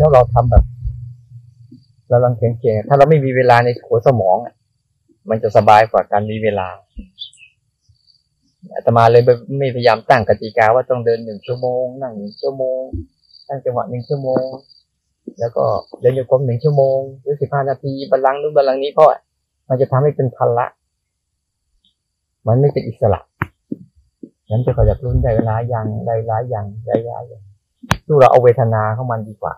ถ้าเราทำแบบเราลังเขียนเขียนถ้าเราไม่มีเวลาในหัวสมอง มันจะสบายกว่าการมีเวลาอาตมาเลยไม่พยายามตั้งกติกาว่าต้องเดินหนึ่งชั่วโมง นั่งหนึ่งชั่วโมง ตั้งจังหวะหนึ่งชั่วโมง แล้วก็เดินโยกมหนึ่งชั่วโมง หรือสิบห้านาทีบัลลังนู้นบัลลังนี้เพราะมันจะทำให้เป็นพันละมันไม่เป็นอิสระนั้นจะขยับรุ่นได้เวลาอย่างได้เวลาอย่างได้เวลาอย่างดูเราเอาเวทนาเข้ามันดีกว่า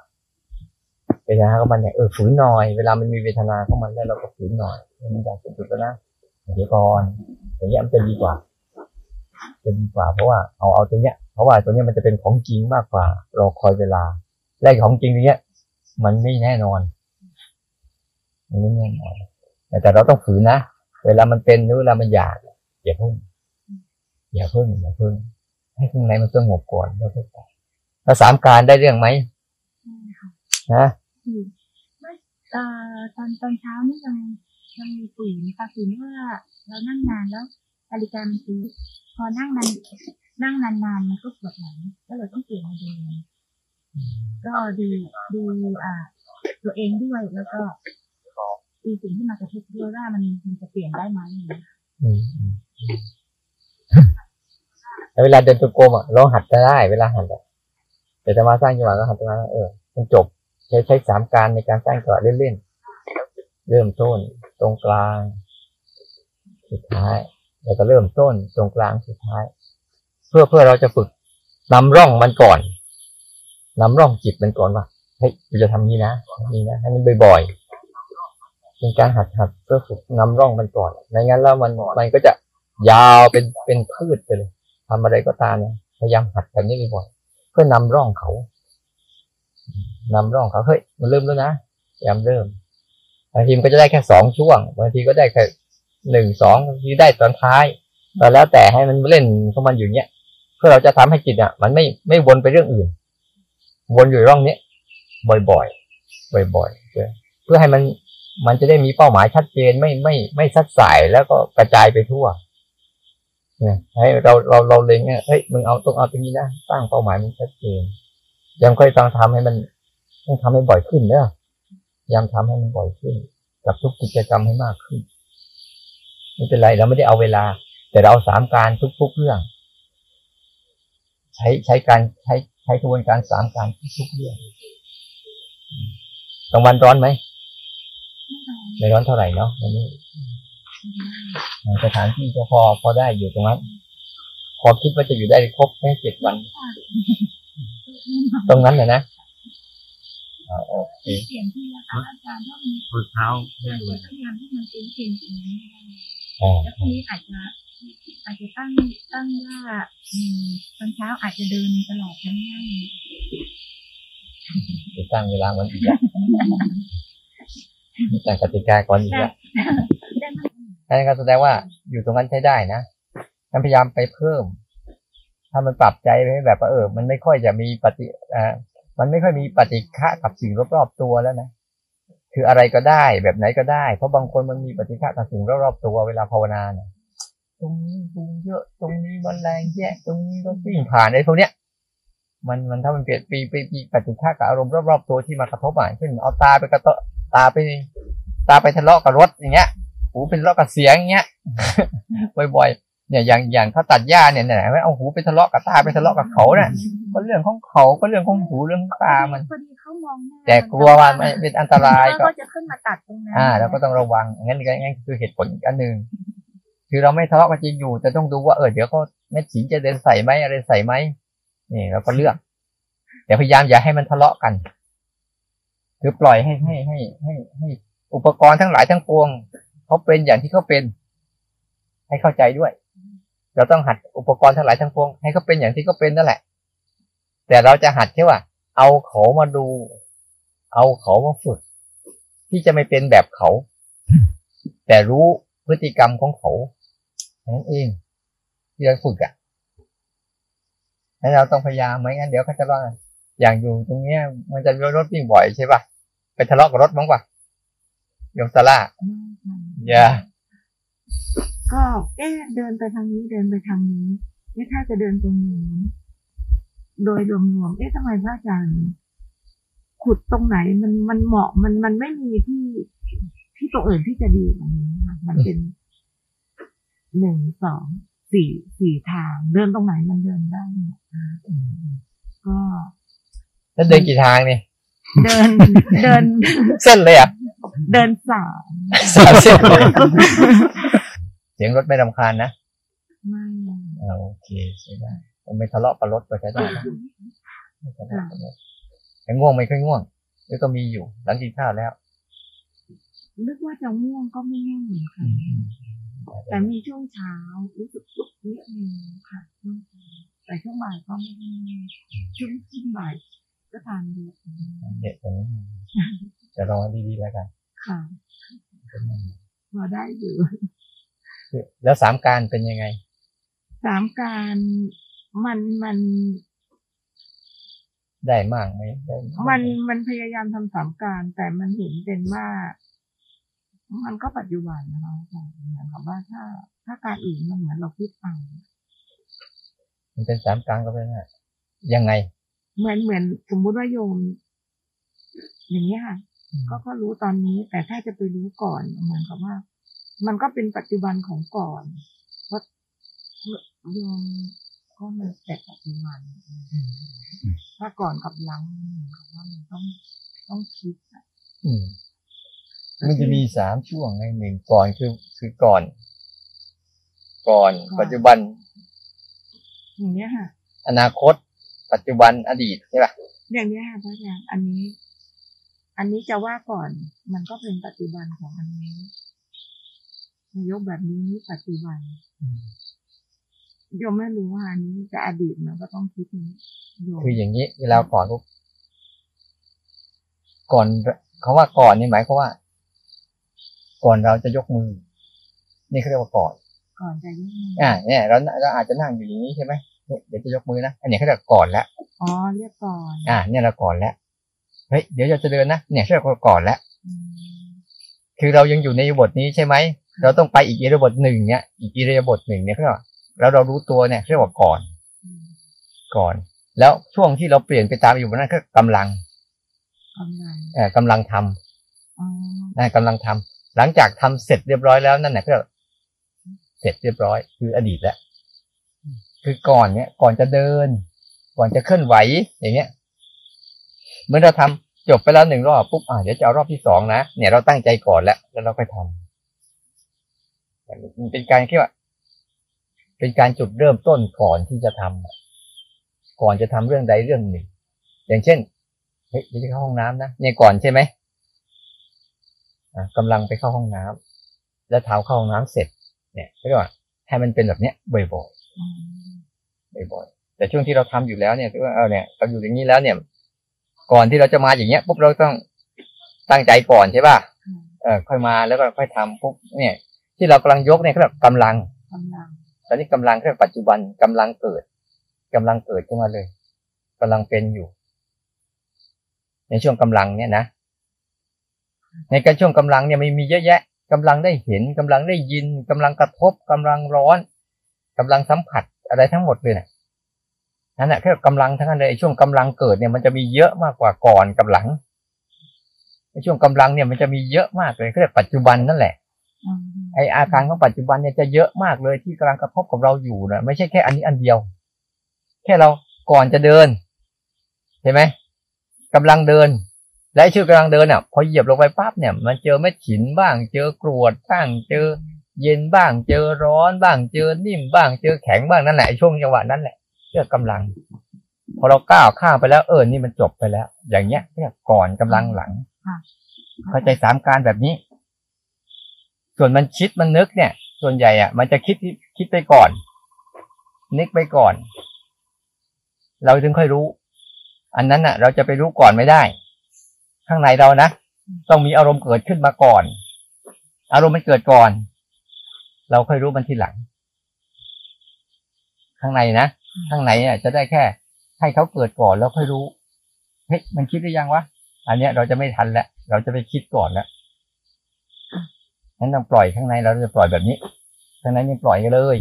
เวทนาเข้ามันเนี่ยเออฝืนหน่อย เวลามันมีเวทนาเข้ามันแล้วเราก็ฝืนหน่อยมันอยากเป็นจุดแล้วนะเดี๋ยวก่อนอย่างเงี้ยมันจะดีกว่า จะดีกว่า เพราะว่าเอาเอาตัวเนี้ย เพราะว่าตัวเนี้ยมันจะเป็นของจริงมากกว่า รอคอยเวลาแรกของจริงเนี้ย มันไม่แน่นอนมันไม่แน่นอนแต่แต่เราต้องฝืนนะเวลามันเป็นหรือเวลามันอยากอย่าเพิ่งอย่าเพิ่งอย่าเพิ่งให้ข้างในมันสงบก่อนแล้วค่อยไปแล้วสามการได้เรื่องไหมนะ เอ่อตอนตอนเช้านี่ยังยังมีฝืนค่ะฝืนว่าเรานั่งนานแล้วนาฬิกามันตีพอนั่งนานนั่งนานๆมันก็ปวดหลังก็เลยต้องเปลี่ยนมาดินก็ดูดูอ่า ตัวเองด้วยแล้วก็ดูสิ่งที่มากระทบด้วยว่ามันมันจะเปลี่ยนได้ไหมแล้วเวลาเดินจงกรมอะเราหัดจะได้ เวลาหัดอะแต่จะมาสร้างจังหวะก็หัดตรงนั้นเออ มันจบ ใช้ใช้สามการในการสร้างจังหวะเล่นๆ เริ่มต้นตรงกลาง สุดท้าย แล้วก็เริ่มต้นตรงกลางสุดท้าย เพื่อเพื่อเราจะฝึกนำร่องมันก่อนนำร่องจิตมันก่อนว่าเฮ้ยกูจะทำนี้นะนี่นะให้มันบ่อยๆเป็นการหัดหัดเพื่อฝึกนำร่องมันก่อนไม่งั้นแล้วมันมันก็จะยาวเป็นเป็นพืชไปเลยทำอะไรก็ตามเนี่ยพยายามหัดแบบนี้บ่อยๆเพื่อนำร่องเขา นำร่องเขาเฮ้ยมันเริ่มแล้วนะพยายามเริ่มบางทีมันก็จะได้แค่สองช่วงบางทีก็ได้แค่หนึ่งสองบางทีได้ตอนท้ายก็แล้วแต่ให้มันเล่นของมันอยู่เนี้ยเพื่อเราจะทำให้จิตอะ มันไม่ไม่วนไปเรื่องอื่น วนอยู่ร่องเนี้ยบ่อยๆบ่อยๆเพื่อเพื่อให้มันมันจะได้มีเป้าหมายชัดเจนไม่ไม่ไม่ซัดสายแล้วก็กระจายไปทั่วเนี่ยให้เราเราเราเล็งเนี่ยเฮ้ยมึงเอาต้องเอาตรงนี้นะตั้งเป้าหมายมันชัดเจนยังค่อยต้องทำให้มัน ต้องทำให้บ่อยขึ้นเนอะพยายามทำให้มันบ่อยขึ้น กับทุกกิจกรรมให้มากขึ้น ไม่เป็นไรเราไม่ได้เอาเวลา แต่เราเอาสามการทุกๆเรื่อง ใช้ใช้การใช้ใช้กระบวนการสามการทุกๆเรื่องกลางวันร้อนไหมไม่ร้อนเท่าไหร่เนาะวันนี้สถานที่ก็พอพอได้อยู่ตรงนั้นพอคิดว่าจะอยู่ได้ครบแค่เจ็ดวัน ตรงนั้นเลยนะอ่า โอเคเปลี่ยนที่แล้วค่ะอาจารย์ถ้ามันฝึกเท้าพยายามให้มันเป็นเกณฑ์ตรงนี้ให้ได้อ่าแล้วทีนี้อาจจะอาจจะตั้งตั้งว่าอืมตอนเช้าอาจจะเดินตลอดทั้งวันจะตั้งเวลามันอีกแล้วแต่งกติกาก่อนอีกแล้วได้ไหมนั่นก็แสดงว่าอยู่ตรงนั้นใช้ได้นะงั้นพยายามไปเพิ่ม ถ้ามันปรับใจไปให้แบบว่าเออ มันไม่ค่อยจะมีปฏิอ่า มันไม่ค่อยมีปฏิฆะกับสิ่งรอบๆตัวแล้วนะ คืออะไรก็ได้แบบไหนก็ได้ เพราะบางคนมันมีปฏิฆะกับสิ่งรอบๆตัวเวลาภาวนาเนี่ยตรงนี้ยุงเยอะ ตรงนี้มันแรงแยะตรงนี้ก็วิ่งผ่านไอ้พวกเนี้ย มันมันถ้ามันเปลี่ยนปีปีปีปฏิฆะกับอารมณ์รอบๆตัวที่มากระทบอะเช่นเอาตาไปกระทบตาไป ตาไปทะเลาะกับรถอย่างเงี้ยหูเป็นทะเลาะกับเสียงอย่างเงี้ยบ่อยๆ เนี่ยอย่างอย่างเขาตัดหญ้าเนี่ยเนี่ยไม่เอาหูไปทะเลาะกับตาไปทะเลาะกับเขาเนี่ยก็เรื่องของเขาก็เรื่องของหูเรื่องของตามันพอดีเขามองหน้าแต่กลัวว่ามันเป็นอันตรายก็ก็จะขึ้นมาตัดตรงนั้นอ่าเราก็ต้องระวังงั้นงั้นคือเหตุผลอีกอันหนึ่งคือเราไม่ทะเลาะกันจริงอยู่ แต่ต้องดูว่าเออเดี๋ยวเขาแม่ฉีจะเดินใส่ไหมอะไรใส่ไหมนี่เราก็เลือกแต่พยายามอย่าให้มันทะเลาะกัน คือปล่อยให้ให้ให้ให้ให้อุปกรณ์ทั้งหลายทั้งปวงเขาเป็นอย่างที่เขาเป็น ให้เข้าใจด้วย เราต้องหัดอุปกรณ์ทั้งหลายทั้งปวงให้เขาเป็นอย่างที่เขาเป็นนั่นแหละ แต่เราจะหัดแค่ว่า เอาเขามาดู เอาเขามาฝึก ที่จะไม่เป็นแบบเขา แต่รู้พฤติกรรมของเขาแค่นั้นเองที่เราฝึกอะให้เราต้องพยายามไม่งั้นเดี๋ยวเขาจะว่าอย่างอยู่ตรงเนี้ย มันจะมีรถวิ่งบ่อยใช่ป่ะไปทะเลาะกับรถบ้างป่ะโยมซาร่าอย่า ก็เอ๊ะเดินไปทางนี้เดินไปทางนี้นี่ถ้าจะเดินตรงนี้นโดยรวมๆเอ๊ะทำไมพระอาจารย์ ขุดตรงไหนมันมันเหมาะมันมันไม่มีที่ที่ตรงอื่นที่จะดีกว่านี้ค่ะมันเป็นหนึ่งสองสี่สี่ทาง เดินตรงไหนมันเดินได้หมดนะคะก็แล้วเดินกี่ทางนี่เดินเดิน เส้นเลยอะ เดินสายสามเส้น เลยเสียงรถไม่รำคาญนะไม่อ่าโอเคใช้ได้มันไม่ทะเลาะกับรถก็ใช้ได้นะไม่ทะเลาะกับรถแต่ง่วงไม่ค่อยง่วงนี่ก็มีอยู่ หลังกินข้าวแล้วนึกว่าจะง่วงก็ไม่ง่วงเหมือนกันแต่มีช่วงเช้ารู้สึกลุกนิดนึงค่ะช่วงเช้าแต่ช่วงบ่ายก็ไม่ได้ช่วงช่วงบ่ายก็ทานเยอะเด็กคนนี้จะลองให้ดีๆแล้วกัน ค่ะพอได้อยู่ แล้วสามการเป็นยังไง สามการมันมัน ได้มากไหมได้ากไหมันมันพยายามทำสามการ แต่มันเห็นเป็นว่ามันก็ปัจจุบันนะคะอาจารย์เหมือนกับว่าถ้า ถ้าการอื่นมันเหมือนเราคิดเอามันเป็นสามการก็เป็นว่ายังไง เหมือนเหมือนสมมุติว่าโยม อย่างนี้ยค่ะก็ก็รู้ตอนนี้ แต่ถ้าจะไปรู้ก่อนเหมือนกับว่า มันก็เป็นปัจจุบันของก่อน เพราะโยมก็มันแต่ปัจจุบัน ถ้าก่อนกับหลังมันเหมือนกับว่ามันต้องต้องคิดอะอืมมันจะมีสามช่วงไงหนึ่งก่อนคือคือก่อน ก่อนปัจจุบัน อย่างเนี้ยค่ะ อนาคต ปัจจุบันอดีตใช่ป่ะอย่างเนี้ยค่ะพระอาจารย์อันนี้ อันนี้จะว่าก่อน มันก็เป็นปัจจุบันของอันนี้ ยกแบบนี้ปัจจุบันโยมไม่รู้ว่าอันนี้จะอดีตมันก็ต้องคิดนี้โยมคืออย่างนี้ เวลาก่อนปุ๊บก่อนเขาว่าก่อนนี่หมายความว่า ก่อนเราจะยกมือ นี่เขาเรียกว่าก่อน ก่อนจะยกมืออ่าเนี่ยเราเราอาจจะนั่งอยู่อย่างนี้ใช่ไหมเนี่ยเดี๋ยวจะยกมือนะอันนี้เขาเรียกก่อนแล้วอ๋อเรียกก่อน อ่า เนี่ยเราก่อนแล้วเฮ้ยเดี๋ยวเราจะเดินนะเนี่ยเขาเรียกว่าก่อนแล้วอืมคือเรายังอยู่ในอิริยาบทนี้ใช่ไหม เราต้องไปอีกอิริยาบทหนึ่งเนี่ยอีกอิริยาบทหนึ่งเนี่ยเขาเรียกว่าแล้วเรารู้ตัวเนี่ยเขาเรียกว่าก่อนอืมก่อน แล้วช่วงที่เราเปลี่ยนไปตามอยู่นั้นก็กำลังกำลังเอ่อกำลังทำอ๋อนะกำลังทำหลังจากทำเสร็จเรียบร้อยแล้วนั่นแหละก็เสร็จเรียบร้อย คืออดีตแล้วคือก่อนเนี่ยก่อนจะเดิน ก่อนจะเคลื่อนไหวอย่างเงี้ยเมื่อเราทำจบไปแล้วหนึ่งรอบปุ๊บอ่าเดี๋ยวจะเอารอบที่สองนะเนี่ยเราตั้งใจก่อนแล้วแล้วเราค่อยทำ มันเป็นการที่ว่า เป็นการจุดเริ่มต้นก่อนที่จะทำอะก่อนจะทำเรื่องใดเรื่องหนึ่ง อย่างเช่นเฮ้ยเดี๋ยวจะเข้าห้องน้ำนะเนี่ยก่อนใช่ไหมอะกำลังไปเข้าห้องน้ำแล้วเท้าเข้าห้องน้ำเสร็จ เนี่ยก็เรียกว่าให้มันเป็นแบบเนี้ยบ่อยอืมๆบ่อยๆแต่ช่วงที่เราทำอยู่แล้วเนี่ยที่ว่าเออเนี่ยเราอยู่อย่างนี้แล้วเนี่ย ก่อนที่เราจะมาอย่างเงี้ยปุ๊บเราต้องตั้งใจก่อนใช่ป่ะอืมเออค่อยมาแล้วก็ค่อยทำปุ๊บเนี่ย ที่เรากำลังยกเนี่ยเขาเรียกกำลังกำลังตอนนี้กำลังแค่ปัจจุบันกำลังเกิดกำลังเกิดขึ้นมาเลยกำลังเป็นอยู่ ในช่วงกำลังเนี่ยนะ ในการช่วงกำลังเนี่ยมันมีเยอะแยะกำลังได้เห็นกำลังได้ยินกำลังกระทบกำลังร้อนกำลังสัมผัสอะไรทั้งหมดเลยนะนั่นแหละแค่กำลังทั้งนั้นเลยไอ้ช่วงกำลังเกิดเนี่ยมันจะมีเยอะมากกว่าก่อนกับหลังในช่วงกำลังเนี่ยมันจะมีเยอะมากเลยก็เรียกปัจจุบันนั่นแหละ อืมไออาการของปัจจุบันเนี่ยจะเยอะมากเลยที่กำลังกระทบกับเราอยู่นะไม่ใช่แค่อันนี้อันเดียว แค่เราก่อนจะเดิน เห็นไหมกำลังเดิน และไอ้ชื่อกำลังเดินอะ พอเหยียบลงไปปั๊บเนี่ย มันเจอเม็ดหินบ้าง เจอกรวดบ้างเจอ เย็นบ้าง เจอร้อนบ้าง เจอนิ่มบ้าง เจอแข็งบ้างนั่นแหละไอ้ช่วงจังหวะนั้นแหละเรียกกำลัง พอเราก้าวข้ามไปแล้วเออนี่มันจบไปแล้ว อย่างเงี้ยเรียกก่อนกำลังหลังเข้าใจสามการแบบนี้ ส่วนมันคิดมันนึกเนี่ย ส่วนใหญ่อะมันจะคิดคิดไปก่อน นึกไปก่อน เราถึงค่อยรู้ อันนั้นอะเราจะไปรู้ก่อนไม่ได้ ข้างในเรานะต้องมีอารมณ์เกิดขึ้นมาก่อน อารมณ์มันเกิดก่อน เราค่อยรู้มันทีหลัง ข้างในนะข้างในอะจะได้แค่ ให้เขาเกิดก่อนแล้วค่อยรู้เฮ้ยมันคิดหรือยังวะอันเนี้ยเราจะไม่ทันแล้วเราจะไปคิดก่อนแล้ว นั้นต้องปล่อยข้างในเราจะปล่อยแบบนี้ข้างในยังปล่อยกันเลย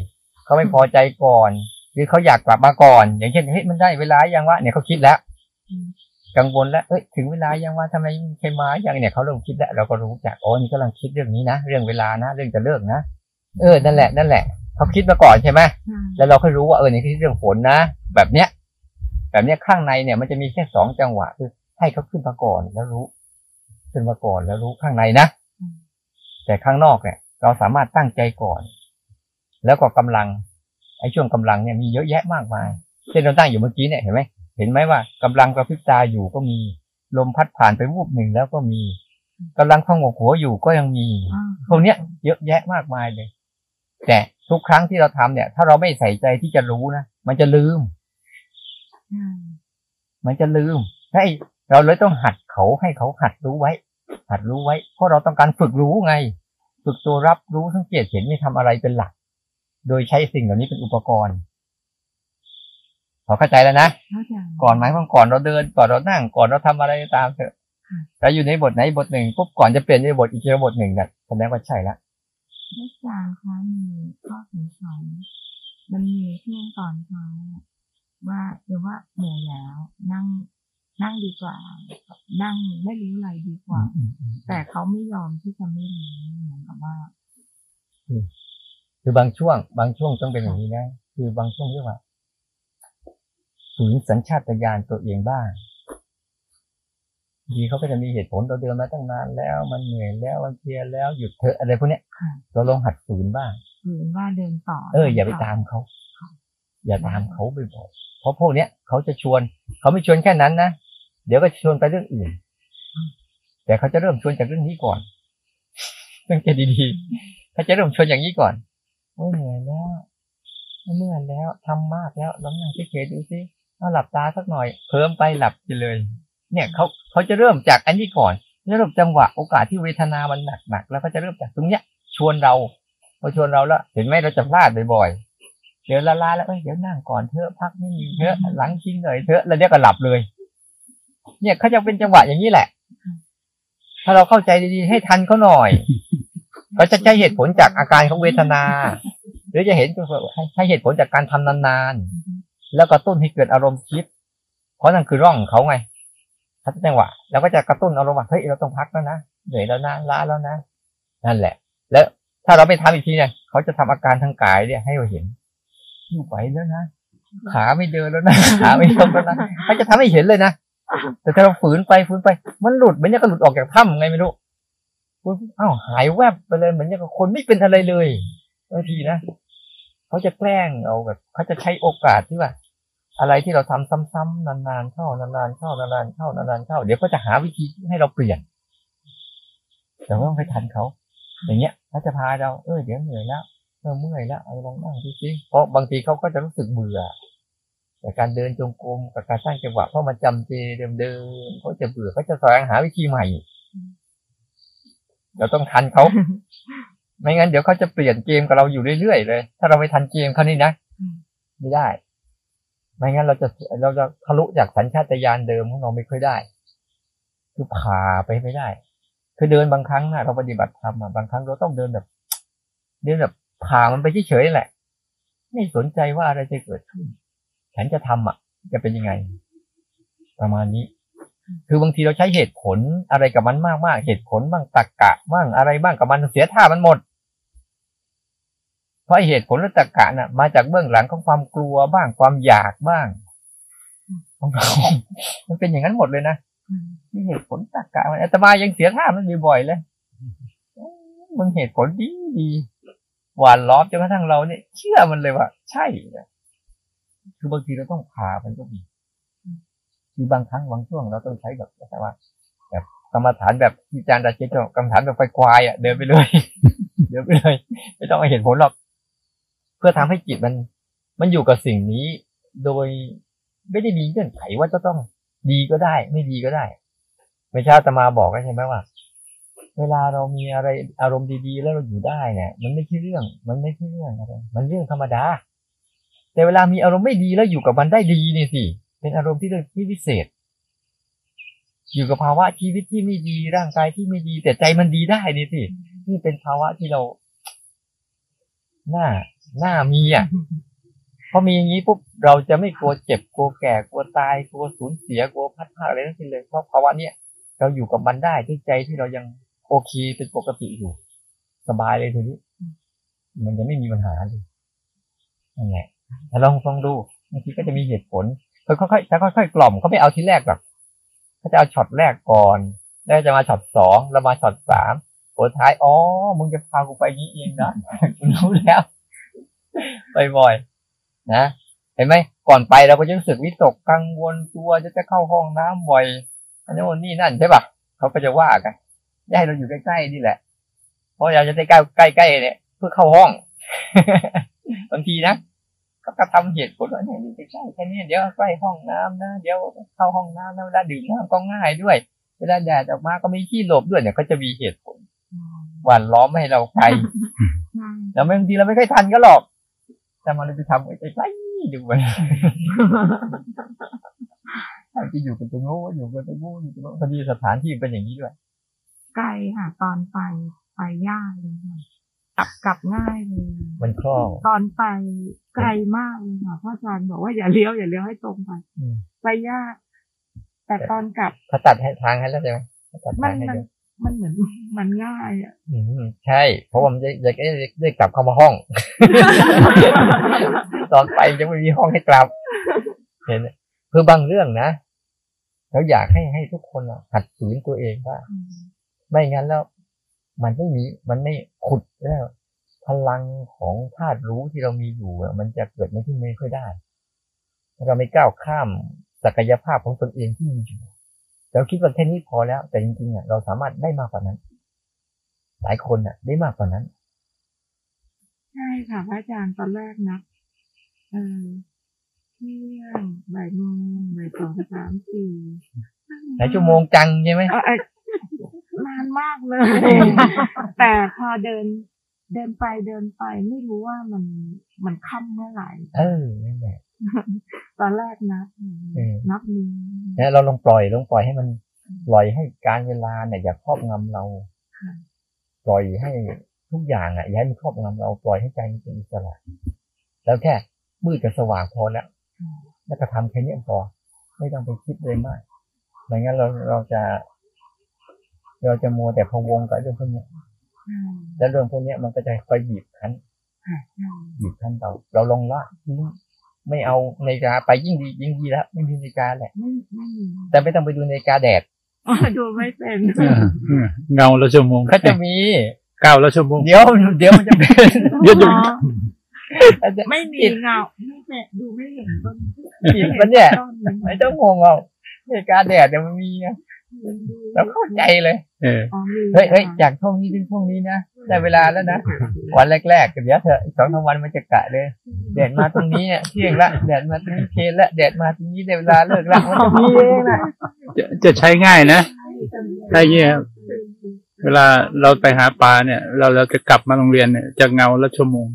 เขาไม่พอใจก่อนหรือเขาอยากกลับมาก่อน อย่างเช่นเฮ้ยมันได้เวลายังวะเนี่ยเขาคิดแล้วอืมกกังวลแล้วเอ้ยถึงเวลายังว่าทำไมไม่มีใครมายังเนี่ยเขาเริ่มคิดแล้วเราก็รู้จักอ๋อนี่กำลังคิดเรื่องนี้นะเรื่องเวลานะเรื่องจะเลิกนะเออนั่นแหละนั่นแหละเขาคิดมาก่อนใช่ไหมใช่แล้วเราค่อยรู้ว่าเออนี่คือเรื่องฝนนะ แบบเนี้ย แบบเนี้ยข้างในเนี่ย มันจะมีแค่สองจังหวะคือให้เขาขึ้นมาก่อนแล้วรู้ ขึ้นมาก่อนแล้วรู้ข้างในนะ แต่ข้างนอกเนี่ยเราสามารถตั้งใจก่อน แล้วก็กำลังไอ้ช่วงกำลังเนี่ยมีเยอะแยะมากมายเช่นเราตั้งอยู่เมื่อกี้เนี่ยเห็นไหมเห็นไหมว่ากำลังกระพริบตาอยู่ก็มี ลมพัดผ่านไปวูบหนึ่งแล้วก็มีกำลังพองกหัวอยู่ก็ยังมีอ่าพวกเนี้ยเยอะแยะมากมายเลย แต่ทุกครั้งที่เราทำเนี่ย ถ้าเราไม่ใส่ใจที่จะรู้นะมันจะลืมใช่มันจะลืมให้เราเลยต้องหัดเขาให้เขาหัดรู้ไว้ หัดรู้ไว้ เพราะเราต้องการฝึกรู้ไง ฝึกตัวรับรู้สังเกตเห็นไม่ทำอะไรเป็นหลัก โดยใช้สิ่งเหล่านี้เป็นอุปกรณ์พอเข้าใจแล้วนะเข้าใจก่อนหมายความก่อนเราเดิน ก่อนเรานั่ง ก่อนเราทำอะไรก็ตามเถอะค่ะแต่อยู่ในบทไหนบทหนึ่งปุ๊บก่อนจะเปลี่ยนในบทอีกเจอบทหนึ่งเนี่ยแสดงว่าใช่ละอาจารย์คะมีข้อสงสัยมันมีช่วงตอนเช้าอะว่าเดี๋ยวว่าเหนื่อยแล้วนั่ง นั่งดีกว่า นั่งไม่รู้อะไรดีกว่า แต่เขาไม่ยอมที่จะไม่รู้เหมือนกับว่า คือบางช่วง บางช่วงต้องเป็นอย่างนี้นะ คือบางช่วงเรียกว่าฝืนสัญชาตญาณตัวเองบ้างดีเขาก็จะมีเหตุผลเราเดินมาตั้งนานแล้ว มันเหนื่อยแล้วมันเพลียแล้วหยุดเถอะอะไรพวกเนี้ยค่ะเราลองหัดฝืนบ้างหรือว่าเดินต่อ เออ อย่าไปตามเขาอย่าตามเขาบ่อยๆเพราะพวกเนี้ยเขาจะชวน เขาไม่ชวนแค่นั้นนะ เดี๋ยวก็ชวนไปเรื่องอื่น แต่เขาจะเริ่มชวนจากเรื่องนี้ก่อนสังเกตดีๆเขาจะเริ่มชวนอย่างนี้ก่อนโอ้ยเหนื่อยแล้วเหนื่อยแล้วทำมากแล้วลองนั่งเฉยๆดูสิเอาหลับตาสักหน่อย เพิ่มไปหลับไปเลย เนี่ยเขาเขาจะเริ่มจากอันนี้ก่อนแล้วเริ่มจังหวะโอกาสที่เวทนามันหนักๆแล้วก็จะเริ่มจากตรงเนี้ย ชวนเราพอชวนเราแล้ว เห็นไหมเราจะพลาดบ่อยๆเดี๋ยวละลาแล้วเดี๋ยวนั่งก่อนเถอะพักไม่มีเถอะหลังกินหน่อยเถอะแล้วเดี๋ยวก็หลับเลย เนี่ยเขาจะเป็นจังหวะอย่างนี้แหละ ถ้าเราเข้าใจดีๆให้ทันเขาหน่อยก็จะใช้เหตุผลจากอาการของเวทนา หรือจะเห็นให้ให้เหตุผลจากการทำนานๆแล้วกระตุ้นให้เกิดอารมณ์คิด เพราะนั่นคือร่องของเขาไงถ้าจังหวะเราก็จะกระตุ้นอารมณ์ว่าเฮ้ยเราต้องพักแล้วนะเหนื่อยแล้วนะล้าแล้วนะนั่นแหละ แล้วถ้าเราไม่ทำอีกทีเนี่ยเขาจะทำอาการทางกายเนี่ยให้เราเห็นอยู่ไหวแล้วนะขาไม่เดินแล้วนะขาไม่ตรงแล้วนะเขาจะทำให้เห็นเลยนะ แต่ถ้าเราฝืนไปฝืนไป มันหลุดเหมือนจะก็หลุดออกจากถ้ำไงไม่รู้อ้าวหายแวบไปเลยเหมือนกับคนไม่เป็นอะไรเลยบางทีนะเขาจะแกล้งเอาแบบเขาจะใช้โอกาสที่ว่า อะไรที่เราทำซ้ำๆนานๆเข้านานๆเข้านานๆเข้านานๆเข้า เดี๋ยวก็จะหาวิธีให้เราเปลี่ยน แต่ว่าต้องไปทันเขา อย่างเงี้ยเขาจะพาเราเออเดี๋ยวเหนื่อยแล้วเออเมื่อยแล้วเอาลองนั่งดูสิเพราะบางทีเขาก็จะรู้สึกเบื่อ แต่การเดินจงกรมกับการสร้างจังหวะเพราะมันจำเจเดิมๆเขาจะเบื่อเขาจะแสวงหาวิธีใหม่ เราต้องทันเขาไม่งั้นเดี๋ยวเขาจะเปลี่ยนเกมกับเราอยู่เรื่อยๆเลย ถ้าเราไม่ทันเกมเขานี่นะอืมไม่ได้ ไม่งั้นเราจะเราจะทะลุจากสัญชาตญาณเดิมของเราไม่ค่อยได้ คือผ่าไปไม่ได้ คือเดินบางครั้งนะเราปฏิบัติธรรมอะบางครั้งเราต้องเดินแบบ เดินแบบผ่ามันไปเฉยๆแหละ ไม่สนใจว่าอะไรจะเกิดขึ้น ฉันจะทำอะ จะเป็นยังไง ประมาณนี้ คือบางทีเราใช้เหตุผลอะไรกับมันมากมากๆเหตุผลบ้างตรรกะบ้างอะไรบ้างกับมันเสียท่ามันหมดเพราะเหตุผลและตรรกะน่ะ มาจากเบื้องหลังของความกลัวบ้างความอยากบ้างของเรามันเป็นอย่างนั้นหมดเลยนะอืมนี่เหตุผลตรรกะมันอาตมายังเสียท่ามันบ่อยๆเลยมึงเหตุผลดีดีหวานล้อมจนกระทั่งเราเนี่ย เชื่อมันเลยว่า ใช่ คือบางทีเราต้องพามันก็มี คือบางครั้งบางช่วงเราต้องใช้แบบแต่ว่าแบบกรรมฐานแบบที่อาจารย์ดาเจตกรรมฐานแบบควายๆอะเดินไปเลย เดินไปเลย ไม่ต้องเอาเหตุผลหรอก เพื่อทำให้จิตมัน มันอยู่กับสิ่งนี้ โดยไม่ได้มีเงื่อนไขว่าจะต้องดีก็ได้ ไม่ดีก็ได้ ไม่ใช่อาตมาบอกแล้วใช่ไหมว่า เวลาเรามีอะไรอารมณ์ดีๆ แล้วเราอยู่ได้เนี่ย มันไม่ใช่เรื่อง มันไม่ใช่เรื่องอะไร มันเรื่องธรรมดา แต่เวลามีอารมณ์ไม่ดีแล้วอยู่กับมันได้ดีนี่สิ เป็นอารมณ์ที่เรื่องที่พิเศษ อยู่กับภาวะชีวิตที่ไม่ดีร่างกายที่ไม่ดี แต่ใจมันดีได้นี่สินี่เป็นภาวะที่เราน่าน่ามีอะพอมีอย่างนี้ปุ๊บเราจะไม่กลัวเจ็บกลัวแก่กลัวตายกลัวสูญเสียกลัวพัดพลาดอะไรทั้งสิ้นเลยเพราะภาวะเนี้ยเราอยู่กับมันได้ด้วยใจที่เรายังโอเคเป็นปกติอยู่ สบายเลยทีนี้ มันจะไม่มีปัญหาเลยนั่นแหละ ลองฟังดูบางทีก็จะมีเหตุผลเขาค่อยๆจะค่อยๆกล่อมเขาไม่เอาทีแรกหรอกเขาจะเอาช็อตแรกก่อน แล้วจะมาช็อตสองแล้วมาช็อตสามโอ้ท้ายอ๋อมึงจะพากูไปนี้เองนะกูรู้แล้วบ่อยๆนะเห็นไหมก่อนไปเราก็จะรู้สึกวิตกกังวลตัวจะจะเข้าห้องน้ำบ่อยอันนี้นนี่นั่นใช่ปะเขาก็จะว่ากันอยากให้เราอยู่ใกล้ๆนี่แหละ เพราะอยาจะได้ใกล้ใกล้ๆเนี่ยเพื่อเข้าห้องบางทีนะ ก็กระทำเหตุผลว่าเนี่ยอยู่ใกล้ๆแค่นี้เดี๋ยวใกล้ห้องน้ำนะ เดี๋ยวเข้าห้องน้ำนะเวลาดื่มน้ำก็ง่ายด้วย เวลาแดดออกมาก็มีที่หลบด้วยเนี่ยก็จะมีเหตุผลหว่านล้อมไม่ให้เราไปใช่แล้วบางทีเราไม่ค่อยทันก็หรอก แต่มันเลยไปทำไอ้ใกล้ๆดูมันอาจจะอยู่กันตรงโน้นอยู่กันตรงโน้นอยู่ตรงโน้นพอดีสถานที่เป็นอย่างนี้ด้วย ไกลค่ะ ตอนไปไปยากเลยค่ะกลับกลับง่ายเลยมันคล่องตอนไป ไกลมากเลยค่ะเพราะอาจารย์บอกว่าอย่าเลี้ยวอย่าเลี้ยวให้ตรงไปอืมไปยาก แต่ตอนกลับเขาตัดให้ทางให้แล้วใช่ไหมเขาตัดมัทานงให้มันเยอะมันเหมือนมันง่ายอะอืมใช่ เพราะว่ามันจะจะได้ได้กลับเข้ามาห้อง ตอนไปจะไม่มีห้องให้กลับ เห็นไหมคือบางเรื่องนะเราอยากให้ให้ทุกคนอะหัดฝืนตัวเองว่า ไม่งั้นแล้ว มันไม่มีมันไม่ขุดแล้ว พลังของธาตุรู้ที่เรามีอยู่อะมันจะเกิดไม่ที่ไม่ค่อยได้ถ้าเราไม่ก้าวข้ามศักยภาพของตนเองที่มีอยู่เราคิดว่าแค่นี้พอแล้ว แต่จริงๆอะเราสามารถได้มากกว่านั้น หลายคนอะ ได้มากกว่านั้นใช่ค่ะพระอาจารย์ตอนแรกนะเออเที่ยงบ่ายโมงบ่ายสองสามสี่หลายชั่วโมงจังใช่ไหมเออเออนานมากเลย แต่พอเดิน เดินไปเดินไปไม่รู้ว่ามันมันค่ำเมื่อไหร่ เออนั่นแหละตอนแรกนับเออนับนิ้วเนี่ยเราลองปล่อยลองปล่อยให้มันปล่อยให้การเวลาเนี่ยอย่าครอบงำเราค่ะปล่อยให้ทุกอย่างอะอย่าให้มันครอบงำเราปล่อยให้ใจมันเป็นอิสระ แล้วแค่มืดกับสว่างพอแล้วแล้วก็ทำแค่นี้พอไม่ต้องไปคิดเลยมากไม่งั้นเราเราจะ เราจะมัวแต่พะวงกับเรื่องพวกเนี้ยใช่ แล้วเรื่องพวกเนี้ยมันก็จะคอยบีบคั้นค่ะใช่บีบคั้นเราเราลองละทิ้งไม่เอานาฬิกาไปยิ่งดียิ่งดีแล้วไม่มีนาฬิกาแหละไม่ไม่มีแต่ไม่ต้องไปดูนาฬิกาแดดอ๋อดูไม่เป็นเออเออเงาละชั่วโมงเขาจะมีเก้าละชั่วโมงเดี๋ยวเดี๋ยวมันจะเป็นเดี๋ยวอ๋ออาจจะไม่มีเงาไม่เป็นดูไม่เห็นต้นผิดมันเนี่ยต้นมันไม่ต้องงงเอานาฬิกาแดดเนี่ยมันมี นะเราเข้าใจเลยเอออ๋อมีเฮ้ยเฮ้ยจากช่วงนี้ถึงช่วงนี้นะได้เวลาแล้วนะวันแรกๆก็เดี๋ยวเถอะอีกสองสามวันมันจะกะเลยแดดมาตรงนี้เนี่ยเที่ยงละแดดมาตรงนี้เพลนละแดดมาตรงนี้ได้เวลาเลิกละมันจะมีเองนะจะจะใช้ง่ายนะใช่เงี้ยเวลาเราไปหาปลาเนี่ย เราเราจะกลับมาโรงเรียนเนี่ยจะเงาละชั่วโมง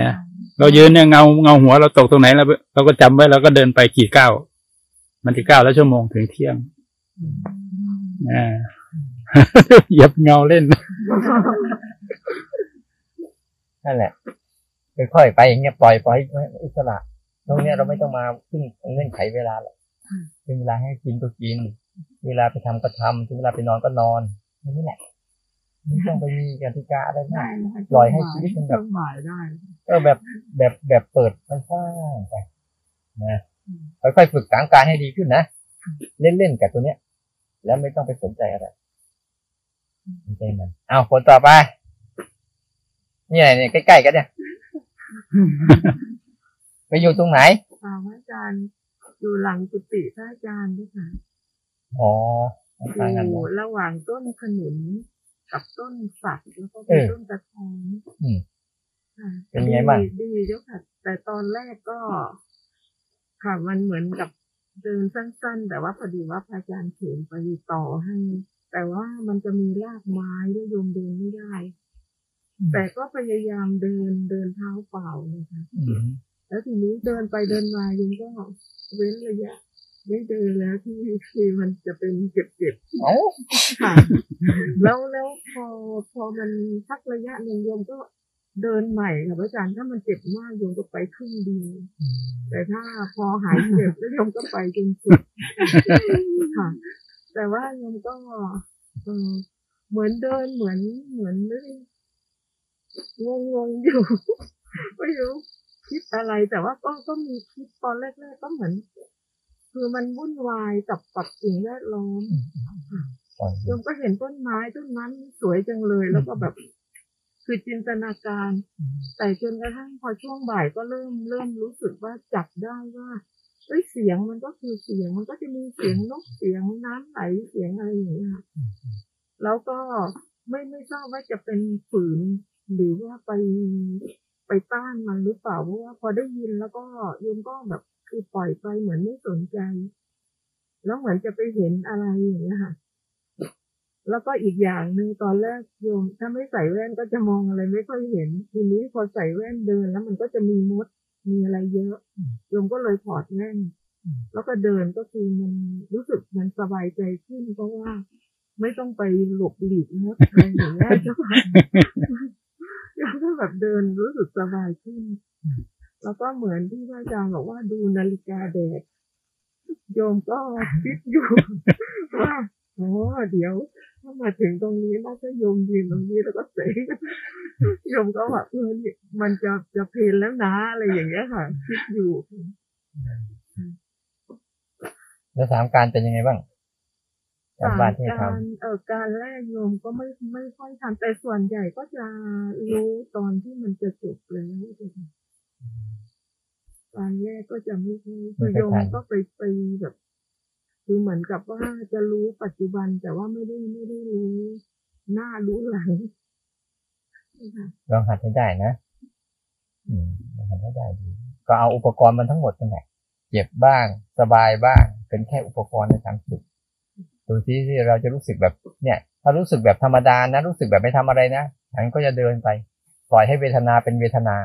นะเรายืนเนี่ยเงาเงาหัวเราตกตรงไหนเราเราก็จำไว้เราก็เดินไปกี่ก้าวมันจะก้าวละชั่วโมงถึงเที่ยงอ่า เหยียบเงาเล่น นั่นแหละค่อยๆไปอย่างเงี้ยปล่อยปล่อยให้อิสระตรงเนี้ยเราไม่ต้องมาพึ่งเงื่อนไขเวลาหรอกถึงเวลาให้กินก็กิน เวลาไปทำก็ทำถึงเวลาไปนอนก็นอนนี่แหละไม่ต้องไปมีกติกาอะไรมากปล่อยให้ชีวิตมันแบบเครื่องหมายได้เออแบบแบบแบบเปิดมันสร้างไปนะค่อยๆฝึกสามการให้ดีขึ้นนะ เล่นๆกับตัวเนี้ย แล้วไม่ต้องไปสนใจอะไรสนใจมันเอาคนต่อไปนี่ไหนเนี่ยใกล้ๆกันเนี่ยไปอยู่ตรงไหนถามอาจารย์อยู่หลังกุฏิพระอาจารย์ด้วยค่ะอ๋ออทางกันยู่นะระหว่างต้นขนุนกับต้นสักแล้วก็เอเป็นอต้นตะทองอืมค่ะเป็นไงบ้างดีดีเจ้าค่ะ แต่ตอนแรกก็ค่ะมันเหมือนกับ เดินสั้นๆ แต่ว่าพอดีว่าพระอาจารย์เขียนไปต่อให้ แต่ว่ามันจะมีรากไม้ด้วยโยมเดินไม่ได้ แต่ก็พยายามเดินเดินเท้าเปล่านะคะอืมแล้วทีนี้เดินไปเดินมายุงก็เว้นระยะไม่เดินแล้วที่ที่มันจะเป็นเจ็บเอ้าๆค่ะแล้วแล้วพอพอมันสักระยะหนึ่งโยมก็ เดินใหม่ค่ะพระอาจารย์ถ้ามันเจ็บมากโยมก็ไปครึ่งเดียวแต่ถ้าพอหายเจ็บแล้วโยมก็ไปจนสุดค่ะ แต่ว่าโยมก็เออเหมือนเดินเหมือนเหมือนไม่ได้งงงๆอยู่ไม่รู้คิดอะไรแต่ว่าก็ก็มีคิดตอนแรกๆก็เหมือน คือมันวุ่นวายกับกับสิ่งแวดล้อมปล่อยโยมก็เห็นต้นไม้ต้นนั้นสวยจังเลยแล้วก็แบบ คือจินตนาการ แต่จนกระทั่งพอช่วงบ่ายก็เริ่มเริ่มรู้สึกว่าจับได้ว่าเอ้ยเสียงมันก็คือเสียงมันก็จะมีเสียงนกเสียงน้ำไหลเสียงอะไรอย่างเงี้ยค่ะแล้วก็ไม่ไม่ทราบว่าจะเป็นฝืน หรือว่าไปไปต้านมันหรือเปล่าเพราะว่าพอได้ยินแล้วก็โยมก็แบบคือปล่อยไปเหมือนไม่สนใจ แล้วเหมือนจะไปเห็นอะไรอย่างเงี้ยค่ะ แล้วก็อีกอย่างหนึ่งตอนแรกโยมถ้าไม่ใส่แว่นก็จะมองอะไรไม่ค่อยเห็น ทีนี้พอใส่แว่นเดินแล้วมันก็จะมีมดมีอะไรเยอะโยมก็เลยถอดแว่นแล้วก็เดินก็คือมันรู้สึกมันสบายใจขึ้นเพราะว่า ไม่ต้องไปหลบหลีกมดอะไรอย่างเงี้ยเจ้าค่ะโยมก็แบบเดินรู้สึกสบายขึ้น แล้วก็เหมือนที่พระอาจารย์บอกว่าดูนาฬิกาแดดโยมก็คิดอยู่ว่าโอ้เดี๋ยว ถ้ามาถึงตรงนี้น่าจะโยมยืนตรงนี้แล้วก็เสกโยมก็แบบเออเนี่ยมันจะจะเพลนแล้วนะอะไรอย่างเงี้ยค่ะ คิดอยู่ แล้วสามการเป็นยังไงบ้างการบ้านที่กาทรเออการแรกโยมก็ไม่ไม่ค่อยทำแต่ส่วนใหญ่ก็จะรู้ตอนที่มันจะจบแล้วเจ้าค่ะการแรกก็จะไม่ค่อยคือโยมก็ไปไปแบบ คือเหมือนกับว่าจะรู้ปัจจุบันแต่ว่าไม่ได้ไม่ได้รู้หน้ารู้หลังลองหัดให้ได้นะอืมลองหัดให้ได้ดี ก็เอาอุปกรณ์มันทั้งหมดนั่นแหละเจ็บบ้าง สบายบ้าง เป็นแค่อุปกรณ์ในการฝึกดูที่ที่เราจะรู้สึกแบบเนี่ย ถ้ารู้สึกแบบธรรมดานะ รู้สึกแบบไม่ทำอะไรนะฉันก็จะเดินไป ปล่อยให้เวทนาเป็นเวทนา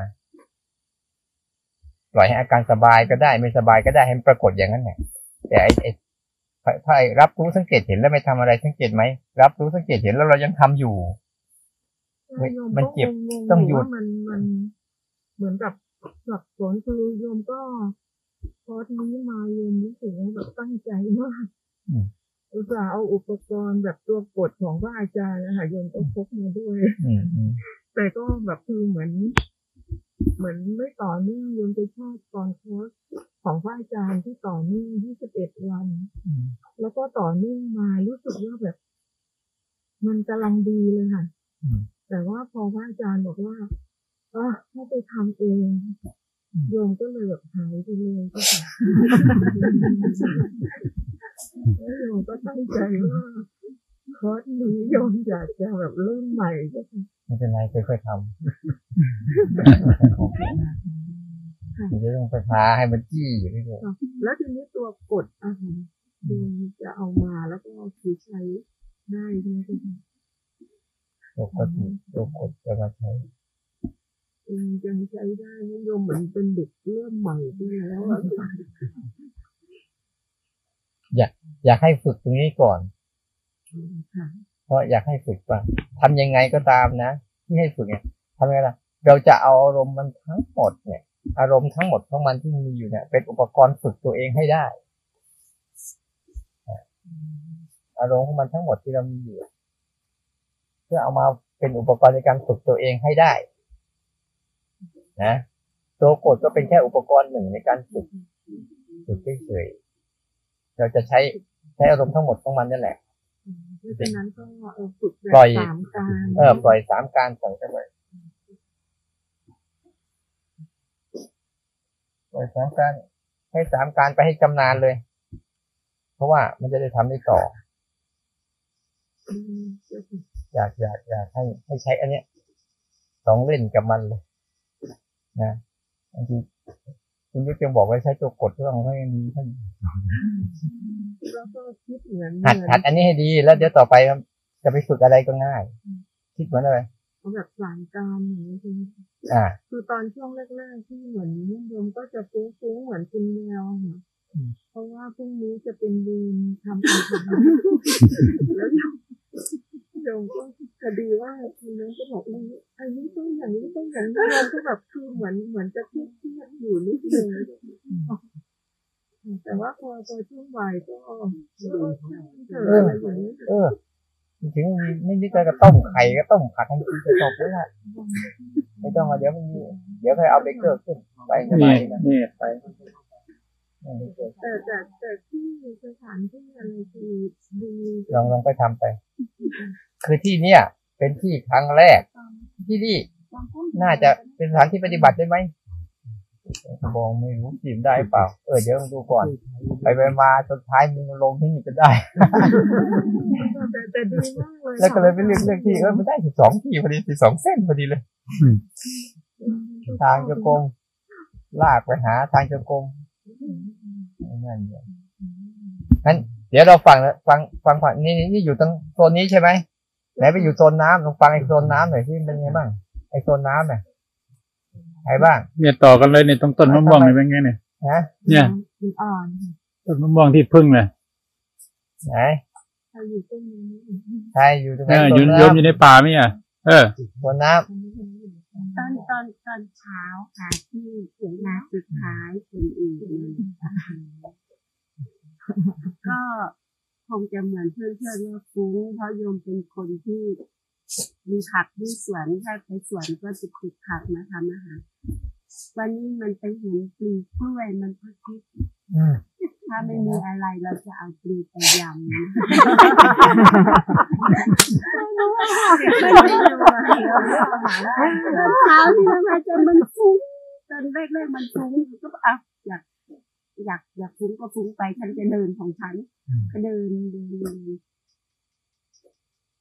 ปล่อยให้อาการสบายก็ได้ ไม่สบายก็ได้ให้มันปรากฏอย่างนั้นแหละแต่ไอ้ ไอ้ถ้าไอ้รับรู้สังเกตเห็นแล้วไม่ทำอะไรสังเกตไหมรับรู้สังเกตเห็นแล้วเรายังทำอยู่ใช่โยมมันก็เจ็บงงๆต้องหยุดว่ามันมันเหมือนกับสับสนคือโยมก็คอร์สนี้มาโยมรู้สึกว่าแบบตั้งใจมากอืมอุตส่าห์เอาอุปกรณ์แบบตัวกดของพระอาจารย์นะคะโยมก็พกมาด้วยอืมอืมแต่ก็แบบคือเหมือน เหมือนไม่ต่อเนื่องโยมจะชอบตอนคอร์สของพระอาจารย์ที่ต่อเนื่อง21วันอืมแล้วก็ต่อเนื่องมารู้สึกว่าแบบ มันกำลังดีเลยค่ะอืมแต่ว่าพอพระอาจารย์บอกว่าเออให้ไปทำเองอืมโยมก็เลยแบบหายไปเลยก็ค่ะแล้วโยมก็ตั้งใจว่า คอร์สนี้โยมอยากจะแบบเริ่มใหม่ก็ค่ะไม่เป็นไรค่อยๆทำมันจะต้องไปพาให้มันจี้อยู่เรื่อยแล้วทีนี้ตัวกดอาหารโยมจะเอามาแล้วก็คือใช้ได้ด้วยก็ค่ะๆปกติตัวกดจะมาใช้เองยังใช้ได้นะโยมเหมือนเป็นเด็กเริ่มใหม่ไปแล้วอะค่ะอยากให้ฝึกตรงนี้ก่อนค่ะ เพราะอยากให้ฝึกว่าทำยังไงก็ตามนะ ที่ให้ฝึกเนี่ยทำยังไงล่ะเราจะเอาอารมณ์มันทั้งหมดเนี่ย อารมณ์ทั้งหมดของมันที่มีอยู่เนี่ย เป็นอุปกรณ์ฝึกตัวเองให้ได้ อารมณ์ของมันทั้งหมดที่เรามีอยู่ เพื่อเอามาเป็นอุปกรณ์ในการฝึกตัวเองให้ได้ นะตัวกดก็เป็นแค่อุปกรณ์หนึ่งในการฝึกฝึกเฉยๆเราจะใช้ใช้อารมณ์ทั้งหมดของมันนั่นแหละ เพราะฉะนั้นก็เออฝึกแบบปล่อยสามการเออปล่อยสามการปล่อยเข้าไปปล่อยสามการให้สามการไปให้จำนานเลย เพราะว่ามันจะได้ทำได้ต่อมอยากอยากอยากให้ให้ใช้อันเนี้ยลองเล่นกับมันเลยนะบางที คุณยุทธยังบอกว่าใช้ตัวกดเรื่องให้มีให้แล้วก็คิดเหมือนหัดเหมือนหัดอันนี้ให้ดี แล้วเดี๋ยวต่อไปจะไปฝึกอะไรก็ง่าย คิดเหมือนอะไรเอาแบบสามการอย่างนี้ใช่ไหมอ่าคือตอนช่วงแรกๆที่เหมือนโยมก็จะฟุ้งๆเหมือนคุณแมวค่ะอืมเพราะว่าพรุ่งนี้จะเป็นเวรทำอาหารแล้ว โยมก็คดีว่าคนนั้นก็บอกว่าอันนี้ต้องอย่างนี้ต้องอย่างนี้โยมก็แบบคือเหมือนเหมือนจะเครียดเครียดอยู่นิดนึงแต่ว่าพอพอช่วงบ่ายก็เออเกิดอะไรอย่างนี้เออถึงไม่นึกอะไรก็ต้มไข่ก็ต้มผักให้กินจะจบแล้วล่ะไม่ต้องมาเดี๋ยวมันเดี๋ยวค่อยเอาเบเกอร์ขึ้นไปสบายนะนี่ไป แต่แต่แต่ที่สถานที่อะไรคือดีลองลองไปทำไป คือที่เนี้ยเป็นที่ครั้งแรก ที่นี่น่าจะเป็นสถานที่ปฏิบัติได้ไหมมองไม่รู้จีมได้เปล่า เออเดี๋ยวลองดูก่อน ไปไปมาสุดท้ายมึงลงที่นี่ก็ได้แต่แต่ดีมากเลยแล้วก็เลยไปเลือกเลือกที่เออมันได้สิบสองที่พอดีสิบสองเส้นพอดีเลยทางจะกรมลากไปหาทางจะกรม นั่นเนี่ยงั้นเดี๋ยวเราฟังนะฟังฟังฟังนี่นี่นี่อยู่ตรงโซนนี้ใช่ไหมไหนไปอยู่โซนน้ำลองฟังไอ้โซนน้ำหน่อยที่เป็นไงบ้างไอ้โซนน้ำเนี่ยใครบ้างเนี่ยต่อกันเลยเนี่ยตรงต้นมะม่วงนี่เป็นไงเนี่ยฮะเนี่ยมันอ่อนต้นมะม่วงที่พึ่งเลยไหนเราอยู่ตรงนี้ใครอยู่ตรงไหเอนอโซยืนนน้โยมอยู่ในป่าไหมอะเออำโซนน้ต อนตอนเช้าค่ะที่เสียงนาสุดท้ายคนอื่นนะก็คงจะเหมือนเพื่อนเพื่อนๆว่าฟุ้งเพราะโยมเป็นคนที่มีผักที่สวนถ้าไปสวนก็จะปลูกผักมาทำอาหารวันนี้มันไปเห็นปลีกล้วยมันก็คิดถ้าไม่มีอะไรเราจะเอาปลีไปยำ เช้าที่มันมาจะมันฟุ้งตอนแรกๆมันฟุ้งก็อะอยากอยากอยากฟุ้งก็ฟุ้งไปฉันจะเดินของฉันก็เดินเดินเดิน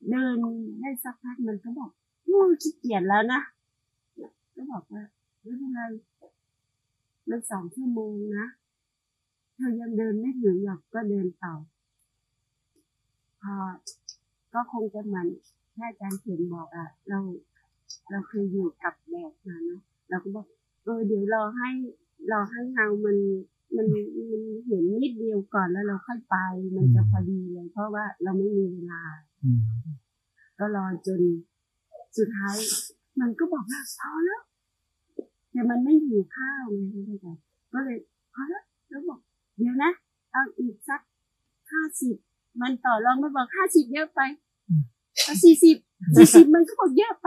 เดินได้สักพักมันก็บอกนู่นขี้เกียจแล้วนะก็บอกว่าไม่เป็นไรมันสองชั่วโมงนะเธอยังเดินไม่ถึงหรอกก็เดินต่อพอก็คงจะเหมือน ที่อาจารย์เขียนบอกอะเราเราเคยอยู่กับแดดมาเนาะเราก็บอกเออเดี๋ยวรอให้รอให้เงามันมันมันเห็นนิดเดียวก่อนแล้วเราค่อยไป มันจะพอดีเลยเพราะว่าเราไม่มีเวลาอืมก็รอจนสุดท้าย มันก็บอกว่าพอแล้วแต่มันไม่หิวข้าวไงเข้าใจไหมก็เลยพอแล้วแล้วบอก เดี๋ยวนะ เอาอีกสักห้าสิบมันต่อรองมันบอกห้าสิบเยอะไปเอา สี่สิบสี่สิบมันก็บอกเยอะไป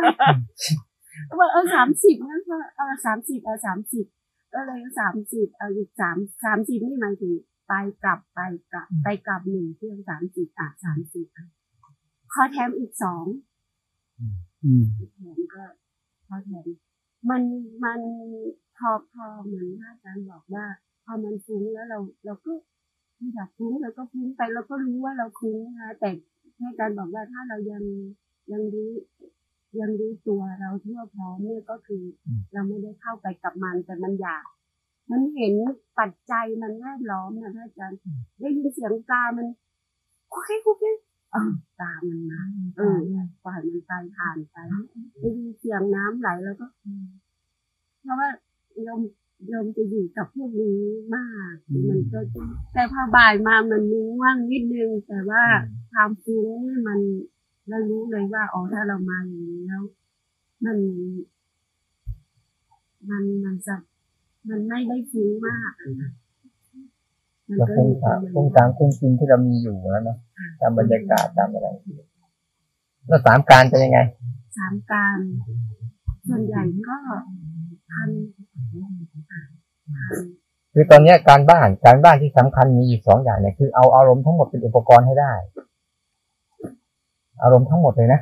ก็บอกเอาสามสิบงั้นก็เอาสามสิบเอาสามสิบก็เลยสามสิบเอาอีกสามสามสิบนี่หมายถึงไปกลับไปกลับไปกลับหนึ่งเที่ยงสามสิบอะสามสิบอะขอแถมอีกสองอืมแถมก็พอแถมมันมันพอพอเหมือนที่อาจารย์บอกว่า พอมันฟุ้งแล้วเราเราก็ไม่อยากฟุ้งเราก็ฟุ้งไปเราก็รู้ว่าเราฟุ้งนะแต่ ให้อาจารย์บอกว่าถ้าเรายังยังรู้ยังรู้ตัวเราทั่วพร้อมเนี่ยก็คืออเราไม่ได้เข้าไปกับมันแต่มันอยาก มันเห็นปัจจัยมันแวดล้อมนะพระอาจารย์ได้ยินเสียงกามันคุกคุกคุกเออตามมันมาเออปล่อยมันไปผ่านไปได้ยินเสียงน้ำไหลแล้วก็เพราะว่าโยม โยมจะอยู่กับพวกนี้มากมันก็จะแต่พอบ่ายมามันมีว่างนิดนึง แต่ว่าความฟุ้งนี่มันเรารู้เลยว่าอ๋อถ้าเรามาอย่างนี้แล้ว มัน มันมันจะมันไม่ได้ฟุ้งมากอะนะมันเราก็คงอยู่ปตาระมมาณคงตามคงกินที่เรามีอยู่แล้วเนาะตามบรรยากาศตามอะไรแล้วสามการเป็นยังไง สามการ ส่วนใหญ่ก็พันพัน คือตอนนี้การบ้านการบ้านที่สำคัญมีอยู่สองอย่างเนี่ยคือเอาอารมณ์ทั้งหมดเป็นอุปกรณ์ให้ได้ อารมณ์ทั้งหมดเลยนะ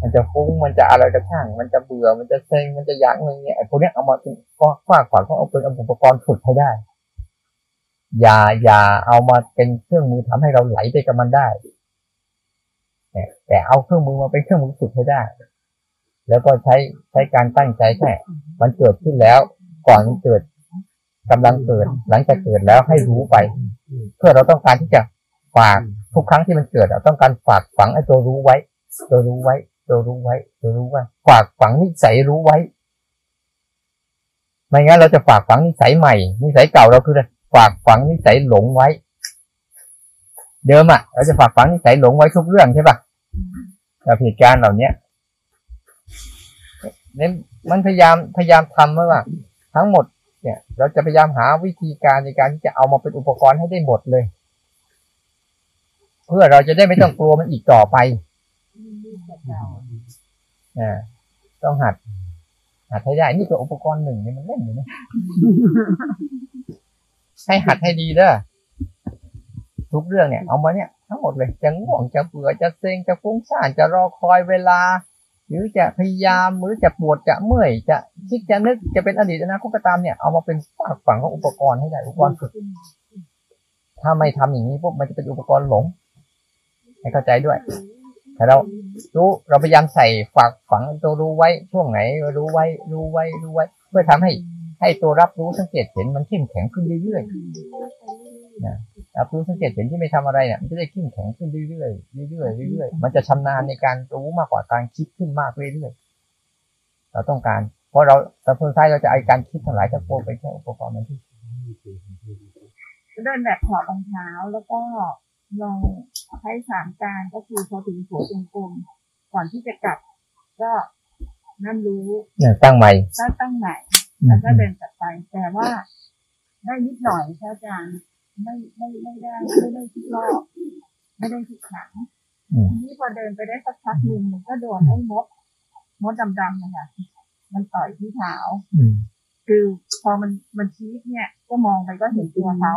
มันจะฟุ้งมันจะอะไรก็ช่าง มันจะเบื่อมันจะเซ็งมันจะยั้งอะไรเงี้ยไอ้พวกเนี้ยเอามาเป็นฝากฝังเขาเอาเป็นอุปกรณ์ฝึกให้ได้ อย่าอย่าเอามาเป็นเครื่องมือทำให้เราไหลไปกับมันได้แต่แต่เอาเครื่องมือมาเป็นเครื่องมือฝึกให้ได้ แล้วก็ใช้ใช้การตั้งใจแค่มันเกิดขึ้นแล้ว ก่อนมันเกิดกำลังเกิด หลังจากเกิดแล้วให้รู้ไป เพื่อเราต้องการที่จะฝากทุกครั้งที่มันเกิดเราต้องการฝากฝังไอ้ตัวรู้ไว้ ตัวรู้ไว้ ตัวรู้ไว้ ตัวรู้ไว้ฝากฝังนิสัยรู้ไว้ไม่งั้นเราจะฝากฝังนิสัยใหม่ นิสัยเก่าเราคืออะไรฝากฝังนิสัยหลงไว้ เดิมอะ เราจะฝากฝังนิสัยหลงไว้ทุกเรื่องใช่ปะกับเหตุการณ์เหล่าเนี้ย เน้นมันพยายามพยายามทำไว้ว่าทั้งหมดเนี่ยเราจะพยายามหาวิธีการในการที่จะเอามาเป็นอุปกรณ์ให้ได้หมดเลย เพื่อเราจะได้ไม่ต้องกลัวมันอีกต่อไปอ่าต้องหัด หัดให้ได้นี่คืออุปกรณ์หนึ่งเนี่ยมันเล่นอยู่นะให้หัดให้ดีเด้อทุกเรื่องเนี่ยเอามาเนี่ยทั้งหมดเลยจะง่วงจะเบื่อจะเซ็งจะฟุ้งซ่านจะรอคอยเวลา หรือจะพยายามหรือจะปวดจะเมื่อย จะคิดจะนึกจะเป็นอดีตอนาคตก็ตามเนี่ยเอามาเป็นฝากฝังของอุปกรณ์ให้ได้อุปกรณ์ฝึกถ้าไม่ทำอย่างนี้ปุ๊บมันจะเป็นอุปกรณ์หลงให้เข้าใจด้วยแต่เรารู้เราพยายามใส่ฝากฝังตัวรู้ไว้ช่วงไหน รู้ไว้ รู้ไว้รู้ไว้ เพื่อทำให้ให้ตัวรับรู้สังเกตเห็นมันเข้มแข็งขึ้นเรื่อยๆ นะรับรู้สังเกตเห็นที่ไม่ทำอะไรเนี่ยมันจะได้เข้มแข็งขึ้นเรื่อยๆเรื่อยๆเรื่อยๆมันจะชำนาญในการรู้มากกว่าการคิดขึ้นมากเรื่อยๆเราต้องการ เพราะเราแต่สุดท้ายเราจะไอาการคิดทั้งหลายจะโปรไปแค่อุปกรณ์มันที่เดินแบบถอดรองเท้าแล้วก็ลองใช้สามการก็คือพอถึงหัวจงกรมก่อนที่จะกลับ ก็นั่นรู้เนี่ยตั้งใหม่ตั้งตั้งไหนแล้วก็เดินกลับไป แต่ว่าได้นิดหน่อยพระอาจารย์ ไม่ไม่ไม่ได้ไม่ได้ทุกรอบไม่ได้ทุกครั้งอืมทีนี้พอเดินไปได้สักพักหนึ่งมันก็โดนไอ้มดมดดำๆนะคะมันต่อยที่เท้าอืมคือพอมันมันชี้เนี่ย ก็มองไปก็เห็นตัวเขา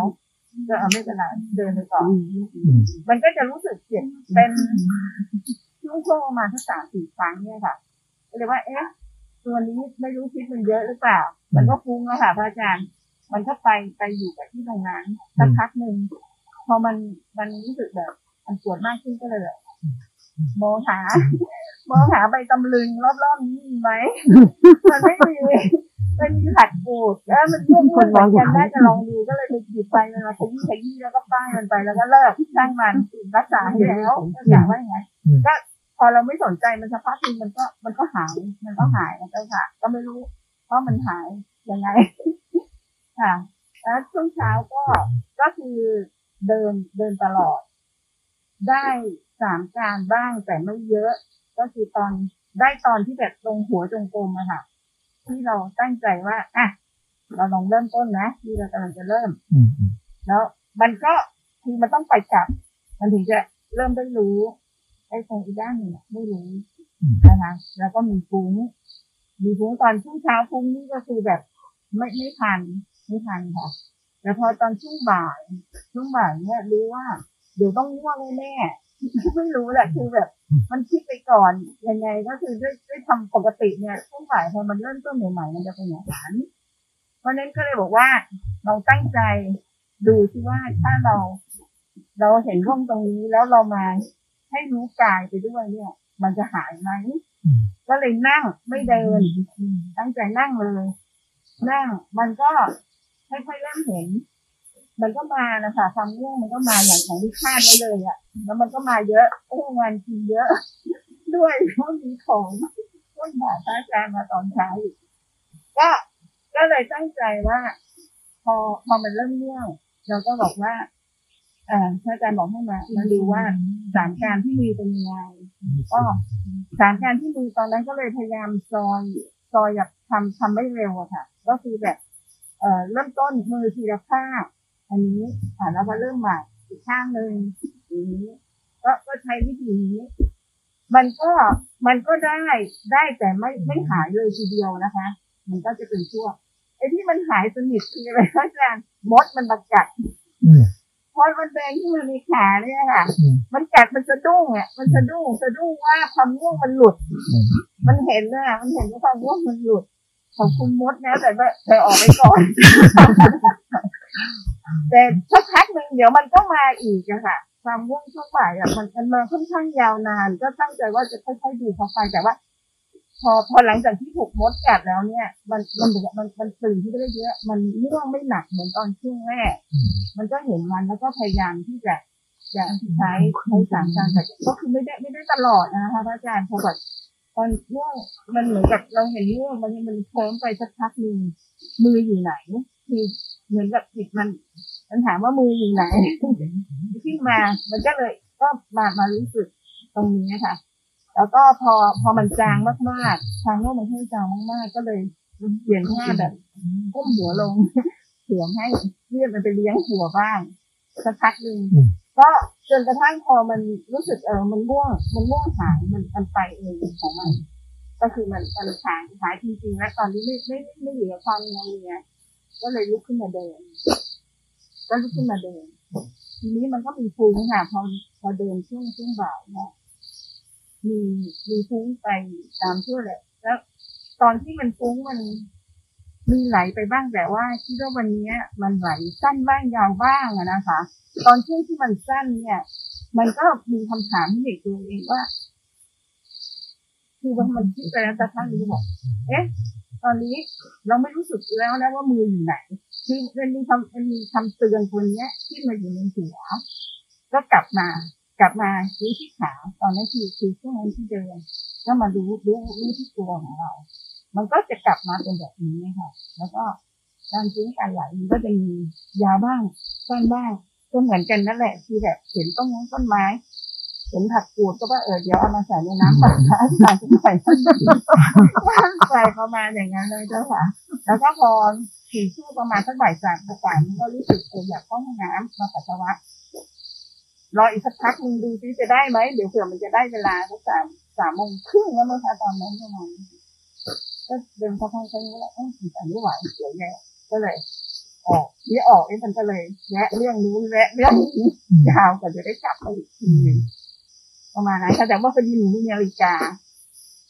ก็เอาไม่เป็นไรเดินไปก่อนอืมมันก็จะรู้สึกเจ็บเป็นช่วงช่วงประมาณสักสามสี่ครั้งเนี่ยค่ะก็เลยว่า เอ๊ะ ตัวนี้ไม่รู้พิษมันเยอะหรือเปล่า มันก็ฟุ้งแล้วค่ะพระอาจารย์ มันก็ไปไปอยู่กับที่ตรงนั้นสักพักหนึ่งพอมันมันรู้สึกแบบมันปวดมากขึ้นก็เลยแบบมองหามองหาใบตำลึงรอบๆนี้มีไหมมันไม่มีมันมีผัดปูดแล้วมันร่วมๆเหมือนกันได้จะลองดูก็เลยไปหยิบไปมันมาขยี้ขยี้แล้วก็ป้ายมันไปแล้วก็เลิกช่างมันรักษาให้แล้วก็อยากว่าอย่างไงก็พอเราไม่สนใจมันสักพักหนึงมันก็มันก็หายมันก็หายนะเจ้าค่ะก็ไม่รู้ว่ามันหายยังไง ค่ะ แล้วช่วงเช้าก็ก็คือเดินเดินตลอด ได้สามการบ้างแต่ไม่เยอะ ก็คือตอนได้ตอนที่แบบตรงหัวจงกรมอะค่ะ ที่เราตั้งใจว่าอะเราลองเริ่มต้นนะที่เรากำลังจะเริ่มอืมอืมแล้วมันก็คือมันต้องไปกลับ มันถึงจะเริ่มได้รู้ไอ้ตรงอีกด้านหนึ่งอะไม่รู้นะคะแล้วก็มีฟุ้งมีฟุ้งตอนช่วงเช้าฟุ้งนี่ก็คือแบบไม่ไม่ทัน ไม่ทันค่ะแต่พอตอนช่วงบ่ายช่วงบ่ายเนี่ยรู้ว่า เดี๋ยวต้องง่วงแน่ๆไม่รู้แหละคือแบบ มันคิดไปก่อนยังไงก็คือด้วยด้วยทำปกติเนี่ยช่วงบ่ายพอมันเริ่มต้นใหม่ๆมันจะเป็นอย่างนั้นเพราะฉะนั้นก็เลยบอกว่าเราตั้งใจดูที่ว่าถ้าเรา เราเห็นร่องตรงนี้แล้วเรามาให้รู้กายไปด้วยเนี่ย มันจะหายไหมอืมก็เลยนั่งไม่เดินตั้งใจนั่งเลย นั่งมันก็ ค่อยๆเริ่มเห็น มันก็มานะคะความง่วงมันก็มาอย่างของที่คาดไว้เลยอะแล้วมันก็มาเยอะโอ้งานกินเยอะ ด้วยเพราะมีของต้นบาทอาจารย์มาตอนเช้าก็ก็เลยตั้งใจว่า พอพอมันเริ่มง่วงเราก็บอกว่าเอ่ออาจารย์บอกให้มามาดูว่าสามการที่มีเป็นยังไงก็สามการที่มือตอนนั้นก็เลยพยายามซอยซอยอยากทำทำไม่เร็วอะค่ะ ก็คือแบบ เอ่อเริ่มต้นมือทีละข้างอันนี้อ่าแล้วก็เริ่มใหม่อีกข้างหนึ่งอย่างนี้ ก็ก็ใช้วิธีนี้ มันก็มันก็ได้ได้แต่ไม่ไม่หายเลยทีเดียวนะคะ มันก็จะเป็นช่วงไอ้ที่มันหายสนิทคืออะไรคะอาจารย์มดมันมากัดอืมพอมันแดงที่มันมีขาเนี่ยค่ะอืมมันกัดมันสะดุ้งอะมันสะดุ้งสะดุ้งว่าความง่วงมันหลุดอืมมันเห็นนะมันเห็นว่าความง่วงมันหลุด ขอบคุณมดนะ แต่ว่าเธอออกไปก่อน แต่สักพักหนึ่งเดี๋ยวมันก็มาอีกอะค่ะความง่วงช่วงบ่ายอะมันมันมาค่อนข้างยาวนาน ก็ตั้งใจว่าจะค่อยๆดูเขาไปแต่ว่า พอพอหลังจากที่ถูกมดกัดแล้วเนี่ย มันมันมันมันตื่นที่ได้เยอะ มันง่วงไม่หนักเหมือนตอนช่วงแรกมมันก็เห็นมันแล้วก็พยายามที่จะจะใช้ใช้สามการแต่ก็คือไม่ได้ไม่ได้ตลอดนะคะพระอาจารย์พอแบบ ตอนง่วงมันเหมือนกับเราเห็นง่วงมันมันเคลิ้มไปสักพักหนึ่งมืออยู่ไหนคือเหมือนกับจิตมัน มันถามว่ามืออยู่ไหนขึ้นมา มันก็เลยก็มามารู้สึกตรงนี้ค่ะเอแล้วก็พอพอมันจางมากๆทางโลกมันให้จางมากๆก็เลยเปลี่ยนท่าแบบก้มหัวลงเผื่อให้เลือดมันไปเลี้ยงหัวบ้างสักพักหนึ่งอืมก็ จนกระทั่งพอมันรู้สึกเออมันง่วงมันง่วงหายมันมันไปเองของมัน ก็คือมันมันหายหายจริงๆแล้วตอนนี้ไม่ไม่ไม่เหลือความงอเงี้ยก็เลยลุกขึ้นมาเดิน ก็ลุกขึ้นมาเดิน ทีนี้มันก็มีฟุ้งค่ะพอพอเดินช่วงช่วงบ่ายเนี่ยมีมีฟุ้งไปตามทั่วแหละ แล้วตอนที่มันฟุ้งมัน มีไหลไปบ้างแต่ว่าคิดว่าวันนี้มันไหลสั้นบ้างยาวบ้างนะคะ ตอนช่วงที่มันสั้นเนี่ย มันก็มีคำถามที่เด็กตัวเองว่า คือมันมันคิดไปแล้วแต่ท่านนี้บอกเอ๊ะ ตอนนี้เราไม่รู้สึกแล้วนะว่ามืออยู่ไหนคือมันมีคำมันมีคำเตือนตัวเนี้ยที่มาอยู่ในหัวก็กลับมากลับมาดูที่ขาตอนนั้นคือคือช่วงนั้นที่เดินก็มาดูดูดูที่ตัวของเรา มันก็จะกลับมาเป็นแบบนี้ค่ะแล้วก็การซื้อการไหลมันก็จะมียาบ้างสั้นบ้างก็เหมือนกันนั่นแหละคือแบบเห็นต้นไม้ต้นไม้เห็นผักกูดก็ว่าเออเดี๋ยวเอามาใส่ในน้ำผักนะใส่ใส่ใส่ประมาณอย่างนั้นเลยเจ้าค่ะ แล้วก็พอถึงช่วประมาณสักบ่ายสามกว่ามันก็รู้สึกเอออยากเข้าห้องน้ำมาปัสสาวะรออีกสักพักนึงดูซิจะได้ไหมเดี๋ยวเผื่อมันจะได้เวลาสักสามสามโมงครึ่งแล้วมั้งคะตอนนั้นประมาณนี้ ก็เดินเข้าห้องไปแล้วเออแต่ไม่ไหวเดี๋ยวแย่ก็เลย ออกนี่ออกนี่มันก็เลยแวะเรื่องนู้นแวะเรื่องนี้ยาวกว่าจะได้กลับไปอีกทีหนึ่งประมาณนั้นค่ะแต่ว่าพอดีหนูมีนาฬิกา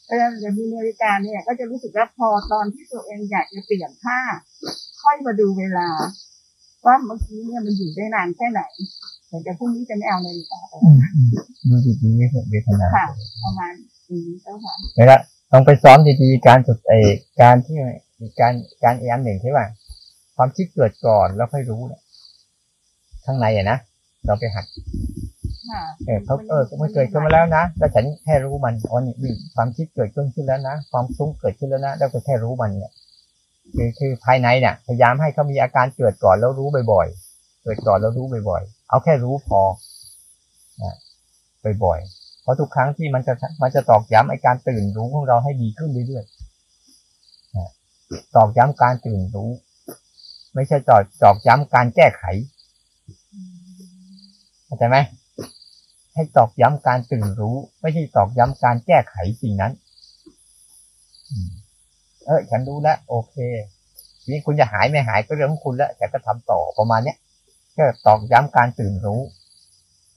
เออเดี๋ยวมีนาฬิกาเนี่ย ก็จะรู้สึกว่าพอตอนที่ตัวเองอยากจะเปลี่ยนผ้า ค่อยมาดูเวลา ว่าเมื่อกี้เนี่ยมันอยู่ได้นานแค่ไหนแต่พรุ่งนี้จะไม่เอานาฬิกาไปอืมอืมรู้สึกมีเวทนาค่ะประมาณนี้เจ้าค่ะเวลา ต้องไปซ้อมดีๆ การสุดไอการที่การการอีกอันหนึ่งที่ว่าความคิดเกิดก่อนแล้วค่อยรู้เนี่ยข้างในอะนะเราไปหัดค่ะเออเขาเออมันเกิดขึ้นมาแล้วนะแล้วฉันแค่รู้มันอ๋อนี่นี่ความคิดเกิดขึ้นขึ้นแล้วนะความฟุ้งเกิดขึ้นแล้วนะแล้วก็แค่รู้มันเนี่ยคือคือภายในเนี่ยพยายามให้เขามีอาการเกิดก่อนแล้วรู้บ่อยๆ เกิดก่อนแล้วรู้บ่อยๆ เอาแค่รู้พอนะบ่อยๆเพ ราะทุกครั้งที่มันจะมันจะตอกย้ำไอการตื่นรู้ของเราให้ดีขึ้นเรื่อยๆตอกย้ำการตื่นรู้ ไม่ใช่ตอกตอกย้ำการแก้ไขเข้าใจไหมให้ตอกย้ำการตื่นรู้ ไม่ใช่ตอกย้ำการแก้ไขสิ่งนั้นเออฉันรู้แล้วโอเคทีนี้คุณจะหายไม่หายก็เรื่องของคุณแล้วแต่ก็ทำต่อประมาณเนี้ยก็ตอกย้ำการตื่นรู้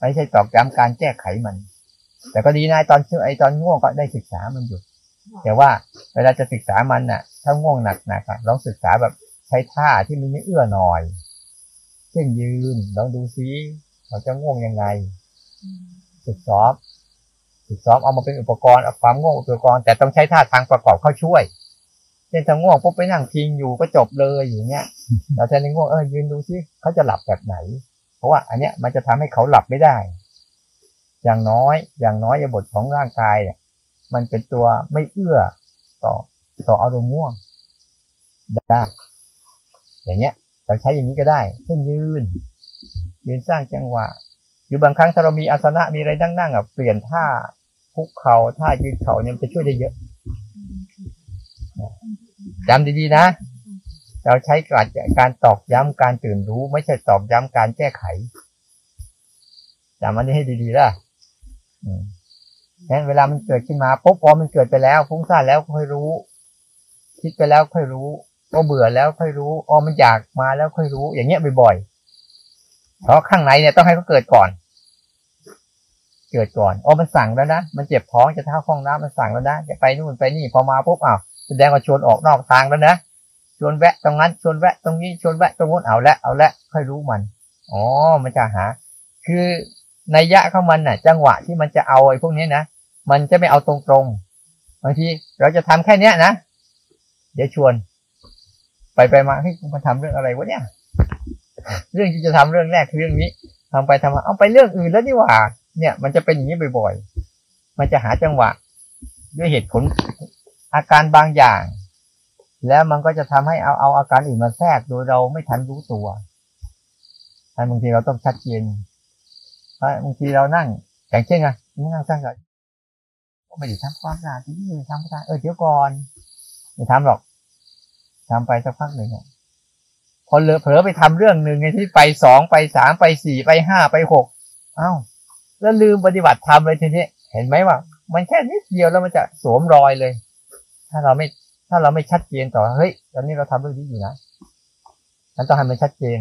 ไม่ใช่ตอกย้ำการแก้ไขมัน แต่ก็ดีนะตอนไอตอนง่วงก็ได้ศึกษามันอยู่ แต่ว่าเวลาจะศึกษามันน่ะ ถ้าง่วงหนักหนักๆลองศึกษาแบบใช้ท่าที่มันไม่เอื้อหน่อย เช่นยืนลองดูซิเขาจะง่วงยังไงฝึกซ้อมฝึกซ้อมเอามาเป็นอุปกรณ์เอาความง่วงอุปกรณ์แต่ต้องใช้ท่าทางประกอบเข้าช่วยเช่นถ้าง่วงปุ๊บไปนั่งพิงอยู่ก็จบเลยอย่างเงี้ยเราจะในง่วงเออยืนดูซิเขาจะหลับแบบไหน เพราะว่า อันเนี้ยมันจะทำให้เขาหลับไม่ได้ อย่างน้อย อย่างน้อยยบทของร่างกายเนี่ยมันเป็นตัวไม่เอื้อต่อต่ออารมณ์ง่วงได้อย่างเงี้ยเราใช้อย่างนี้ก็ได้ เช่นยืน ยืนสร้างจังหวะหรือบางครั้งถ้าเรามีอาสนะมีอะไรนั่งๆอะเปลี่ยนท่าคุกเข่าท่ายืนเข่าเนี่ยมันจะช่วยได้เยอะจำดีๆนะ เราใช้การการตอกย้ำการตื่นรู้ ไม่ใช่ตอกย้ำการแก้ไขจำอันนี้ให้ดีๆล่ะ งั้นเวลามันเกิดขึ้นมาปุ๊บพอมันเกิดไปแล้วฟุ้งซ่านแล้วค่อยรู้ คิดไปแล้วค่อยรู้พอเบื่อแล้วค่อยรู้อ๋อมันอยากมาแล้วค่อยรู้ อย่างเงี้ยบ่อยๆเพราะข้างในเนี่ยต้องให้เขาเกิดก่อน เกิดก่อนอ๋อมันสั่งแล้วนะมันเจ็บท้องจะเท้าห้องน้ำมันสั่งแล้วนะจะไปนู่นไปนี่พอมาปุ๊บอ้าวแสดงว่าชวนออกนอกทางแล้วนะชวนแวะตรงนั้นชวนแวะตรงนี้ชวนแวะตรงโน้นเอาละเอาละค่อยรู้มันอ๋อมันจะหา คือ ในยยะของมันน่ะ จังหวะที่มันจะเอาไอ้พวกนี้นะมันจะไม่เอาตรงๆบางทีเราจะทำแค่เนี้ยนะเดี๋ยวชวน ไปไปมาให้กูมาทำเรื่องอะไรวะเนี่ย เรื่องที่จะทำเรื่องแรกคือเรื่องนี้ทำไปทำมาเอาไปเรื่องอื่นแล้วนี่หว่า เนี่ย มันจะเป็นอย่างนี้บ่อยๆ มันจะหาจังหวะ ด้วยเหตุผลอาการบางอย่าง แล้วมันก็จะทำให้เอาเอาอาการอื่นมาแทรกโดยเราไม่ทันรู้ตัวบางทีเราต้องชัดเจน บางทีเรานั่งอย่างเช่นไงนั่งสร้างสรรค์ไม่ได้ทำความสะอาดที่นี่ไม่ได้ทำความสะอาดเออเดี๋ยวก่อนไม่ทำหรอกทำไปสักพักหนึ่งพอเลอเผลอไปทำเรื่องหนึ่งไงที่ไปสองไปสามไปสี่ไปห้าไปหกเอ้า แล้วลืมปฏิบัติธรรมเลยทีนี้เห็นไหมว่า มันแค่นิดเดียวแล้วมันจะสวมรอยเลย ถ้าเราไม่ถ้าเราไม่ชัดเจนต่อเฮ้ยตอนนี้เราทำเรื่องนี้อยู่นะมันต้องให้มันชัดเจน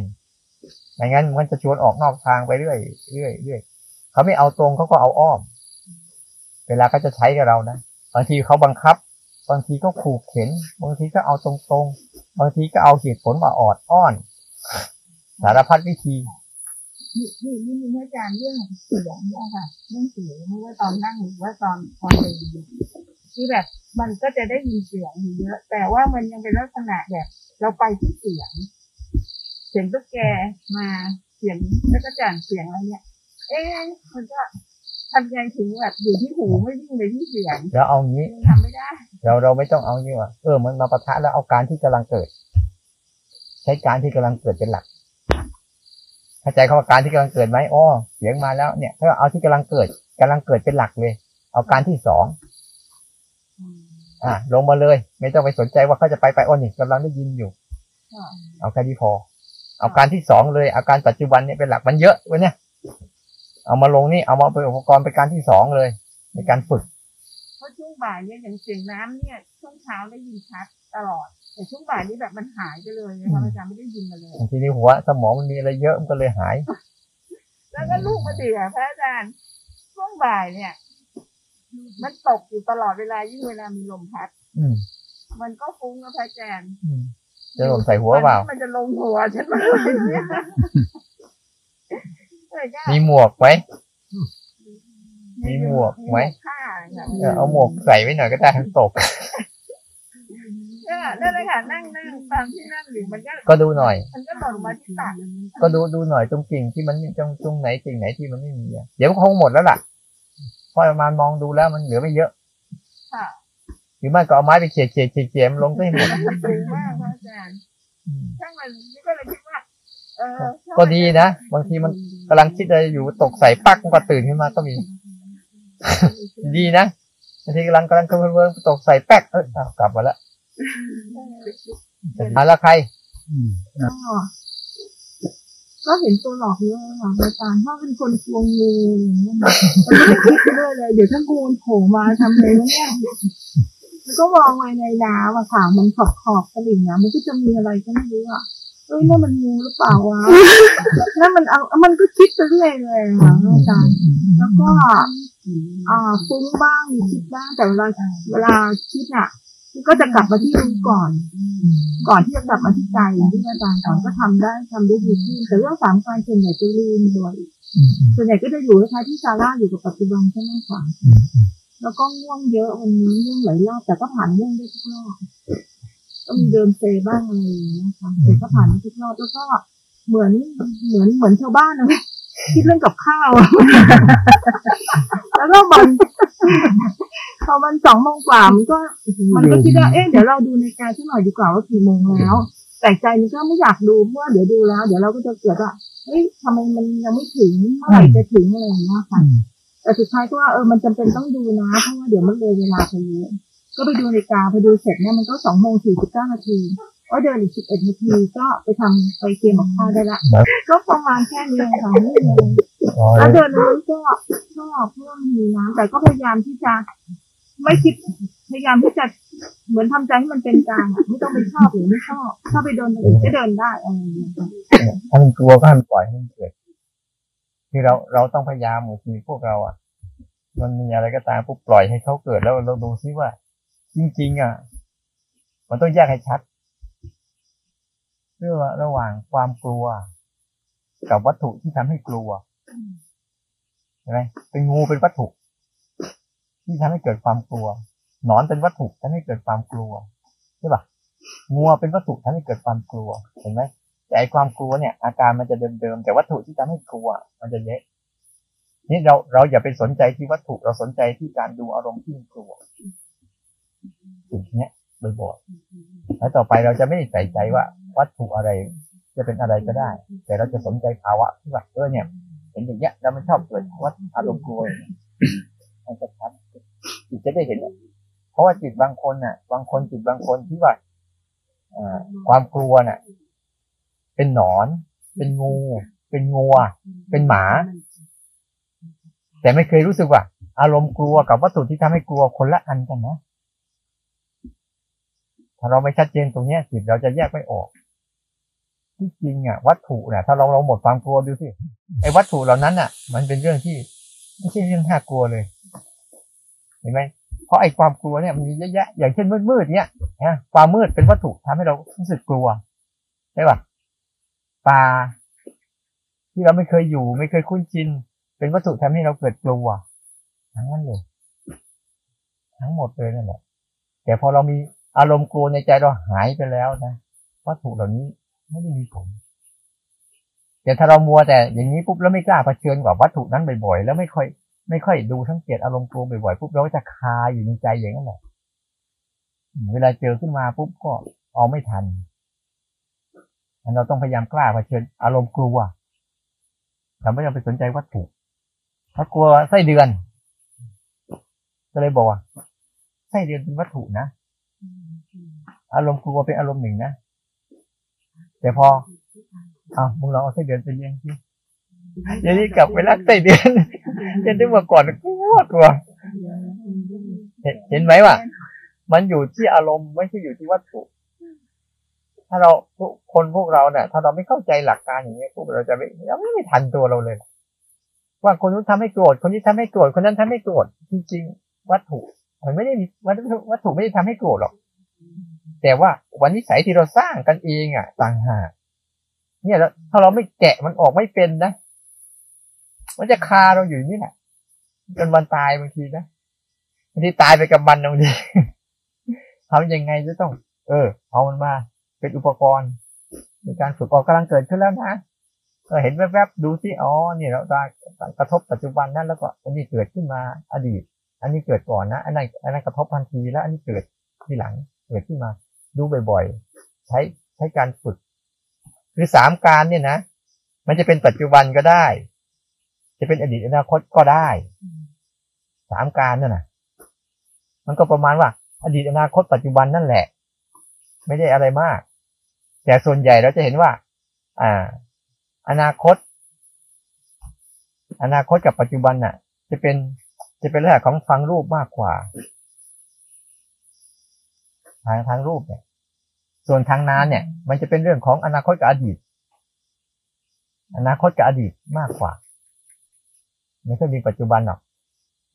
ไม่งั้นมันจะชวนออกนอกทางไปเรื่อยเรื่อยเรื่อยเขาไม่เอาตรงเขาก็เอาอ้อม เวลาเขาจะใช้กับเรานะบางทีเขาบังคับ บางทีก็ขู่เข็น บางทีก็เอาตรงๆบางทีก็เอาเหตุผลมาออดอ้อน สารพัดวิธีนี่นี่นี่อาจารย์เรื่องเสียงเนี่ยค่ะเรื่องเสียงไม่ว่าตอนนั่งหรือว่าตอนตอนเดินที่แบบ มันก็จะได้ยินเสียงอยู่เยอะ แต่ว่ามันยังเป็นลักษณะแบบ เราไปที่เสียง สียงตุ๊กแกมาเสียงแล้วก็จานเสียงอะไรเนี่ย เอ๊ะมันก็ทำไงถึงแบบอยู่ที่หูไม่วิ่งไปที่เสียงแล้วเอางี้ยังทำไม่ได้ เราเราไม่ต้องเอานี่ว่าเออมันมาปะทะแล้วเอาการที่กำลังเกิด ใช้การที่กำลังเกิดเป็นหลักเข้าใจคำว่าการที่กำลังเกิดไหมอ๋อเสียงมาแล้วเนี่ยถ้าเอาที่กำลังเกิดกำลังเกิดเป็นหลักเลย เอาการที่สองอะลงมาเลย ไม่ต้องไปสนใจว่าเขาจะไปไปอ๋อนี่กำลังได้ยินอยู่ค่ะเอาแค่นี้พอเอาการที่สองเลย อาการปัจจุบันเนี่ยเป็นหลักมันเยอะเว้ยเนี่ย เอามาลงนี่เอามาเป็นอุปกรณ์เป็นการที่สองเลย ในการฝึกเพราะช่วงบ่ายเนี่ยอย่างเสียงน้ำเนี่ยช่วงเช้าได้ยินชัดตลอดแต่ช่วงบ่ายนี่แบบมันหายไปเลยนะคะอาจารย์ไม่ได้ยินมาเลยทีนี้หัวสมองมันมีอะไรเยอะมันก็เลยหาย แล้วก็ลูกมาเสียพระอาจารย์ช่วงบ่ายเนี่ย มันตกอยู่ตลอดเวลายิ่งเวลามีลมพัดอืมมันก็ฟุ้งนะพระอาจารย์อืม จะหล่นใส่หัวเปล่า มันจะลงหัวฉันมาเลยเนี่ยเออจ้ะมีหมวกไหม มีหมวกไหมผ้าค่ะเออเอาหมวกใส่ไว้หน่อยก็ได้ทั้งตกเออนั่นเลยค่ะนั่งนั่งตามที่นั่งอยู่มันก็ก็ดูหน่อย มันก็หล่นมาที่ตักก็ดูดูหน่อยตรงกิ่งที่มันตรงตรงไหนกิ่งไหนที่มันไม่มีอะเดี๋ยวก็คงหมดแล้วล่ะเพราะประมาณมองดูแล้วมันเหลือไม่เยอะค่ะห รือไม่ก็เอาไม้ไปเขี่ยเขี่ยเขี่ยเขี่ยมันลงก็ให้หมดมันสูงมากพระอาจารย์อืมช่างมันนี่ก็เลยคิดว่าเออถ้าก็ดีนะ บางทีมันกำลังคิดอะไรอยู่ตกใส่ปักมันก็ตื่นขึ้นมาก็มี ดีนะบางทีกำลังกำลังกำลังเวิร์ตกใส่แป๊กเอออ้าวกลับมาแล้วอะแล้วใครอืมก็ก็เห็นตัวหลอกเยอะค่ะอาจารย์ถ้าเป็นคนกลัวงูอย่างเงี้ยนะมันก็จะคิดไปเรื่อยเลย เดี๋ยวถ้างูมันโผล่มาทำไงวะเนี่ย มันก็มองไปในน้ำอะค่ะ มันขอบขอบๆตลิ่งน้ำมันก็จะมีอะไรก็ไม่รู้อะเอ้ยนั่นมันงูหรือเปล่าวะนั่นมันเอามันก็คิดไปเรื่อยเลยค่ะอาจารย์แล้วก็อ่าฟุ้งบ้างมีคิดบ้างแต่เวลาเวลาคิดอะมันก็จะกลับมาที่รู้ก่อน ก่อนที่จะกลับมาที่ใจอย่างที่อาจารย์สอนก็ทำได้ทำได้ดีขึ้นแต่เรื่องสามกายส่วนใหญ่จะลืมบ่อยส่วนใหญ่ก็จะอยู่คล้ายที่ซาร่าอยู่กับปัจจุบันใช่ไหมคะ แล้วก็ง่วงเยอะวันนี้ง่วงหลายรอบแต่ก็ผ่านง่วงได้ทุกรอบก็มีเดินเซบ้างอะไรอย่างเงี้ยค่ะแต่ก็ผ่านทุกรอบแล้วก็เหมือนเหมือนเหมือนชาวบ้านนะคิดเรื่องกับข้าวแล้วก็มันพอมันสองโมงกว่ามันก็ มันก็คิดว่าเอ๊ะเดี๋ยวเราดูในาฬิกาสักหน่อยดีกว่าว่ากี่โมงแล้วแต่ใจมันก็ไม่อยากดูเพราะว่าเดี๋ยวดูแล้ว เดี๋ยวเราก็จะเกิดว่าเฮ้ยทำไมมันยังไม่ถึงเมื่อไหร่จะถึงอะไรอย่างเงี้ยค่ะ แต่สุดท้ายก็ว่าเออมันจำเป็นต้องดูนะเพราะว่าเดี๋ยวมันเลยเวลาไปเยอะก็ไปดูนาฬิกาพอดูเสร็จเนี่ยมันก็สองโมงสี่สิบเก้านาทีก็เดินอีกสิบเอ็ดนาทีก็ไปทำไปเตรียมกับข้าวได้ละก็ประมาณแค่นี้เองค่ะไม่มีอะไรอ๋อแล้วเดินนั้นก็ชอบเพราะว่ามีน้ำแต่ก็พยายามที่จะไม่คิดพยายามที่จะเหมือนทำใจให้มันเป็นกลางอะไม่ต้องไปชอบหรือไม่ชอบถ้าไปเดินอื่นก็เดินได้อะไรอย่างเงี้ยค่ะถ้ามันกลัวก็ให้มันปล่อยให้มันเกิด คือเราเราต้องพยายามบางทีพวกเราอะ มันมีอะไรก็ตามปุ๊บปล่อยให้เขาเกิดแล้วเราดูซิว่า จริง ๆ อะ มันต้องแยกให้ชัดเรื่องระหว่างความกลัว กับวัตถุที่ทำให้กลัวเห็นไหมเป็นงูเป็นวัตถุ ที่ทำให้เกิดความกลัว หนอนเป็นวัตถุทำให้เกิดความกลัวใช่ปะงัวเป็นวัตถุทำให้เกิดความกลัวเห็นไหม แต่ไอความกลัวเนี่ย อาการมันจะเดิมๆแต่วัตถุที่ทำให้กลัว มันจะเยอะนี่เราเราอย่าไปสนใจที่วัตถุเราสนใจที่การดูอารมณ์ที่มันกลัวสิ่งเนี้ยบ่อยๆแล้วต่อไปเราจะไม่ได้ใส่ใจว่าวัตถุอะไรจะเป็นอะไรก็ได้ แต่เราจะสนใจภาวะที่ว่าเออเนี่ยเห็นอย่างเงี้ยแล้วมันชอบเกิดวัตอารมณ์กลัวอย่างเงี้ยมันจะชัดจิตจะได้เห็นเพราะว่าจิตบางคนน่ะ บางคนจิตบางคนที่ว่าความกลัวน่ะ เป็นหนอน เป็นงู เป็นงัว เป็นหมา แต่ไม่เคยรู้สึกว่า อารมณ์กลัวกับวัตถุที่ทำให้กลัวคนละอันกันนะถ้าเราไม่ชัดเจนตรงเนี้ยจิตเราจะแยกไม่ออก ที่จริงอะ วัตถุเนี่ยถ้าเราเราหมดความกลัวดูสิไอ้วัตถุเหล่านั้นอะ มันเป็นเรื่องที่ไม่ใช่เรื่องน่ากลัวเลย เห็นไหมเพราะไอ้ความกลัวเนี่ยมันมีเยอะแยะอย่างเช่นมืดๆเนี่ยนะความมืดเป็นวัตถุทำให้เรารู้สึกกลัวใช่ป่ะ ป่าที่เราไม่เคยอยู่ ไม่เคยคุ้นชิน เป็นวัตถุทำให้เราเกิดกลัวทั้งนั้นเลยทั้งหมดเลยนั่นแหละแต่พอเรามีอารมณ์กลัวในใจเราหายไปแล้วนะวัตถุเหล่านี้ไม่ได้มีผลแต่ถ้าเรามัวแต่อย่างนี้ปุ๊บแล้วไม่กล้าเผชิญกับวัตถุนั้นบ่อยๆแล้วไม่ค่อย ไม่ค่อยดูสังเกตอารมณ์กลัวบ่อยๆปุ๊บเราก็จะคาอยู่ในใจอย่างนั้นแหละเวลาเจอขึ้นมาปุ๊บก็เอาไม่ทันงั้น เราต้องพยายามกล้าเผชิญอารมณ์กลัวเราไม่ต้องไปสนใจวัตถุถ้ากลัวไส้เดือน ก็เลยบอกว่าไส้เดือนเป็นวัตถุนะอารมณ์กลัวเป็นอารมณ์หนึ่งนะแต่พอเอามึงลองเอาไส้เดือนไปเลี้ยงสิเดี๋ยวนี้กลับไปรักไส้เดือนเห็นที่เมื่อก่อนกลัวกลัวเห็นไหมว่ามันอยู่ที่อารมณ์ไม่ใช่อยู่ที่วัตถุ ถ้าเราทุกคนพวกเราเนี่ยถ้าเราไม่เข้าใจหลักการอย่างนี้ยพวกเราจะไม่เราไม่ทันตัวเราเลย ว่าคนนู้นทำให้โกรธคนนี้ทำให้โกรธคนนั้นทำให้โกรธจริงๆวัตถุมันไม่ได้มีวัตถุวัตถุไม่ได้ทำให้โกรธหรอก แต่ว่าวันนิสัยที่เราสร้างกันเองอะต่างหากเนี่ยแล้วถ้าเราไม่แกะมันออกไม่เป็นนะมันจะคาเราอยู่นี่แหละจนวันตายบางทีนะบางทีตายไปกับมันบางทีทำยังไงจะต้อง เออ เอามันมา เป็นอุปกรณ์ ในการฝึกออกกำลังเกิดขึ้นแล้วนะเออเห็นแวบๆดูที่อ๋อเนี่ยเราตากระทบปัจจุบันนั้นแล้วก็อันนี้เกิดขึ้นมาอดีต อันนี้เกิดก่อนนะ อันนั้นอันนั้นกระทบทันทีแล้ว อันนี้เกิดทีหลังเกิดขึ้นมา ดูบ่อยๆ ใช้ใช้การฝึกคือสามการเนี่ยนะ มันจะเป็นปัจจุบันก็ได้ จะเป็นอดีตอนาคตก็ได้สามการนั่นนะมันก็ประมาณว่า อดีตอนาคตปัจจุบันนั่นแหละ ไม่ได้อะไรมาก แต่ส่วนใหญ่เราจะเห็นว่า อ่า อนาคต อนาคตกับปัจจุบันน่ะ จะเป็นจะเป็นเรื่องของฟังรูปมากกว่า ทางทางรูปเนี่ย ส่วนทางนานเนี่ย มันจะเป็นเรื่องของอนาคตกับอดีต อนาคตกับอดีตมากกว่า ไม่ค่อยมีปัจจุบันหรอก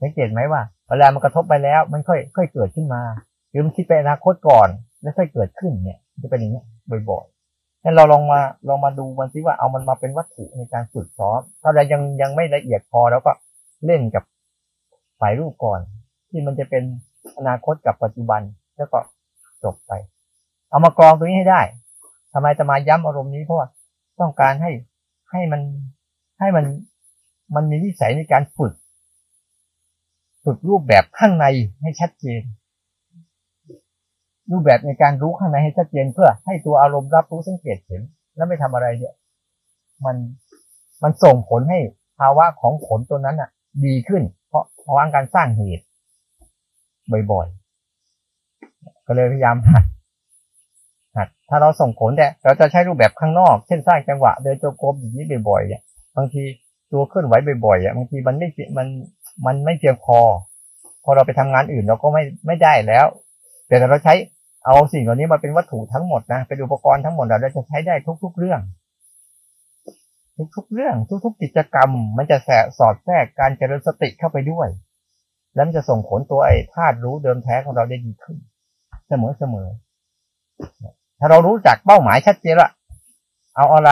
สังเกตไหมว่าเวลามันกระทบไปแล้ว มันค่อยค่อยเกิดขึ้นมาหรือมันคิดไปอนาคตก่อน แล้วค่อยเกิดขึ้นเนี่ย จะเป็นอย่างนี้ บ่อยๆงั้นเราลองมาลองมาดูมันซิว่าเอามันมาเป็นวัตถุในการฝึกซ้อม ถ้าเรายังยังไม่ละเอียดพอแล้วก็เล่นกับฝ่ายรูปก่อน ที่มันจะเป็นอนาคตกับปัจจุบันแล้วก็จบไป เอามากรองตรงนี้ให้ได้ทำไมจะมาย้ำอารมณ์นี้เพราะว่าต้องการให้ให้มันให้มันมันมีนิสัยในการฝึก ฝึกรูปแบบข้างในให้ชัดเจน รูปแบบในการรู้ข้างในให้ชัดเจนเพื่อให้ตัวอารมณ์รับรู้สังเกตเห็นแล้วไม่ทำอะไรเนี่ยมันมันส่งผลให้ภาวะของผลตัวนั้นอะ ดีขึ้น เพราะเพราะว่าการสร้างเหตุบ่อยๆก็เลยพยายามหัดหัดถ้าเราส่งผลแต่เราจะใช้รูปแบบข้างนอก เช่นสร้างจังหวะเดินโจงกรมอย่างนี้บ่อยๆเนี่ยบางทีตัวเคลื่อนไหวบ่อยๆอะบางทีมันไม่มันมันไม่เพียงพอ พอเราไปทำงานอื่นเราก็ไม่ไม่ได้แล้ว แต่ถ้าเราใช้ เอาสิ่งเหล่านี้มาเป็นวัตถุทั้งหมดนะเป็นอุปกรณ์ทั้งหมดเราจะใช้ได้ทุก ๆเรื่อง ทุกๆเรื่อง ทุก ๆ กิจกรรม มันจะแสสอดแทรกการเจริญสติเข้าไปด้วย แล้วมันจะส่งผลตัวไอ้ธาตุรู้เดิมแท้ของเราได้ดีขึ้น เสมอเสมอถ้าเรารู้จักเป้าหมายชัดเจนว่าเอาอะไร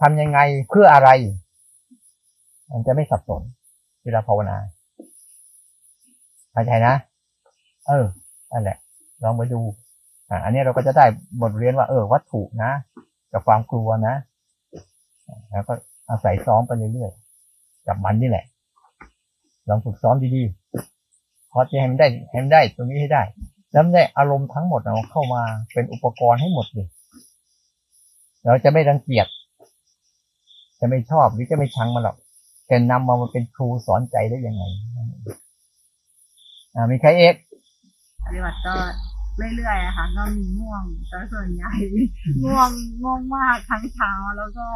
ทำยังไงเพื่ออะไร มันจะไม่สับสนเวลาภาวนาเข้าใจนะ เออนั่นแหละ ลองไปดู อันนี้เราก็จะได้บทเรียนว่าเออวัตถุนะ กับความกลัวนะ แล้วก็อาศัยซ้อมไปเรื่อยๆกับมันนี่แหละ ลองฝึกซ้อมดีๆพอจะให้มันได้ให้มันได้ตรงนี้ให้ได้ แล้วได้อารมณ์ทั้งหมดเอาเข้ามาเป็นอุปกรณ์ให้หมดเลยเราจะไม่รังเกียจจะไม่ชอบหรือจะไม่ชังมันหรอกแต่นำมามาเป็นครูสอนใจได้ยังไงออ่ามีใครเอกปฏิบัติก็ เรื่อยๆอะค่ะก็มีง่วงแต่ส่วนใหญ่ง่วงง่วงมากทั้งเช้าแล้วก็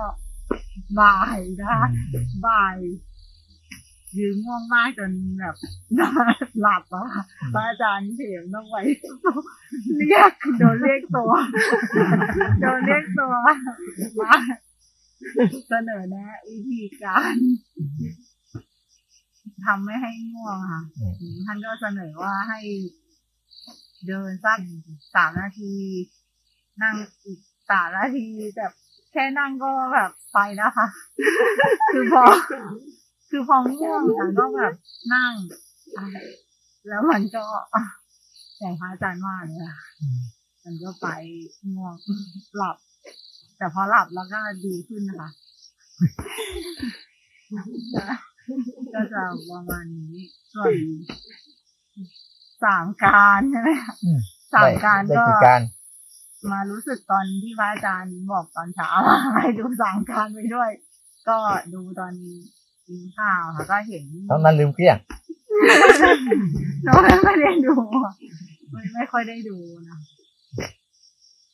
บ่ายนะคะบ่ายยืนง่วงมากจนแบบหลับอะค่ะพระอาจารย์เถียงต้องไว้เรียกโดนเรียกตัวโดนเรียกตัวมาเสนอแนะวิธีการทำไม่ให้ง่วงค่ะท่านก็เสนอว่าให้ เดินสักสามนาที นั่งอีกสามนาทีแต่แค่นั่งก็แบบไปนะคะ คือพอ คือพอง่วงแต่ก็แบบนั่งอะแล้วมันก็อะอย่างพระอาจารย์ว่าเลยค่ะมันก็ไปง่วงหลับ แต่พอหลับแล้วก็ดีขึ้นนะคะ ก็จะประมาณนี้ส่วน สามการใช่ไหมคะอืมสามการได้ก็กี่การมารู้สึกตอนที่พระอาจารย์บอกตอนเช้าให้ดูสามการไปด้วย ก็ดูตอนกินข้าวค่ะก็เห็นทั้งนั้นลืมเกลี้ยงน้องไม่ได้ดูอะไม่ไม่ค่อยได้ดูนะ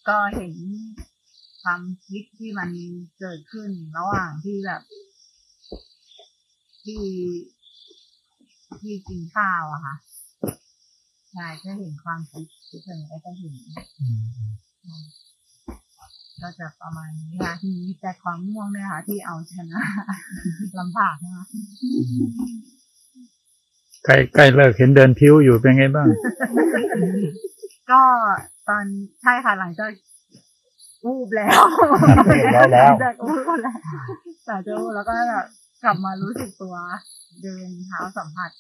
ก็เห็นความคิดที่มันเกิดขึ้นระหว่างที่แบบ ที่ที่กินข้าวอะค่ะ ใช่ก็เห็นความคิดที่เพิ่นก็จะเห็นก็จะประมาณนี้ค่ะทีนี้แต่ความง่วงเนี่ยค่ะ ที่เอาชนะลำบากนะคะใกล้ใกล้เลิกเห็นเดินพิ้วอยู่เป็นไงบ้าง ก็ตอนใช่ค่ะหลังจากอูบแล้วเรียบร้อยแล้วหงจากอูบแล้วแต่จะอูบแล้วก็กลับมารู้สึกตัว เดินเท้าสัมผัส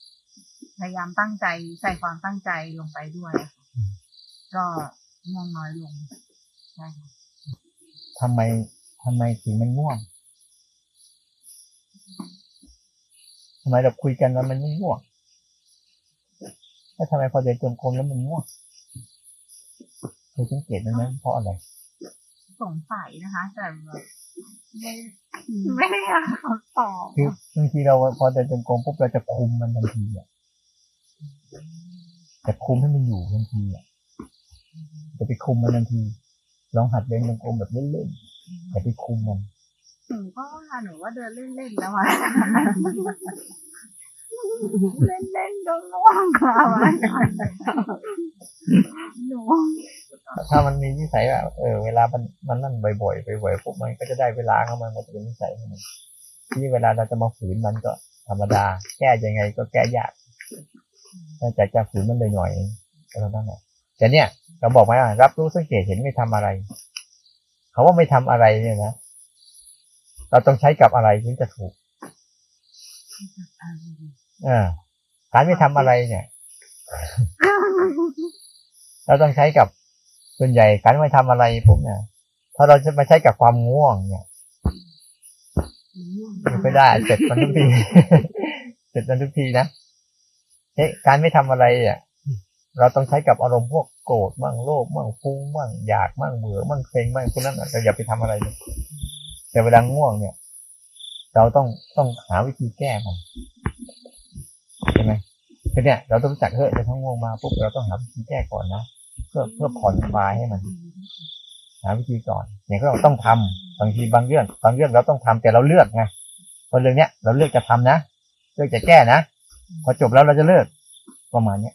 พยายามตั้งใจใส่ความตั้งใจลงไปด้วยค่ะก็ง่วงน้อยลงใช่ค่ะทำไมทำไมถึงมันง่วงทำไมเราคุยกันแล้วมันไม่ง่วงแล้วทำไมพอเดินจงกรมแล้วมันง่วงเคยสังเกตไหมเพราะอะไร สงสัยนะคะ แต่แบบไม่ไม่ได้หาคำตอบคือบางทีเราพอเดินจงกรมปุ๊บเราจะคุมมันทันทีอะ จะคุมให้มันอยู่ทันทีอะจะไปคุมมันทันที ลองหัดเดินจงกรมแบบเล่นๆอย่าไปคุมมันหนูก็ว่าหนูว่าเดินเล่นๆแล้วอะเล่นๆก็ง่วงค่ะวันหนูถ้ามันมีนิสัยแบบเออเวลามันมันนั่นบ่อยๆบ่อยๆปุ๊บมันก็จะได้เวลาของมันมันจะเป็นนิสัยของมันที่เวลาเราจะมาฝืนมันก็ธรรมดา แก้ยังไงก็แก้ยาก นอกจากจะฝืนมันเลยหน่อยๆก็แล้วนั่นแหละแต่เนี่ยเราบอกไว้ว่ารับรู้สังเกตเห็นไม่ทำอะไรเขาว่าไม่ทำอะไรเนี่ยนะเราต้องใช้กับอะไรถึงจะถูกเออการไม่ทำอะไรเนี่ย เราต้องใช้กับส่วนใหญ่การไม่ทำอะไรปุ๊บเนี่ยถ้าเราจะมาใช้กับความง่วงเนี่ยมันไม่ได้เสร็จมันทุกทีเสร็จมันทุกทีนะ เฮ้ยการไม่ทำอะไรอะเราต้องใช้กับอารมณ์พวกโกรธบ้างโลภบ้างฟุ้งบ้างอยากบ้างเบื่อบ้างเซ็งบ้างพวกนั้นอะเราอย่าไปทำอะไรเลยแต่เวลาง่วงเนี่ย เราต้องต้องหาวิธีแก้มันใช่ไหมคือเนี่ยเราต้องรู้จักเฮ้ยเราทั้งง่วงมาปุ๊บเราต้องหาวิธีแก้ก่อนนะเพื่อเพื่อผ่อนคลายให้มัน หาวิธีก่อนอย่างที่เราต้องทำบางทีบางเรื่องบางเรื่องเราต้องทำแต่เราเลือกไงพอเรื่องเนี้ยเราเลือกจะทำนะเลือกจะแก้นะ พอจบแล้วเราจะเลิกประมาณเนี้ย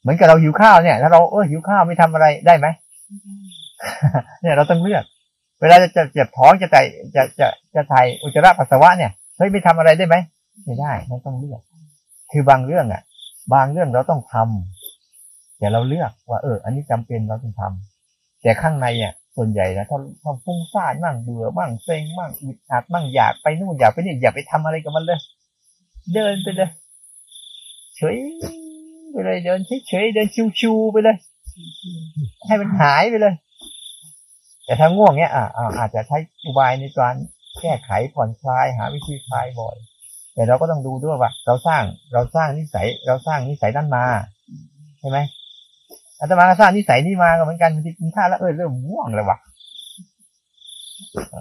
เหมือนกับเราหิวข้าวเนี่ย ถ้าเราเออหิวข้าวไม่ทำอะไรได้ไหมเนี่ยเราต้องเลือก เวลาจะเจ็บท้องจะไตจะจะจะถ่ายอุจจาระปัสสาวะเนี่ยเฮ้ยไม่ทำอะไรได้ไหมไม่ได้เราต้องเลือก คือบางเรื่องอะ บางเรื่องเราต้องทำแต่เราเลือกว่าเออ อันนี้จำเป็นเราต้องทำแต่ข้างในอะส่วนใหญ่นะถ้าถ้าฟุ้งซ่านบ้างเบื่อบ้างเซ็งบ้างอึดอัดบ้างอยากไปนู่นอยากไปนี่อย่าไปทำอะไรกับมันเลย เดินไปเลยเฉยไปเลยเดินเฉยเดินชิวๆไปเลย ให้มันหายไปเลย แต่ถ้าง่วงเนี้ยอะอะอาจจะใช้อุบายในการแก้ไขผ่อนคลายหาวิธีคลายบ่อย แต่เราก็ต้องดูด้วยว่า เราสร้างเราสร้างนิสัย เราสร้างนิสัยนั้นมาใช่ไหมอาตมาก็สร้างนิสัยนี้มาก็เหมือนกันบางทีกินข้าวแล้วเออเริ่มง่วงเลยว่ะ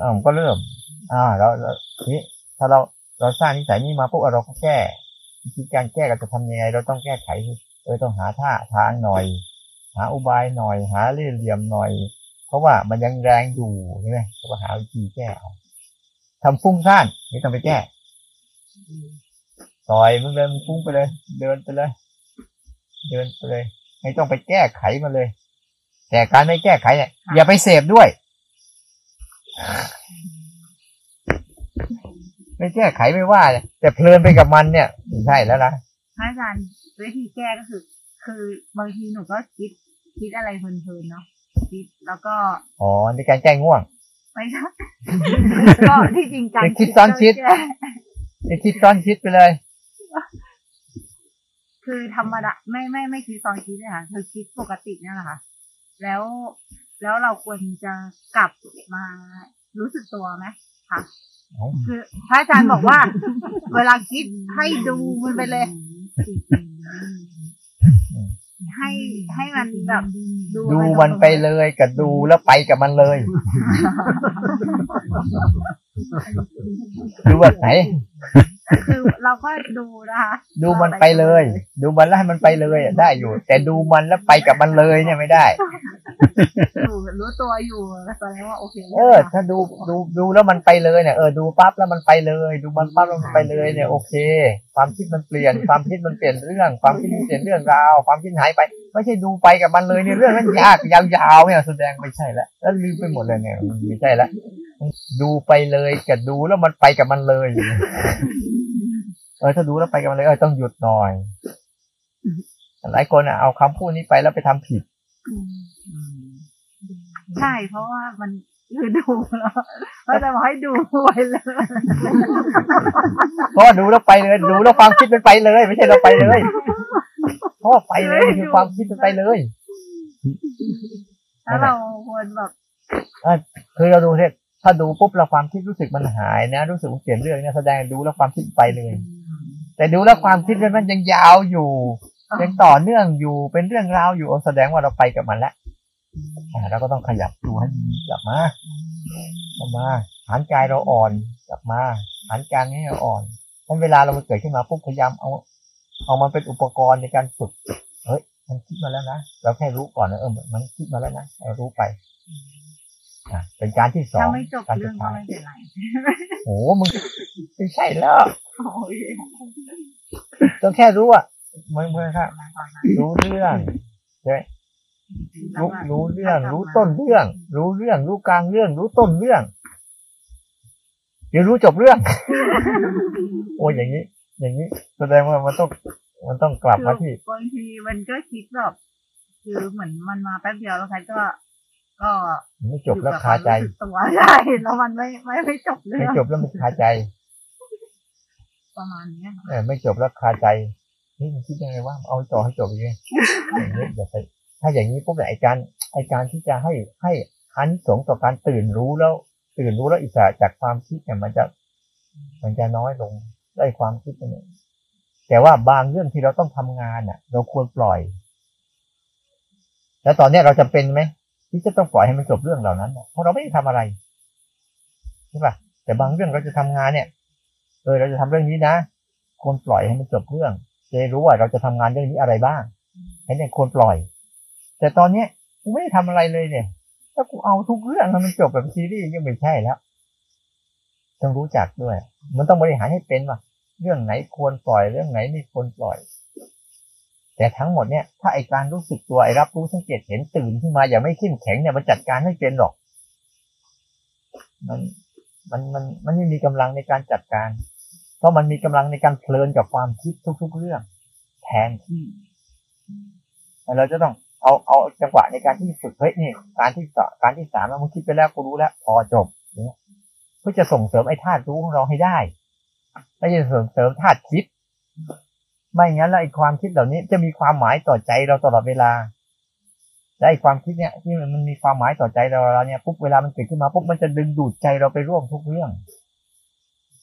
อ่าผมก็เริ่ม อ่าเราเราทีนี้ถ้าเรา เราสร้างนิสัยนี้มาปุ๊บเราก็แก้วิธีการแก้เราจะทำยังไง เราต้องแก้ไขเออต้องหาท่าทางหน่อย หาอุบายหน่อย หาเล่ห์เหลี่ยมหน่อย เพราะว่ามันยังแรงอยู่ใช่ไหมก็หาวิธีแก้เอาทำฟุ้งซ่านไม่ต้องไปแก้ต่อยมึงเลยมึงฟุ้งไปเลย เดินไปเลย เดินไปเลย ไม่ต้องไปแก้ไขมันเลย แต่การไม่แก้ไขเนี่ยอย่าไปเสพด้วย ไม่แก้ไขไม่ว่า แต่เพลินไปกับมันเนี่ยไม่ใช่แล้วนะพระอาจารย์วิธีแก้ก็คือ คือบางทีหนูก็คิดคิดอะไรเพลินๆเนาะคิดแล้วก็อ๋อในการแก้ง่วงไม่ใช่ก็ที่จริงจังไปคิดซ้อนคิดก็แก้ไอ้คิดซ้อนคิดไปเลย คือธรรมดาไม่ไม่ไม่คิดตอนคิดเลยค่ะคือคิดปกติเนี่ยแหละค่ะ แล้วแล้วเราควรจะกลับมารู้สึกตัวไหมคะเอ้าคือ พระอาจารย์บอกว่า เวลาคิดให้ดูมันไปเลย ให้ให้มันแบบดูดูอะไรมันไปเลยกับดูแล้วไปกับมันเลยดูแบบไหน คือเราก็ดูนะคะ ดูมันไปเลย ดูมันแล้วให้มันไปเลยอะได้อยู่ แต่ดูมันแล้วไปกับมันเลยเนี่ยไม่ได้อยู่รู้ตัวอยู่แสดงว่าโอเคเออ ถ้าดูดูดูแล้วมันไปเลยเนี่ยเออดูปั๊บแล้วมันไปเลย ดูมันปั๊บแล้วมันไปเลยเนี่ยโอเค ความคิดมันเปลี่ยน ความคิดมันเปลี่ยนเรื่อง ความคิดมันเปลี่ยนเรื่องราว ความคิดหายไป ไม่ใช่ดูไปกับมันเลยเนี่ยเรื่องนั้นยากยาวๆเนี่ยแสดงไม่ใช่แล้วแล้วลืมไปหมดเลยเนี่ยมันไม่ใช่แล้วดูไปเลยกับดูแล้วมันไปกับมันเลย เออถ้าดูแล้วไปกับมันเลยเออต้องหยุดหน่อย หลายคนอะเอาคำพูดนี้ไปแล้วไปทำผิดใช่เพราะว่ามันคือดูแล้วเขาจะบอกให้ดูไว้เลยเพราะว่าดูแล้วไปเลยดูแล้วความคิดมันไปเลย ไม่ใช่เราไปเลยเพราะว่าไปเลยคือความคิดมันไปเลยแล้วเราควรแบบคือเราดูเนี่ยถ้าดูปุ๊บเราความคิดรู้สึกมันหายนะ รู้สึกมันเปลี่ยนเรื่องเนี่ยแสดงดูแล้วความคิดไปเลย แต่ดูแล้วความคิดมันยังยาวอยู่ ยังต่อเนื่องอยู่เป็นเรื่องราวอยู่แสดงว่าเราไปกับมันแล้วเราก็ต้องขยับดูให้ดีกลับมากลับมาฐานกายเราอ่อนกลับมาฐานกายนี้เราอ่อนนั้นเวลาเราเกิดขึ้นมาปุ๊บพยายามเอา เอามันเป็นอุปกรณ์ในการฝึกเฮ้ยมันคิดมาแล้วนะเราแค่รู้ก่อนนะเออมันคิดมาแล้วนะเรารู้ไป เป็นการที่สอถ้างไม่จบการเรื่สุองดก็ท้ายไม่เป็นไรโอ้มึงไม่ใช่แล้วโอเคต้องแค่รู้อะมันเพื่อนครับรู้เรื่องใช่ไหมรู้รู้เรื่อง รู้ต้นเรื่อง รู้เรื่อง รู้กลางเรื่อง รู้ต้นเรื่อง เดี๋ยวรู้จบเรื่อง โอ้ยอย่างนี้ อย่างนี้ แสดงว่ามันต้อง มันต้องกลับมาที่บางทีมันก็คิดแบบคือเหมือนมันมาแป๊บเดียวแล้วใครก็ ก็ไม่จบแล้วคาใจอยู่กับควมรู้สึกตัวใช่แล้วมันไม่ไม่ไม่จบเรื่ไม่องจบแล้วมันคาใจ ประมาณเนี้ยค่ะเออไม่จบแล้วคาใจนี่มันคิดยังไงว่าเอาต่อให้จบยังไงอย่างนี้อย่าไปถ้าอย่างนี้ปุ๊บเนี่ยไอการไอการที่จะให้ให้อานิสงส์ต่อการตื่นรู้แล้ว ตื่นรู้แล้วอิสระจากความคิดเนี่ยมันจะมันจะน้อยลงได้ความคิดเนี่ยแต่ว่าบางเรื่องที่เราต้องทำงานอะ เราควรปล่อย แล้วตอนเนี้ยเราจำเป็นไหม ที่จะต้องปล่อยให้มันจบเรื่องเหล่านั้นเพราะเราไม่ได้ทำอะไรใช่ปะแต่บางเรื่องเราจะทำงานเนี่ยเออเราจะทำเรื่องนี้นะควรปล่อยให้มันจบเรื่องจะรู้ว่าเราจะทำงานเรื่องนี้อะไรบ้างให้เนี่ยควรปล่อย แต่ตอนเนี้ยกูไม่ได้ทำอะไรเลยเนี่ย ถ้ากูเอาทุกเรื่องมันจบแบบซีรีส์ยังไม่ใช่แล้วต้องรู้จักด้วย มันต้องบริหารให้เป็นว่าเรื่องไหนควรปล่อยเรื่องไหนไม่ควรปล่อย แต่ทั้งหมดเนี่ยถ้าไอการรู้สึกตัวไอรับรู้สังเกตเห็นตื่นขึ้นมาอย่าไม่เข้มแข็งเนี่ยมันจัดการไม่เป็นหรอก มันมันมันมันไม่มีกำลังในการจัดการ เพราะมันมีกำลังในการเพลินกับความคิดทุก ๆ เรื่อง แทนที่แต่เราจะต้องเอาเอาจังหวะในการที่ฝึกเฮ้ยนี่การที่สองการที่สามแล้วมึงคิดไปแล้วกูรู้แล้ว พอจบเงี้ยเพื่อจะส่งเสริมไอ้ธาตุรู้ของเราให้ได้ไม่ใช่ส่งเสริมธาตุคิด ไม่งั้นแล้วไอ้ความคิดเหล่านี้จะมีความหมายต่อใจเราตลอดเวลาและไอ้ความคิดเนี่ยที่มันมีความหมายต่อใจเราเราเนี่ยปุ๊บเวลามันเกิดขึ้นมาปุ๊บมันจะดึงดูดใจเราไปร่วมทุกเรื่อง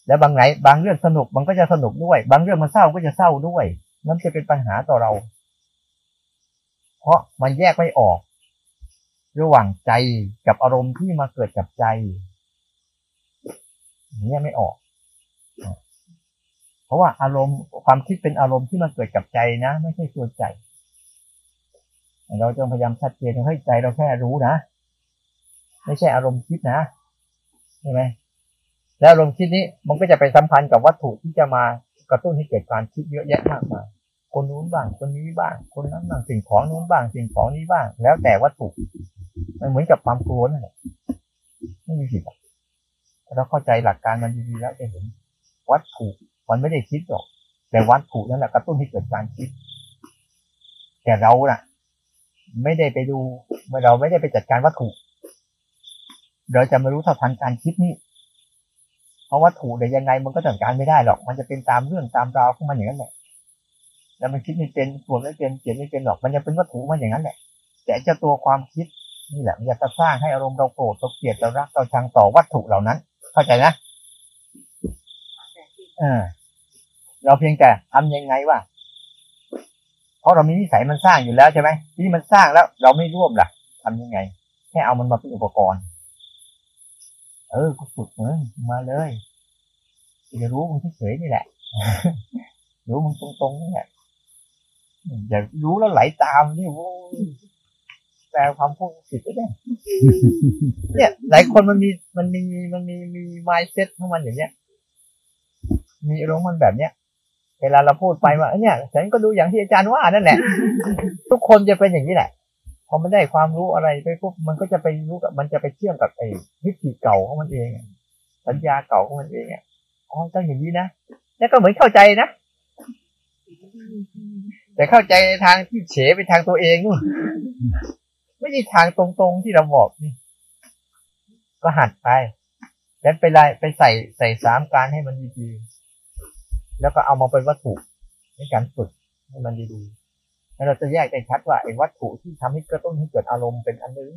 แล้วบางไหนบางเรื่องสนุกมันก็จะสนุกด้วย บางเรื่องมันเศร้าก็จะเศร้าด้วยนั่นจะเป็นปัญหาต่อเรา เพราะมันแยกไม่ออก ระหว่างใจกับอารมณ์ที่มาเกิดกับใจเนี่ยไม่ออก เพราะว่าอารมณ์ความคิดเป็นอารมณ์ที่มันเกิดกับใจนะ ไม่ใช่ตัวใจ เราจงพยายามชัดเจนให้ใจเราแค่รู้นะ ไม่ใช่อารมณ์คิดนะใช่ไหมแล้วอารมณ์คิดนี้มันก็จะไปสัมพันธ์กับวัตถุที่จะมากระตุ้นให้เกิดการคิดเยอะแยะมากมายคนนู้นบ้าง คนนี้บ้าง คนนั้นบ้างสิ่งของนู้นบ้าง สิ่งของนี้บ้าง แล้วแต่วัตถุมันเหมือนกับความกลัวนั่นแหละไม่มีผิดเราเข้าใจหลักการมันดีๆแล้วจะเห็นวัตถุ มันไม่ได้คิดหรอก แต่วัตถุนั่นแหละกระตุ้นให้เกิดการคิด แต่เราน่ะ ไม่ได้ไปดูเราไม่ได้ไปจัดการวัตถุ เราจะไม่รู้เท่าทันการคิดนี่เพราะวัตถุเดี๋ยวยังไงมันก็จัดการไม่ได้หรอก มันจะเป็นตามเรื่องตามราวของมันอย่างนั้นแหละแล้วมันคิดไม่เป็นปวดไม่เป็นเขียนไม่เป็นหรอก มันยังเป็นวัตถุมันอย่างนั้นแหละ แต่เจ้าตัวความคิดนี่แหละมันจะสร้างให้อารมณ์เราโกรธเราเกลียดเรารักเราชังต่อวัตถุเหล่านั้น เข้าใจนะ เออ เราเพียงแต่ทำยังไงวะเพราะเรามีนิสัยมันสร้างอยู่แล้วใช่ไหมที่มันสร้างแล้ว เราไม่ร่วมล่ะทำยังไง แค่เอามันมาเป็นอุปกรณ์ เออก็ฝึกมึงมาเลยจะรู้มึงเฉยๆนี่แหละ รู้มึงตรงๆนี่แหละอย่ารู้แล้วไหลตามนี่โว้ยแปลความพูดผิดไปเนี่ยเนี่ย หลายคนมันมีมันมีมันมีมีมายเซ็ตของมันอย่างเนี้ย มีอารมณ์มันแบบเนี้ย เวลาเราพูดไปว่าเอ้ยเนี่ยฉันก็ดูอย่างที่อาจารย์ว่านั่นแหละ ทุกคนจะเป็นอย่างนี้แหละพอมันได้ความรู้อะไรไปปุ๊บมันก็จะไปรู้กับมันจะไปเชื่อมกับไอ้วิธีเก่าของมันเองสัญญาเก่าของมันเองอ๋อต้องอย่างนี้นะแล้วก็เหมือนเข้าใจนะแต่เข้าใจในทางที่เฉไปทางตัวเองนู่นไม่ใช่ทางตรงๆที่เราบอกนี่ ก็หัดไป แล้วไปไล่ไปใส่ใส่สามการให้มันดีๆ แล้วก็เอามาเป็นวัตถุในการฝึกให้มันดีๆแล้วเราจะแยกได้ชัดว่าไอ้วัตถุที่ทำให้กระตุ้นให้เกิดอารมณ์เป็นอันนึง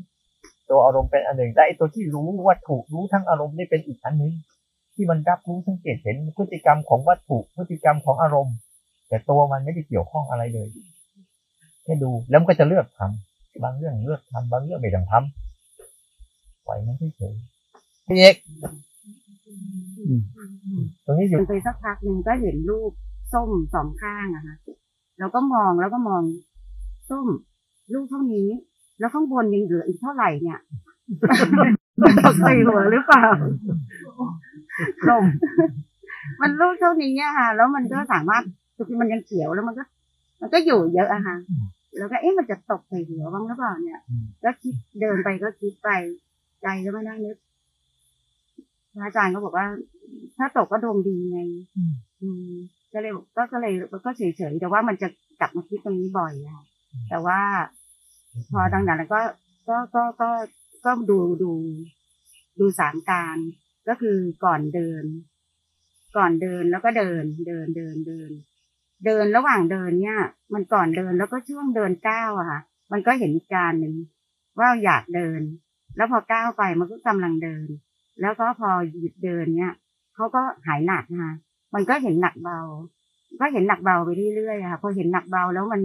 ตัวอารมณ์เป็นอันหนึ่งแต่ไอ้ตัวที่รู้วัตถุรู้ทั้งอารมณ์นี่เป็นอีกอันนึงที่มันรับรู้สังเกตเห็นพฤติกรรมของวัตถุพฤติกรรมของอารมณ์ แต่ตัวมันไม่ได้เกี่ยวข้องอะไรเลยแค่ดูแล้วมันก็จะเลือกทำบางเรื่องเลือกทำบางเรื่องไม่ต้องทำปล่อยมันเฉยๆพี่เอก ตรงนี้อยู่ไปสักพักหนึ่งก็เห็นรูปส้มสองข้างอะค่ะเราก็มองแล้วก็มองส้มลูกเท่านี้ แล้วข้างบนยังเหลืออีกเท่าไหร่เนี่ยตกใส่หัวหรือเปล่าส้มมันลูกเท่านี้อะค่ะ แล้วมันก็สามารถคือมันยังเขียวแล้วมันก็ มันก็อยู่เยอะอะค่ะแล้วก็เอ๊ะมันจะตกใส่หัวบ้างหรือเปล่าเนี่ย ก็คิดเดินไปก็คิดไปใจก็ไม่นั่งนึกพระ อาจารย์ก็บอกว่า ถ้าตกก็ดวงดีไง อืมก็เลยบอกก็ก็เลยก็เฉยเฉยๆแต่ว่ามันจะกลับมาคิดตรงนี้บ่อยอะแต่ว่า พอดังนั้นแล้วก็ก็ก็ก็ก็ดูดูดูสามการก็คือก่อนเดิน ก่อนเดินแล้วก็เดิน เดินเดินเดิน เดินระหว่างเดินเนี่ย มันก่อนเดินแล้วก็ช่วงเดินก้าวอะค่ะ มันก็เห็นอีกการหนึ่งว่าอยากเดิน แล้วพอก้าวไปมันก็กำลังเดิน แล้วก็พอหยุดเดินเนี่ยเขาก็หายหนักนะคะมันก็เห็นหนักเบา ก็เห็นหนักเบาไปเรื่อยๆค่ะพอเห็นหนักเบาแล้วมัน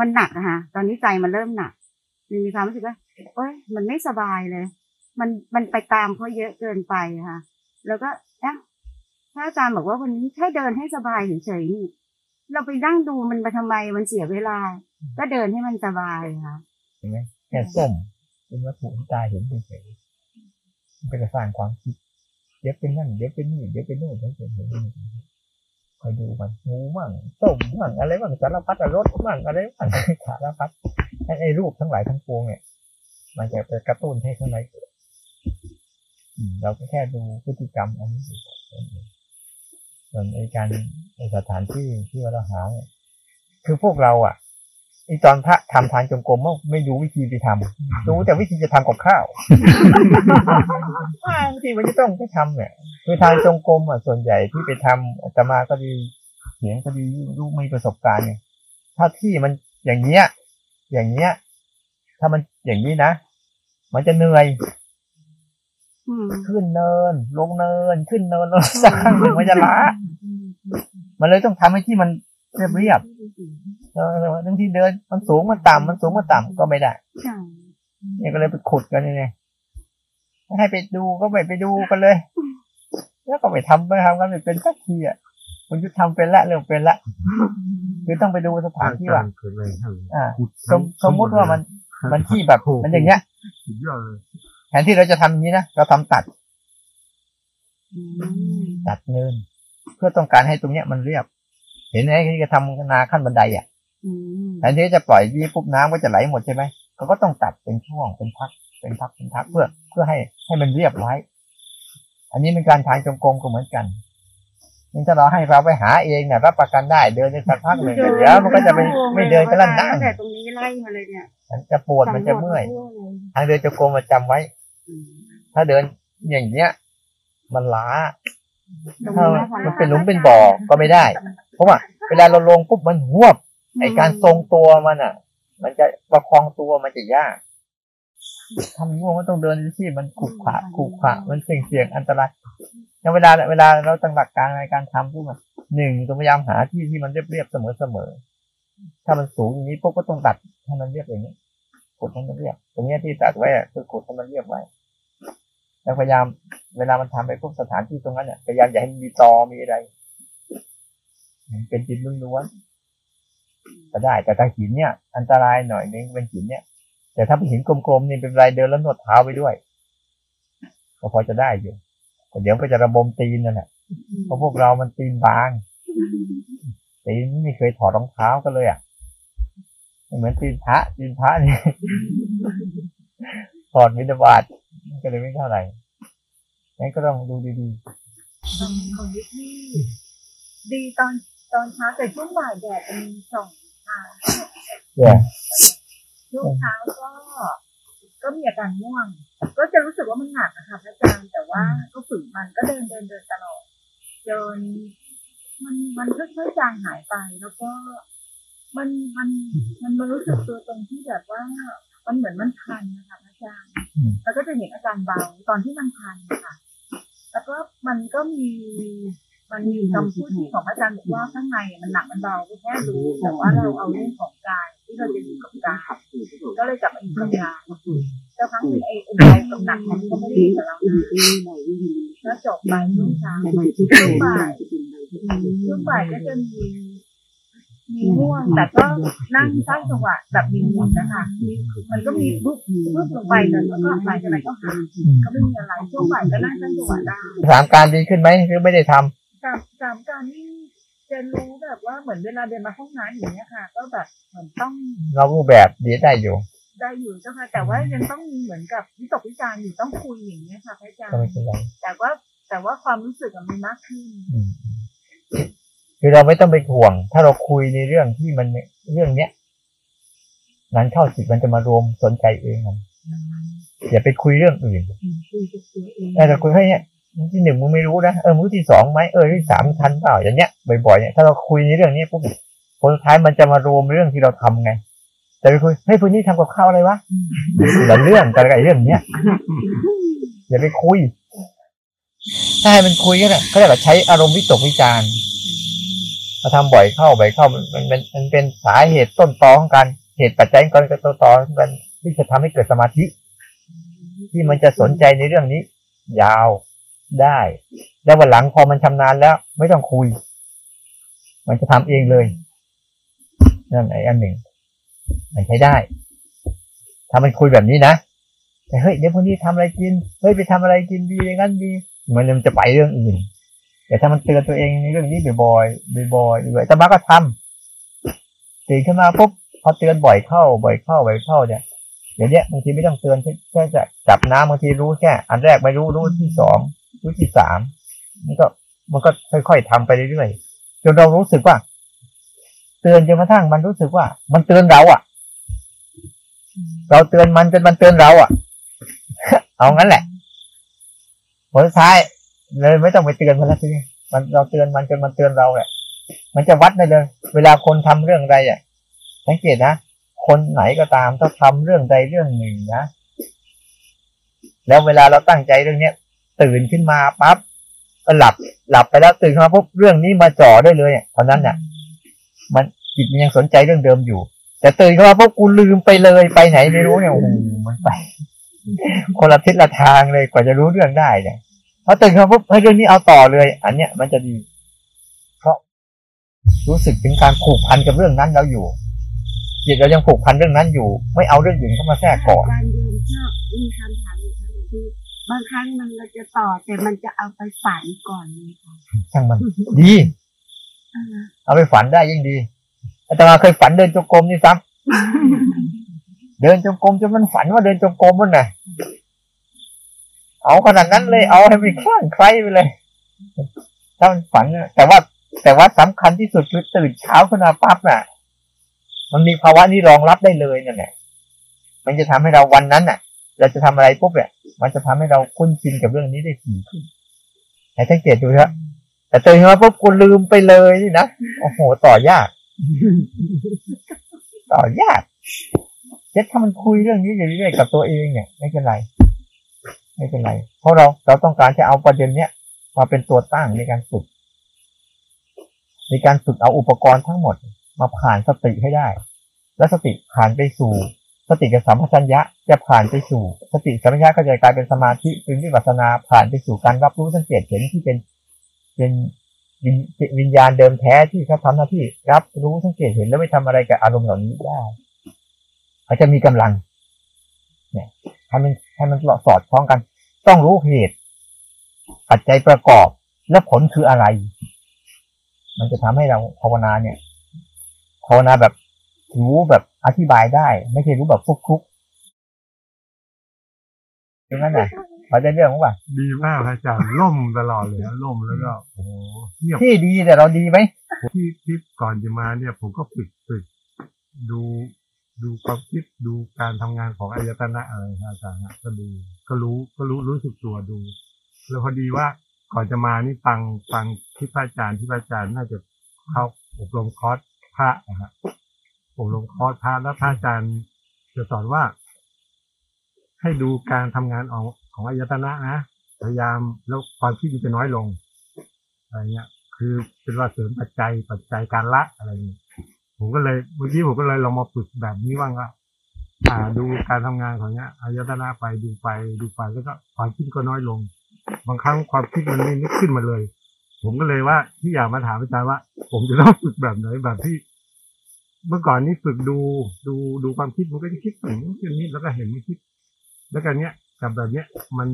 มันหนักอะคะตอนนี้ใจมันเริ่มหนักมีความรู้สึกว่าเอ้ยมันไม่สบายเลย มันมันไปตามเขาเยอะเกินไปค่ะ แล้วก็เอ๊ะพระอาจารย์บอกว่าวันนี้แค่เดินให้สบายเฉยๆนี่เราไปนั่งดูมันไปทำไมมันเสียเวลา ก็เดินให้มันสบายค่ะเห็นไหมแค่ส้มเป็นวัตถุที่ตาเห็นเฉยๆ มันก็จะสร้างความคิด เดี๋ยวเป็นนั่นเดี๋ยวเป็นนี่เดี๋ยวเป็นนู่นเดี๋ยวเป็นนี่คอยดูมันงูมั่งส้มมั่งอะไรมั่งสารพัดรสมั่งอะไรมั่งสารพัดไอ้รูปทั้งหลายทั้งปวงเนี่ย มันจะไปกระตุ้นให้ข้างในเกิดเราก็แค่ดูพฤติกรรมอันนี้ส่วนไอการในสถานที่ที่ว่าเราหาเนี่ยคือพวกเราอะ อีตอนพระทำทางจงกรมไม่รู้วิธีไปทำรู้แต่วิธีจะทำกับข้าวบางทีมันจะต้องไปทำเนี่ยคือทางจงกรมอะส่วนใหญ่ที่ไปทำอาตมาก็ดีเสียงก็ดีรู้มีประสบการณ์เนี่ยถ้าที่มันอย่างเงี้ย อย่างเงี้ย ถ้ามันอย่างนี้นะมันจะเหนื่อยอืมขึ้นเนิน ลงเนิน ขึ้นเนินลงสักครั้งหนึ่งมันจะล้ามันเลยต้องทำให้ที่มันเรียบเรียบ ๆเออบางที่เดินมันสูงมันต่ำมันสูงมันต่ำก็ไม่ได้เนี่ยก็เลยไปขุดกันเนี่ยให้ไปดูก็ไม่ไปดูกันเลย แล้วก็ไปทำไปทำกันไม่เป็นสักทีอะไปคุณยุทธทำเป็นละเริ่มเป็นละคือต้องไปดูสถานที่ว่าอ่าสมมติว่ามันมันที่แบบมันอย่างเงี้ยแทนที่เราจะทำอย่างนี้นะเราทำตัดตัดเนิน เพื่อต้องการให้ตรงเนี้ยมันเรียบ เห็นไหมที่จะทำนาขั้นบันไดอะ แทนที่จะปล่อยยี่ปุ๊บน้ำก็จะไหลหมดใช่ไหมเขาก็ต้องตัดเป็นช่วงเป็นพัก เป็นพักเป็นพักเพื่อเพื่อให้ให้มันเรียบไว้อันนี้เป็นการทางจงกรมก็เหมือนกันนี่ถ้าเราให้เราไปหาเองเนี่ยรับประกันได้เดินในสักพักหนึ่งเดี๋ยวมันก็จะไม่ไม่เดินก็ลั่นนั่งตั้งแต่ตรงนี้ไล่มาเลยเนี่ยมันจะปวดมันจะเมื่อยทางเดินจงกรมมาจำไว้อืมถ้าเดินอย่างเนี้ย มันล้าตรงถ้านี้พอมันเป็นหลุมเป็นบ่อก็ไม่ได้ เพราะว่า เวลาเราลงปุ๊บมันหวบ ไอการทรงตัวมันอะ มันจะประคองตัวมันจะยากทำง่วงมันต้องเดินที่มันขรุขระขรุขระมันเสี่ยงเสี่ยงอันตรายอย่างเวลาเวลาเราตั้งหลักการในการทำปุ๊บอะหนึ่งต้องพยายามหาที่ที่มันเรียบเรียบๆเสมอเสมอถ้ามันสูงอย่างนี้ปุ๊บก็ต้องตัดให้มันเรียบอย่างนี้กดให้มันเรียบ ตรงเนี้ยที่ตัดไว้อะคือกดให้มันเรียบไว้แล้วพยายามเวลามันทำไปพวกสถานที่ตรงนั้นเนี่ยพยายามอย่าให้มันมีตอมีอะไร เป็นดินล้วนๆ ก็ได้ แต่ถ้าหินเนี่ย อันตรายหน่อยนึงเป็นหินเนี่ย แต่ถ้าเป็นหินกลมๆนี่เป็นไรเดินแล้วนวดเท้าไปด้วย ก็พอจะได้อยู่แต่เดี๋ยวก็จะระบมตีนนั่นแหละเพราะพวกเรามันตีนบาง ตีนไม่เคยถอดรองเท้ากันเลยอะไม่เหมือนตีนพระตีนพระนี่ถอดมิตรบาทก็เลยไม่เท่าไหร่งั้นก็ต้องดูดีของวิธีดีตอนตอนเช้าแต่ช่วงบ่ายแดดมันส่องทางๆ เนี่ยช่วงเช้าก็ก็มีอาการง่วง ก็จะรู้สึกว่ามันหนักนะคะพระอาจารย์แต่ว่าก็ฝืนมันก็เดินเดินเดินตลอดจนมันมันค่อยๆจางหายไปแล้วก็มันมันมันมารู้สึกตัวตรงที่แบบว่า มันเหมือนมันพันนะคะพระอาจารย์แล้วก็จะเห็นอาการเบาตอนที่มันพันค่ะ แล้วก็มันก็มี มันมีคำพูดที่ของอาจารย์บอกว่าข้างในมันหนักมันเบาก็แค่รู้แต่ว่าเราเอาเรื่องของกายที่เราจะอยู่กับกายก็เลยกลับมาอยู่กับกายแล้วครั้งหนึ่ไอ้ไอ้ใจกับหนักมันก็ไม่ได้อยู่กับเรานะแล้วจบไปช่วงเช้าช่วงบ่ายช่วงบ่ายก็จะมีมีง่วงแต่ก็นั่งสร้างจังหวะแบบมีหมุนนะคะมันก็มีปุ๊บปุ๊บลงไปแล้วก็หลังจากนั้นก็หายก็ไม่มีอะไรช่วงบ่ายก็นั่งสร้างจังหวะได้สามการดีขึ้นไหมหรือไม่ได้ทำ สามสามการนี่จะรู้แบบว่าเหมือนเวลาเดินมาห้องน้ำอย่างเงี้ยค่ะ ก็แบบเหมือนต้องเรารูปแบบดีได้อยู่ ได้อยู่เจ้าค่ะแต่ว่ายังต้องมีเหมือนกับวิตกวิจารณ์อยู่ต้องคุยอย่างเงี้ยค่ะพระอาจารก็ไม่ย์เป็นไรแต่ว่าแต่ว่าความรู้สึกอะมันมากขึ้นอืมคือเราไม่ต้องไปห่วง ถ้าเราคุยในเรื่องที่มันเรื่องเนี้ยนั้นเข้าจิตมันจะมารวมสนใจเองมันอย่าไปคุยเรื่องอื่นคุยกับตัวเองแต่ถ้าคุยแค่เนี้ย ที่หนึ่งมึงไม่รู้นะเออมึงที่สองไหมเออที่สามทันเปล่าอย่างเนี้ยบ่อยๆเนี่ยถ้าเราคุยในเรื่องนี้ปุ๊บผลสุดท้ายมันจะมารวมเรื่องที่เราทำไง แต่ไปคุยเฮ้ยคนนี้ทำกับข้าวอะไรวะแต่เรื่องแต่ละเรื่องเนี้ยอย่าไปคุยถ้าให้มันคุยกันอะเขาเรียกว่าใช้อารมณ์วิตกวิจารณ์มาทำบ่อยเข้าบ่อยเข้ามันมันมันเป็นสาเหตุต้นตอของการเหตุปัจจัยของการต้นตอของการที่จะทำให้เกิดสมาธิ ที่มันจะสนใจในเรื่องนี้ ยาว ได้ แล้ววันหลังพอมันชำนาญแล้ว ไม่ต้องคุย มันจะทำเองเลยนั่นไอ้อันหนึ่ง มันใช้ได้ ถ้ามันคุยแบบนี้นะแต่เฮ้ยเดี๋ยวพรุ่งนี้ทำอะไรกิน เฮ้ยไปทำอะไรกินดีอย่างนั้นดีมันมันจะไปเรื่องอื่น แต่ถ้ามันเตือนตัวเองในเรื่องนี้บ่อยๆบ่อยๆบ่อยๆแต่บ้าก็ทำตื่นขึ้นมาปุ๊บพอเตือนบ่อยเข้า บ่อยเข้าบ่อยเข้าเนี่ยเดี๋ยวเนี้ยบางทีไม่ต้องเตือนแค่แค่จะจับน้ำบางทีรู้แค่ อันแรกไม่รู้รู้ที่สอง รู้ที่สามมันก็มันก็ค่อยๆทำไปเรื่อยๆจนเรารู้สึกว่า เตือนจนกระทั่งมันรู้สึกว่า มันเตือนเราอะ เราเตือนมันจนมันเตือนเราอะ เอางั้นแหละผลท้ายเลยไม่ต้องไปเตือนมันแล้วทีนี้มันเราเตือนมันจนมันเตือนเราแหละ มันจะวัดได้เลย เวลาคนทำเรื่องใดอะ สังเกตนะ คนไหนก็ตามถ้าทำเรื่องใดเรื่องหนึ่งนะ แล้วเวลาเราตั้งใจเรื่องเนี้ย ตื่นขึ้นมาปั๊บก็หลับหลับไปแล้วตื่นขึ้นมาปุ๊บเรื่องนี้มาจ่อได้เลยเนี่ยเท่านั้นเนี่ยมันจิตมันยังสนใจเรื่องเดิมอยู่ แต่ตื่นขึ้นมาปุ๊บกูลืมไปเลยไปไหนไม่รู้เนี่ยโอ้โหมันไป คนละทิศละทางเลยกว่าจะรู้เรื่องได้เนี่ยพอตื่นขึ้นมาปุ๊บเฮ้ยเรื่องนี้เอาต่อเลย อันเนี้ยมันจะดีเพราะรู้สึกถึงการผูกพันกับเรื่องนั้นเราอยู่จิตเรายังผูกพันเรื่องนั้นอยู่ ไม่เอาเรื่องอื่นเข้ามาแทรกก่อนการโยมชอบมีคำถาม บางครั้งมันเราจะต่อแต่มันจะเอาไปฝันก่อนเลยค่ะช่างมัน ดีเออเอาไปฝันได้ยิ่งดีอาตมาเคยฝันเดินจงกรมนี่ซ้ำเดินจงกรมจนมันฝันว่าเดินจงกรมมันน่ะเอาขนาดนั้นเลยเอาให้มันคลั่งไคล้ไปเลยถ้ามันฝันน่ะแต่ว่า แต่ว่าสำคัญที่สุดคือตื่นเช้าขึ้นมาปั๊บน่ะ มันมีภาวะนี้รองรับได้เลยนั่นแหละมันจะทำให้เราวันนั้นน่ะ เราจะทำอะไรปุ๊บเนี่ย มันจะทำให้เราคุ้นชินกับเรื่องนี้ได้ถี่ขึ้นให้สังเกตดูเถอะแต่ตื่นมาปุ๊บกูลืมไปเลยนี่นะโอ้โหต่อยาก ต่อยากเจ็ดถ้ามันคุยเรื่องนี้อยู่เรื่อยๆกับตัวเองเนี่ยไม่เป็นไร ไม่เป็นไร เพราะเราเราต้องการจะเอาประเด็นเนี้ยมาเป็นตัวตั้งในการฝึก ในการฝึกเอาอุปกรณ์ทั้งหมด มาผ่านสติให้ได้ แล้วสติผ่านไปสู่ สติกับสัมปชัญญะจะผ่านไปสู่ สติสัมปชัญญะก็จะกลายเป็นสมาธิเป็นวิปัสสนาผ่านไปสู่การรับรู้สังเกตเห็นที่เป็นเป็นวิญญาณเดิมแท้ที่เขาทำหน้าที่รับรู้สังเกตเห็นแล้วไม่ทำอะไรกับอารมณ์เหล่านี้ได้เขาจะมีกำลัง เนี่ยให้มันให้มันสอดคล้องกัน ต้องรู้เหตุปัจจัยประกอบและผลคืออะไร มันจะทำให้เราภาวนาเนี่ยภาวนาแบบรู้แบบ อธิบายได้ ไม่ใช่รู้แบบฟุกฟุกๆอย่างนั้นน่ะเขาใจเรื่องมั้งป่ะดีมากอาจารย์ล่มตลอดเลยนะล่มแล้วก็โอ้โหเงียบที่ดีแต่เราดีไหมที่ที่ก่อนจะมาเนี่ยผมก็ฝึกฝึกดูดูความคิดดูการทำงานของอายตนะอะไรครับอาจารย์ฮะก็ดูก็รู้ก็รู้รู้สึกตัวดู แล้วพอดีว่าก่อนจะมานี่ฟังฟังที่พระอาจารย์ที่พระอาจารย์น่าจะเข้าอบรมคอร์สพระนะฮะ อบรมคอร์สพระแล้วพระอาจารย์จะสอนว่า ให้ดูการทำงานของของอายตนะนะพยายามแล้วความคิดมันจะน้อยลงอะไรเงี้ย คือเป็นว่าเสริมปัจจัยปัจจัยการละอะไรเงี้ยผมก็เลยเมื่อกี้ผมก็เลยลองมาฝึกแบบนี้บ้างว่าอ่าดูการทำงานของเนี้ยอายตนะไปดูไปดูไปแล้วก็ความคิดก็น้อยลง บางครั้งความคิดมันไม่นึกขึ้นมาเลย ผมก็เลยว่าที่อยากมาถามอาจารย์ว่า ผมจะต้องฝึกแบบไหนแบบที่ เมื่อก่อนนี้ฝึกดูดูดูความคิดมันก็จะคิดอย่างนี้อย่างนี้แล้วก็เห็นไม่คิด แล้วกันเนี้ยกับแบบเนี้ยมัน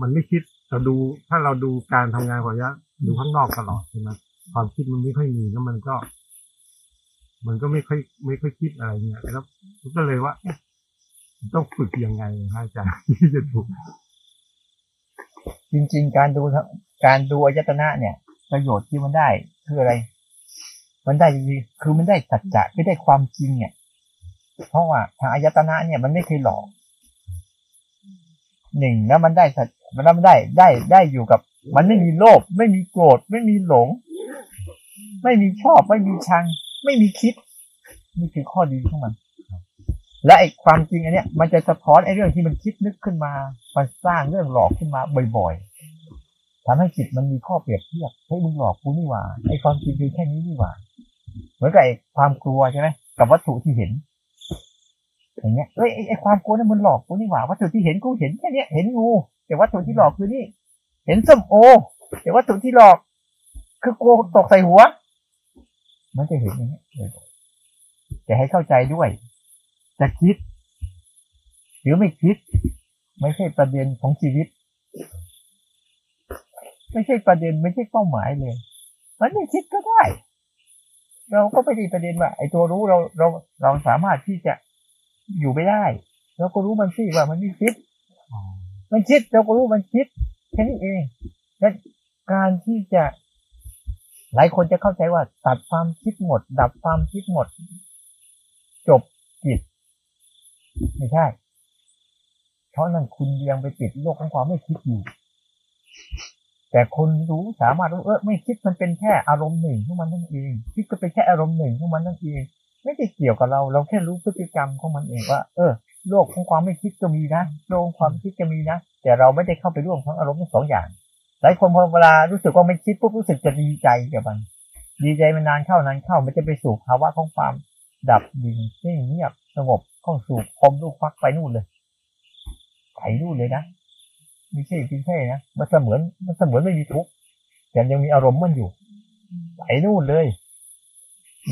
มันไม่คิดเราดูถ้าเราดูการทำงานของยะดูข้างนอกตลอดใช่ไหมความคิดมันไม่ค่อยมีแล้วมันก็ มันก็ไม่ค่อยไม่ค่อยคิดอะไรเงี้ยแล้วก็เลยว่าต้องฝึกยังไงฮะอาจารย์ที่จะถูกจริง ๆ การดูการดูอายตนะเนี่ย ประโยชน์ที่มันได้คืออะไร มันได้จริงๆคือมันได้สัจจะไม่ได้ความจริงเนี่ยเพราะว่าทางอายตนะเนี่ยมันไม่เคยหลอกหนึ่งแล้วมันได้สัจมันแล้วมันได้ได้ได้อยู่กับ มันไม่มีโลภไม่มีโกรธไม่มีหลง ไม่มีชอบไม่มีชัง ไม่มีคิดนี่คือข้อดีของมัน และไอ้ความจริงอันเนี้ยมันจะสะท้อนไอ้เรื่องที่มันคิดนึกขึ้นมา มันสร้างเรื่องหลอกขึ้นมาบ่อยๆทำให้จิตมันมีข้อเปรียบเทียบเฮ้ยมึงหลอกกูนี่หว่าไอ้ความจริงคือแค่นี้นี่หว่า เหมือนกับไอ้ความกลัวใช่ไหมกับวัตถุที่เห็น อย่างเงี้ยเอ้ยไอ้ไอความกลัวนั่นมันหลอกกูนี่หว่าวัตถุที่เห็นกูเห็นแค่นี้เห็นงูแต่วัตถุที่หลอกคือนี่ เห็นส้มโอ แต่วัตถุที่หลอก คือกลัวตกใส่หัว มันจะเห็นอย่างเงี้ยบ่อยๆจะให้เข้าใจด้วย จะคิด หรือไม่คิด ไม่ใช่ประเด็นของชีวิต ไม่ใช่ประเด็นไม่ใช่เป้าหมายเลย มันไม่คิดก็ได้ เราก็ไม่ได้ประเด็นว่าไอ้ตัวรู้เราเราเราสามารถที่จะอยู่ไม่ได้เราก็รู้มันสิว่ามันไม่คิดมันคิดเราก็รู้มันคิดแค่นี้เองและการที่จะ หลายคนจะเข้าใจว่า ตัดความคิดหมด ดับความคิดหมด จบจิตไม่ใช่เพราะนั่นคุณยังไปติดโลกของความไม่คิดอยู่ แต่คนรู้สามารถรู้เออไม่คิดมันเป็นแค่อารมณ์หนึ่งของมันนั่นเอง คิดก็เป็นแค่อารมณ์หนึ่งของมันนั่นเอง ไม่ได้เกี่ยวกับเรา เราแค่รู้พฤติกรรมของมันเองว่า เออ โลกของความไม่คิดก็มีนะโลกความคิดก็มีนะแต่เราไม่ได้เข้าไปร่วมทั้งอารมณ์ทั้งสองอย่าง หลายคนพอเวลารู้สึกว่าไม่คิดปุ๊บรู้สึกจะดีใจกับมันดีใจมันานเข้านานเข้ามันจะไปสู่ภาวะของความดับดิ่งเงียบสงบเข้าสู่พรมลูกฟักไปนู่นเลยไปนู่นเลยนะ ไม่ใช่ไม่ใช่นะมันเสมือนมันเสมือนไม่มีทุกข์แต่ยังมีอารมณ์มันอยู่ไปนู่นเลย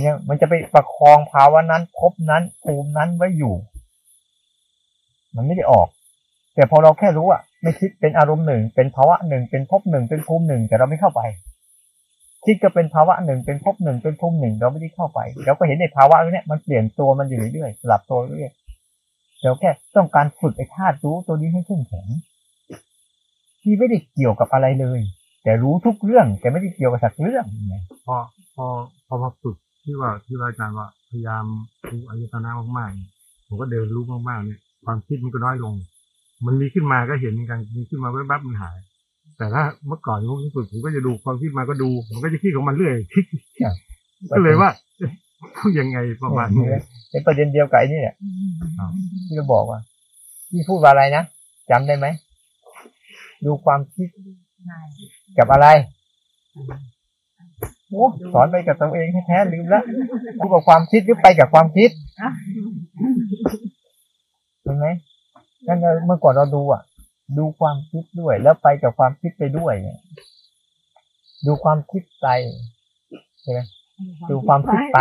เนี่ยมันจะไปประคองภาวะนั้นภพนั้นภูมินั้นไว้อยู่ มันไม่ได้ออก แต่พอเราแค่รู้อะไม่คิดเป็นอารมณ์หนึ่ง เป็นภาวะหนึ่งเป็นภพหนึ่งเป็นภูมิหนึ่งแต่เราไม่เข้าไปคิดก็เป็นภาวะหนึ่งเป็นภพหนึ่งเป็นภูมิหนึ่งเราไม่ได้เข้าไปเราก็เห็นในภาวะนี้มันเปลี่ยนตัวมันอยู่เรื่อยๆสลับตัวเรื่อยเราแค่ต้องการฝึกไอ้ธาตุรู้ตัวนี้ให้เข้มแข็ง ที่ไม่ได้เกี่ยวกับอะไรเลย แต่รู้ทุกเรื่องแต่ไม่ได้เกี่ยวกับสักเรื่องไงพอพอพอมาฝึกที่ว่าที่ว่าอาจารย์ว่าพยายามดูอายตนะมากๆเนี่ยผมก็เดินรู้มากๆเนี่ย ความคิดมันก็น้อยลง มันมีขึ้นมาก็เห็นกันมีขึ้นมาแวบๆมันหายแต่ถ้าเมื่อก่อนผมฝึกผมก็จะดูความคิดมาก็ดู มันก็จะคิดของมันเรื่อยคิดคิดก็เลยว่าเอ๊ะต้องยังไงประมาณนี้เป็นประเด็นเดียวกับไอ้นี่แหละครับที่เราบอกว่าที่พูดว่าอะไรนะจำได้ไหม ดูความคิดกับอะไรโอ้สอนไปกับตัวเองแท้ๆลืมแล้วพูดกับความคิดหรือไปกับความคิดเห็นไหมนั่นเราเมื่อก่อนเราดูอะ ดูความคิดด้วย แล้วไปกับความคิดไปด้วยเนี่ยดูความคิดไปใช่ไหมดูความคิดไป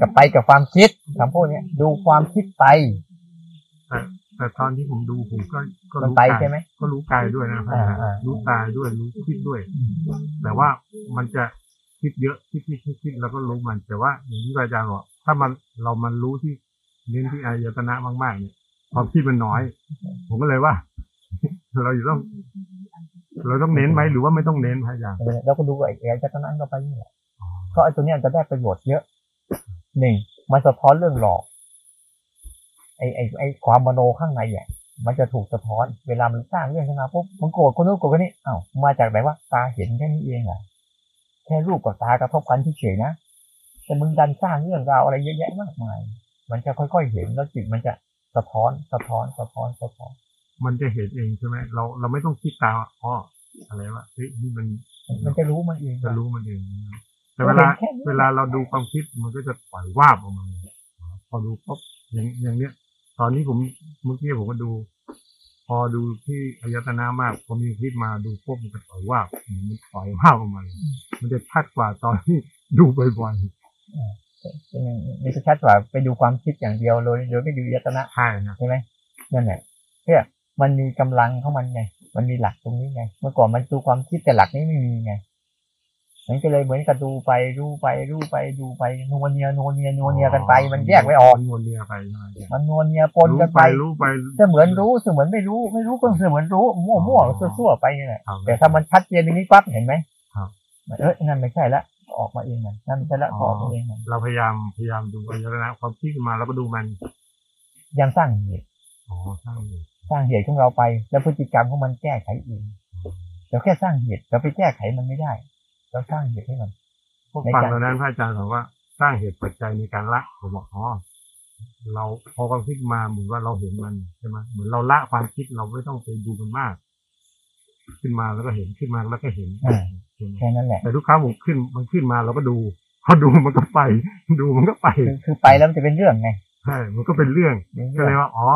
กับไปกับความคิดคำพูดเนี้ยดูความคิดไป แต่ตอนที่ผมดูผมก็ก็มันรู้ไปกายใช่ไหมก็รู้กายด้วยนะพระอาจารย์อ่าอ่ารู้กายด้วยรู้คิดด้วย แต่ว่ามันจะคิดเยอะคิดคิดคิดคิดแล้วก็รู้มันแต่ว่าอย่างที่อาจารย์บอกถ้ามันเรามันรู้ที่เน้นที่อายตนะมากๆเนี่ยความคิดมันน้อย ผมก็เลยว่า เราอยู่ต้อง เราต้องเน้นไหมหรือว่าไม่ต้องเน้นพระอาจารย์เออแล้วก็ดูไอ้ไอ้จักรนั้นก็ไปนี่แหละก็ไอ้ตัวเนี้ยจะได้ประโยชน์เยอะหนึ่งมันสะท้อนเรื่องหลอก ไอ้ไอ้ไอ้ความมโนข้างในอะมันจะถูกสะท้อน เวลามันสร้างเรื่องขึ้นมาปุ๊บมันโกรธคนนู้นโกรธคนนี้อ้าวมาจากไหนวะตาเห็นแค่นี้เองเหรอะแค่รูปกับตากระทบกันเฉยๆนะแต่มึงดันสร้างเรื่องราวอะไรเยอะแยะมากมาย มันจะค่อยๆเห็นแล้วจิตมันจะสะท้อนสะท้อนสะท้อนสะท้อน มันจะเห็นเองใช่ไหมเราเราไม่ต้องคิดตามว่าอ๋ออะไรวะเฮ้ยนี่มันมันจะรู้มันเองจะรู้มันเองนะแต่เวลาแค่นี้เวลาเราดูความคิดมันก็จะปล่อยวาบออกมาเลยพอดูปุ๊บอย่างอย่างเนี้ย ตอนนี้ผมเมื่อกี้ผมก็ดู พอดูที่อายตนะมากพอมีคิดมาดูปุ๊บมันจะปล่อยวาบเหมือนมันปล่อยวาบออกมาเลยมันจะชัดกว่าตอนที่ดูบ่อยมันจะชัดกว่าไปดูความคิดอย่างเดียวเลยโดยไม่ดูยตนะๆใช่นะใช่ไหมนั่นแหละเพื่อมันมีกำลังของมันไง มันมีหลักตรงนี้ไง เมื่อก่อนมันดูความคิดแต่หลักนี้ไม่มีไง มันก็เลยเหมือนกับดูไปดูไปดูไปดูไปนัวเนียนัวเนียนัวเนียกันไป มันแยกไม่ออกมันนัวเนียไปใช่ไหมมันนัวเนียปนรู้กันไปไปรู้ไปเสมือนรู้เสมือนไม่รู้ ไม่รู้ก็เสมือนรู้ มั่วมั่วซั่วๆไปนี่แหละครับแต่ถ้ามันชัดเจนอย่างนี้ปั๊บเห็นไหมครับมันเอ้ยนั่นไม่ใช่ละออกมาเองมันนั่นไม่ใช่ละออกมาเองมันเราพยายามพยายามดูอายตนะความคิดขึ้นมาแล้วก็ดูมันยังสร้างเหตุอ๋อใช่เลยสร้างเหตุของเราไป แล้วพฤติกรรมของมันแก้ไขเองเราแค่สร้างเหตุเราไปแก้ไขมันไม่ได้ เราสร้างเหตุให้มันพวกในฟังการตอนนั้นพระอาจารย์บอกว่าสร้างเหตุปัจจัยในการละผมบอกอ๋อเราพอความคิดมาเหมือนว่าเราเห็นมันใช่ไหมเหมือนเราละความคิดเราไม่ต้องไปดูมันมาก ขึ้นมาแล้วก็เห็นขึ้นมาแล้วก็เห็นอ่าใช่ไหมแค่นั้นแหละแต่ทุกครั้งผมขึ้นมันขึ้นมาเราก็ดูพอดูมันก็ไป ดูมันก็ไปคือคือไปแล้วมันจะเป็นเรื่องไงใช่มันก็เป็นเรื่องเป็นก็เรื่องเลยว่าอ๋อ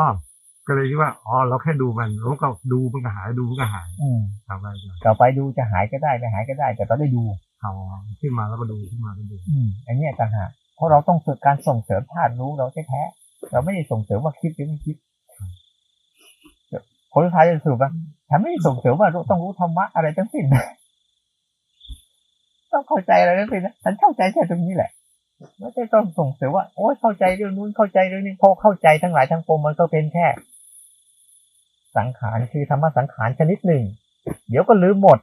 ก็เลยคิดว่าอ๋อเราแค่ดูมันแล้วก็ดูมันก็หายดูมันก็หายอืมทำอะไรกันต่อไปดูจะหายก็ได้ไม่หายก็ได้ แต่เราได้ดูเขาขึ้นมาแล้วก็ดูขึ้นมาแล้วก็ดู อืมอันเนี้ยต่างหากเพราะเราต้องฝึกการส่งเสริมธาตุรู้เราแท้ๆเราไม่ได้ส่งเสริมว่าคิดหรือไม่คิดผลสุดท้ายจะสรุปว่าฉันไม่ได้ส่งเสริมว่าต้องรู้ธรรมะอะไรทั้งสิ้นต้องเข้าใจอะไรทั้งสิ้นนะฉันเข้าใจแค่ตรงนี้แหละไม่ได้ต้องส่งเสริมว่าโอ้ยเข้าใจเรื่องนู้นเข้าใจเรื่องนี้พอเข้าใจทั้งหลายทั้งปวงมันก็เป็นแค่ สังขารคือธรรมะสังขารชนิดหนึ่ง เดี๋ยวก็ลืมหมด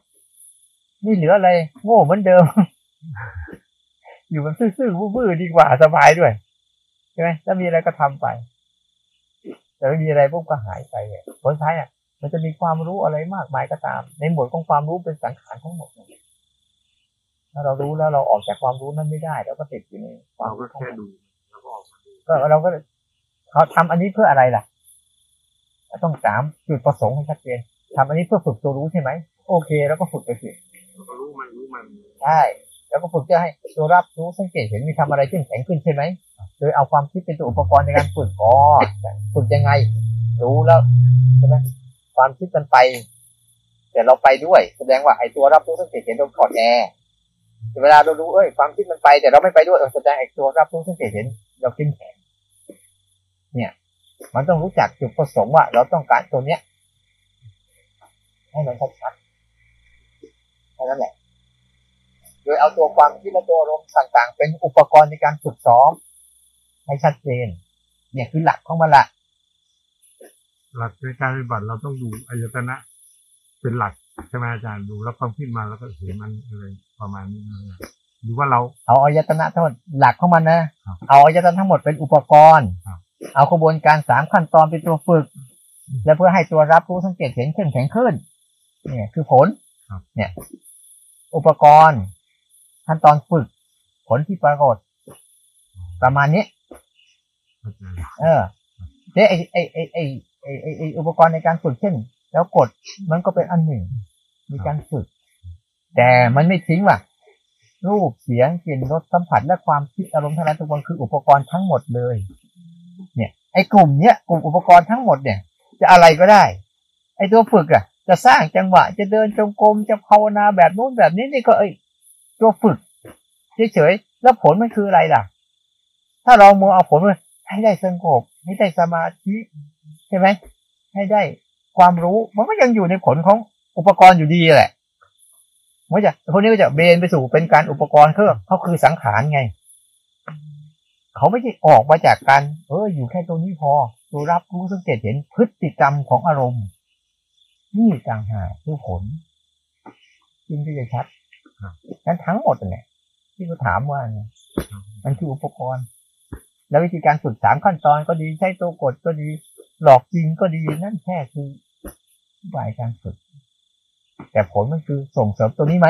นี่เหลืออะไร โง่เหมือนเดิม อยู่แบบซื่อๆบื้อๆดีกว่าสบายด้วยใช่ไหมถ้ามีอะไรก็ทำไป แต่ไม่มีอะไรปุ๊บก็หายไปเนี่ยผลท้ายอะมันจะมีความรู้อะไรมากมายก็ตาม ในหมวดของความรู้เป็นสังขารทั้งหมดถ้าเรารู้แล้วเราออกจากความรู้นั้นไม่ได้เราก็ติดอยู่ในความเราก็รู้ทั้งแค่หมดดูแล้วก็ออกมาดูก็เราก็เขาทำอันนี้เพื่ออะไรล่ะ ต้องถามจุดประสงค์ให้ชัดเจนทำอันนี้เพื่อฝึกตัวรู้ใช่ไหมโอเค แล้วก็ฝึกไปสิแล้วก็รู้มันรู้มันใช่แล้วก็ฝึกจะให้ตัวรับรู้สังเกตเห็นมีทำอะไรขึ้นแข็งขึ้นใช่ไหมโดยเอาความคิดเป็นตัวอุปกรณ์ในการฝึกอ๋อฝึกยังไง รู้แล้วใช่ไหมความคิดมันไป แต่เราไปด้วย แสดงว่าไอ้ตัวรับรู้สังเกตเห็นโดนกอดแอร์เวลาเรารู้เอ้ยความคิดมันไปแต่เราไม่ไปด้วยแสดงไอ้ตัวรับรู้สังเกตเห็นเราเข้มแข็ง มันต้องรู้จักจุดประสงค์ว่า เราต้องการตัวเนี้ย ให้มันชัดๆแค่นั้นแหละ โดยเอาตัวความคิดและตัวอารมณ์ต่างๆ เป็นอุปกรณ์ในการฝึกซ้อม ให้ชัดเจน เนี่ยคือหลักของมันละหลักในการปฏิบัติเราต้องดูอายตนะ เป็นหลักใช่ไหมอาจารย์ดูแล้วความคิดมาแล้วก็เห็นมันอะไรประมาณนี้นะหรือว่าเราเอาอายตนะทั้งหมดหลักของมันนะครับเอาอายตนะทั้งหมดเป็นอุปกรณ์ครับ เอากระบวนการสามขั้นตอนเป็นตัวฝึก และเพื่อให้ตัวรับรู้สังเกตเห็นเข้มแข็งขึ้นเนี่ยคือผลครับเนี่ย อุปกรณ์ ขั้นตอนฝึก ผลที่ปรากฏ ประมาณนี้เข้าใจเออเจ๊ไอไอไอไอไอไอ้ไออุปกรณ์ในการฝึกเช่น แล้วกดมันก็เป็นอันหนึ่ง มีการฝึก แต่มันไม่ทิ้งว่ะรูปเสียงกลิ่นรสสัมผัสและความคิดอารมณ์ทั้งหลายทุกวันคืออุปกรณ์ทั้งหมดเลยเนี่ย ไอ้กลุ่มเนี้ยกลุ่มอุปกรณ์ทั้งหมดเนี่ย จะอะไรก็ได้ ไอ้ตัวฝึกอะจะสร้างจังหวะจะเดินจงกรมจะภาวนาแบบนู้นแบบนี้นี่ก็เอ้ตัวฝึกเฉยๆแล้วผลมันคืออะไรล่ะ ถ้าเรามัวเอาผลมาให้ได้สงบให้ได้สมาธิใช่ไหมให้ได้ความรู้มันก็ยังอยู่ในผลของอุปกรณ์อยู่ดีแหละมันจะคนนี้ก็จะเบนไปสู่เป็นการอุปกรณ์เขาเขาคือสังขารไง เขาไม่ใช่ออกมาจากการเอออยู่แค่ตรงนี้พอตัวรับรู้สังเกตเห็นพฤติกรรมของอารมณ์ นี่ต่างหากคือผลจึงที่จะชัดนั้นทั้งหมดเนี่ยที่เขาถามว่าเนี่ยมันคืออุปกรณ์ แล้ววิธีการฝึกสามขั้นตอนก็ดีใช้ตัวกดก็ดี หลอกจริงก็ดีนั่นแค่คือวายการฝึก แต่ผลมันคือส่งเสริมตัวนี้ไหม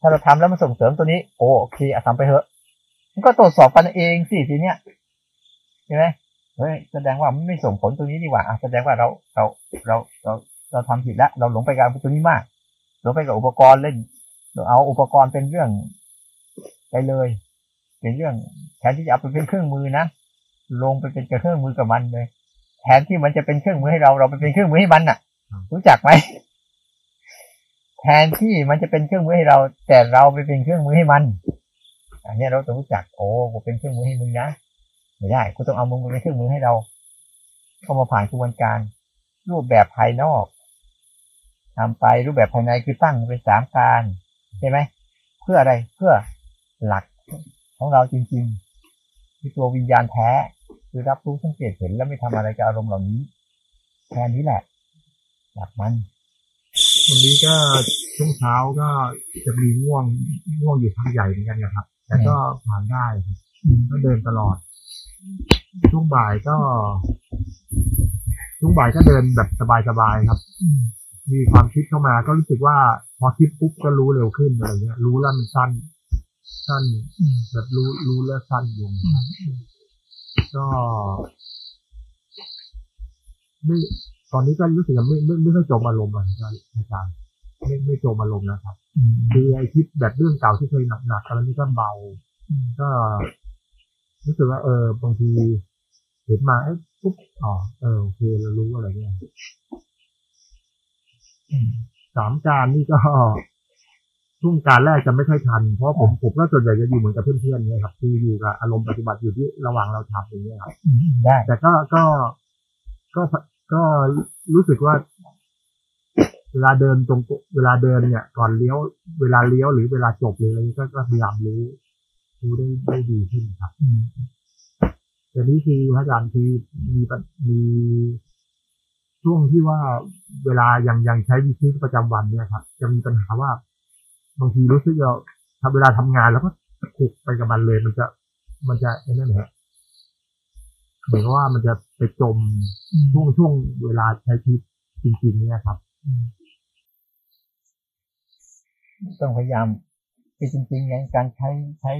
ถ้าเราทำแล้วมันส่งเสริมตัวนี้ โอโอเคอะทำไปเถอะ มันก็ตรวจสอบกันเองสิทีเนี้ยใช่ไหมเฮ้ยแสดงว่ามันไม่ส่งผลตัวนี้ดีกว่าอะแสดงว่าเราเราเราเราเราทำผิดแล้วเราหลงไปกับตัวนี้มากหลงไปกับอุปกรณ์เล่นเราเอาอุปกรณ์เป็นเรื่องไปเลย เป็นเรื่องแทนที่จะเอาไปเป็นเครื่องมือนะลงไปเป็นเครื่องมือกับมันเลย แทนที่มันจะเป็นเครื่องมือให้เราเราไปเป็นเครื่องมือให้มันน่ะ รู้จักไหมแทนที่มันจะเป็นเครื่องมือให้เรา แต่เราไปเป็นเครื่องมือให้มัน อันนี้เราต้องรู้จัก โอ้กูเป็นเครื่องมือให้มึงนะไม่ได้กูต้องเอามึงเป็นเครื่องมือให้เรา เข้ามาผ่านกระบวนการ รูปแบบภายนอกทำไปรูปแบบภายในคือตั้งเป็นสามการใช่ไหมเพื่ออะไรเพื่อหลักของเราจริงๆคือตัววิญญาณแท้ คือรับรู้สังเกตเห็นแล้วไม่ทำอะไรกับอารมณ์เหล่านี้แค่นี้แหละหลักมันวันนี้ก็ช่วงเช้าก็จะมีง่วงง่วงอยู่พักใหญ่เหมือนกันนะครับ แต่ก็ผ่านได้ก็เดินตลอดช่วงบ่ายก็ช่วงบ่ายก็เดินแบบสบายๆครับมีความคิดเข้ามาก็รู้สึกว่า พอคิดปุ๊บก็รู้เร็วขึ้นอะไรเงี้ย รู้แล้วมันสั้น สั้นแบบรู้รู้แล้วสั้นลงก็ไม่ตอนนี้ก็รู้สึกไม่ไม่ไม่ค่อยจมอารมณ์อาจารย์ ไม่ไม่จมอารมณ์นะครับคือไอคิดแบบเรื่องเก่าที่เคยหนักๆอะไรนี่ก็เบา ก็รู้สึกว่า เออบางทีเห็นมาเอ๊ะปุ๊บอ๋อเออโอเคเรารู้อะไรเงี้ยสามการนี่ก็ช่วงการแรกจะไม่ค่อยทัน เพราะผมผมก็ส่วนใหญ่จะอยู่เหมือนกับเพื่อนๆเนี่ยครับคืออยู่กับอารมณ์ปฏิบัติอยู่ที่ระหว่างเราทำอย่างเงี้ยครับได้แต่ก็ก็ก็ก็รู้สึกว่า เวลาเดินตรงเวลาเดินเนี่ยก่อนเลี้ยว เวลาเลี้ยวหรือเวลาจบหรืออะไรก็ก็พยายามรู้รู้ได้ได้ดีขึ้นครับแต่นี้คือพระอาจารย์คือมีปัญมีช่วงที่ว่าเวลายังยังใช้ชีวิตประจำวันเนี่ยครับจะมีปัญหาว่า บางทีรู้สึกว่าทำเวลาทำงานแล้วก็คลุกไปกับมันเลย มันจะมันจะไอ้นั่นแหละเหมือนกับว่ามันจะไปจมช่วงช่วงเวลาใช้ชีวิตจริงๆเนี่ยครับ ต้องพยายามคือจริงๆไงการใช้ใช้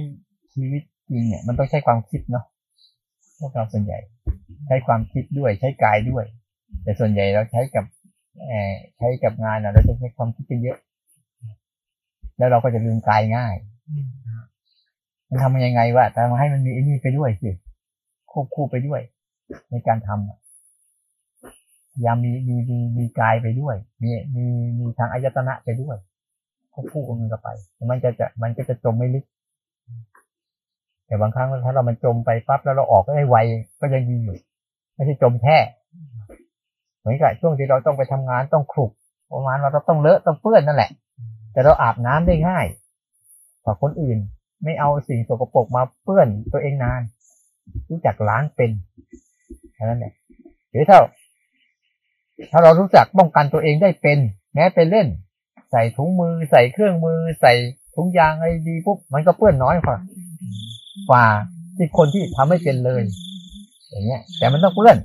ชีวิตจริงเนี่ย มันต้องใช้ความคิดเนาะพวกเราส่วนใหญ่ ใช้ความคิดด้วยใช้กายด้วย แต่ส่วนใหญ่เราใช้กับใช้กับงานอะเราจะใช้ความคิดกันเยอะ แล้วเราก็จะลืมกายง่ายมันทำยังไงวะแต่มาให้มันมีไอ้นี่ไปด้วยสิควบคู่ไปด้วย ในการทำพยายามมีมีมีมีกายไปด้วย มีมีมีทางอายตนะไปด้วย ควบคู่กันไป มันจะจะมันก็จะจมไม่ลึก แต่บางครั้งถ้าเรามันจมไปปั๊บแล้วเราออกได้ไวก็ยังดีอยู่ ไม่ใช่จมแค่เหมือนกับช่วงที่เราต้องไปทำงานต้องคลุกประมาณว่าเราต้องเลอะต้องเปื้อนนั่นแหละ แต่เราอาบน้ำได้ง่ายกว่าคนอื่น ไม่เอาสิ่งสกปรกมาเปื้อนตัวเองนาน รู้จักล้างเป็นแค่นั้นแหละหรือถ้าถ้าเรารู้จักป้องกันตัวเองได้เป็น แม้ไปเล่น ใส่ถุงมือใส่เครื่องมือ ใส่ถุงยางอะไรดีปุ๊บมันก็เปื้อนน้อยกว่าฝ่าที่คนที่ทำไม่เป็นเลย อย่างเงี้ย แต่มันต้องเปื้อน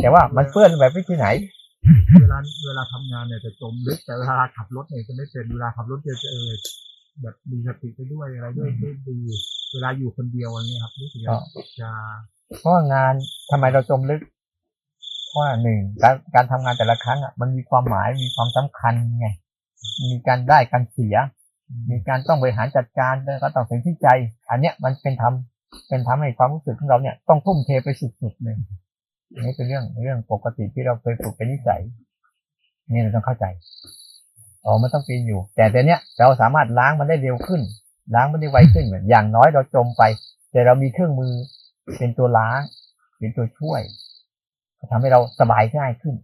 แต่ว่ามันเปื้อนแบบวิธีไหน เวลาเวลาทำงานเนี่ยจะจมลึกแต่เวลาขับรถเนี่ยจะไม่เป็นเวลาขับรถจะเออแบบมีสติไปด้วยอะไรด้วยได้ดีเวลาอยู่คนเดียวอย่างเงี้ยครับรู้สึกว่าจะเพราะว่างานทำไมเราจมลึกเพราะ ว่าหนึ่งการการทำงานแต่ละครั้งอะมันมีความหมายมีความสำคัญไงมีการได้การเสีย มีการต้องบริหารจัดการแล้วก็ต้องเป็นที่ใจ อันเนี้ยมันเป็นทำเป็นทำให้ความรู้สึกของเราเนี่ยต้องทุ่มเทไปสุดๆเลยอันนี้เป็นเรื่องเรื่องปกติที่เราเคยฝึกเป็นนิสัยนี่เราต้องเข้าใจอ๋อมันต้องปีนอยู่ แต่แต่เนี้ยเราสามารถล้างมันได้เร็วขึ้น ล้างมันได้ไวขึ้นเหมือนอย่างน้อยเราจมไป แต่เรามีเครื่องมือเป็นตัวล้างเป็นตัวช่วย ทำให้เราสบายง่ายขึ้น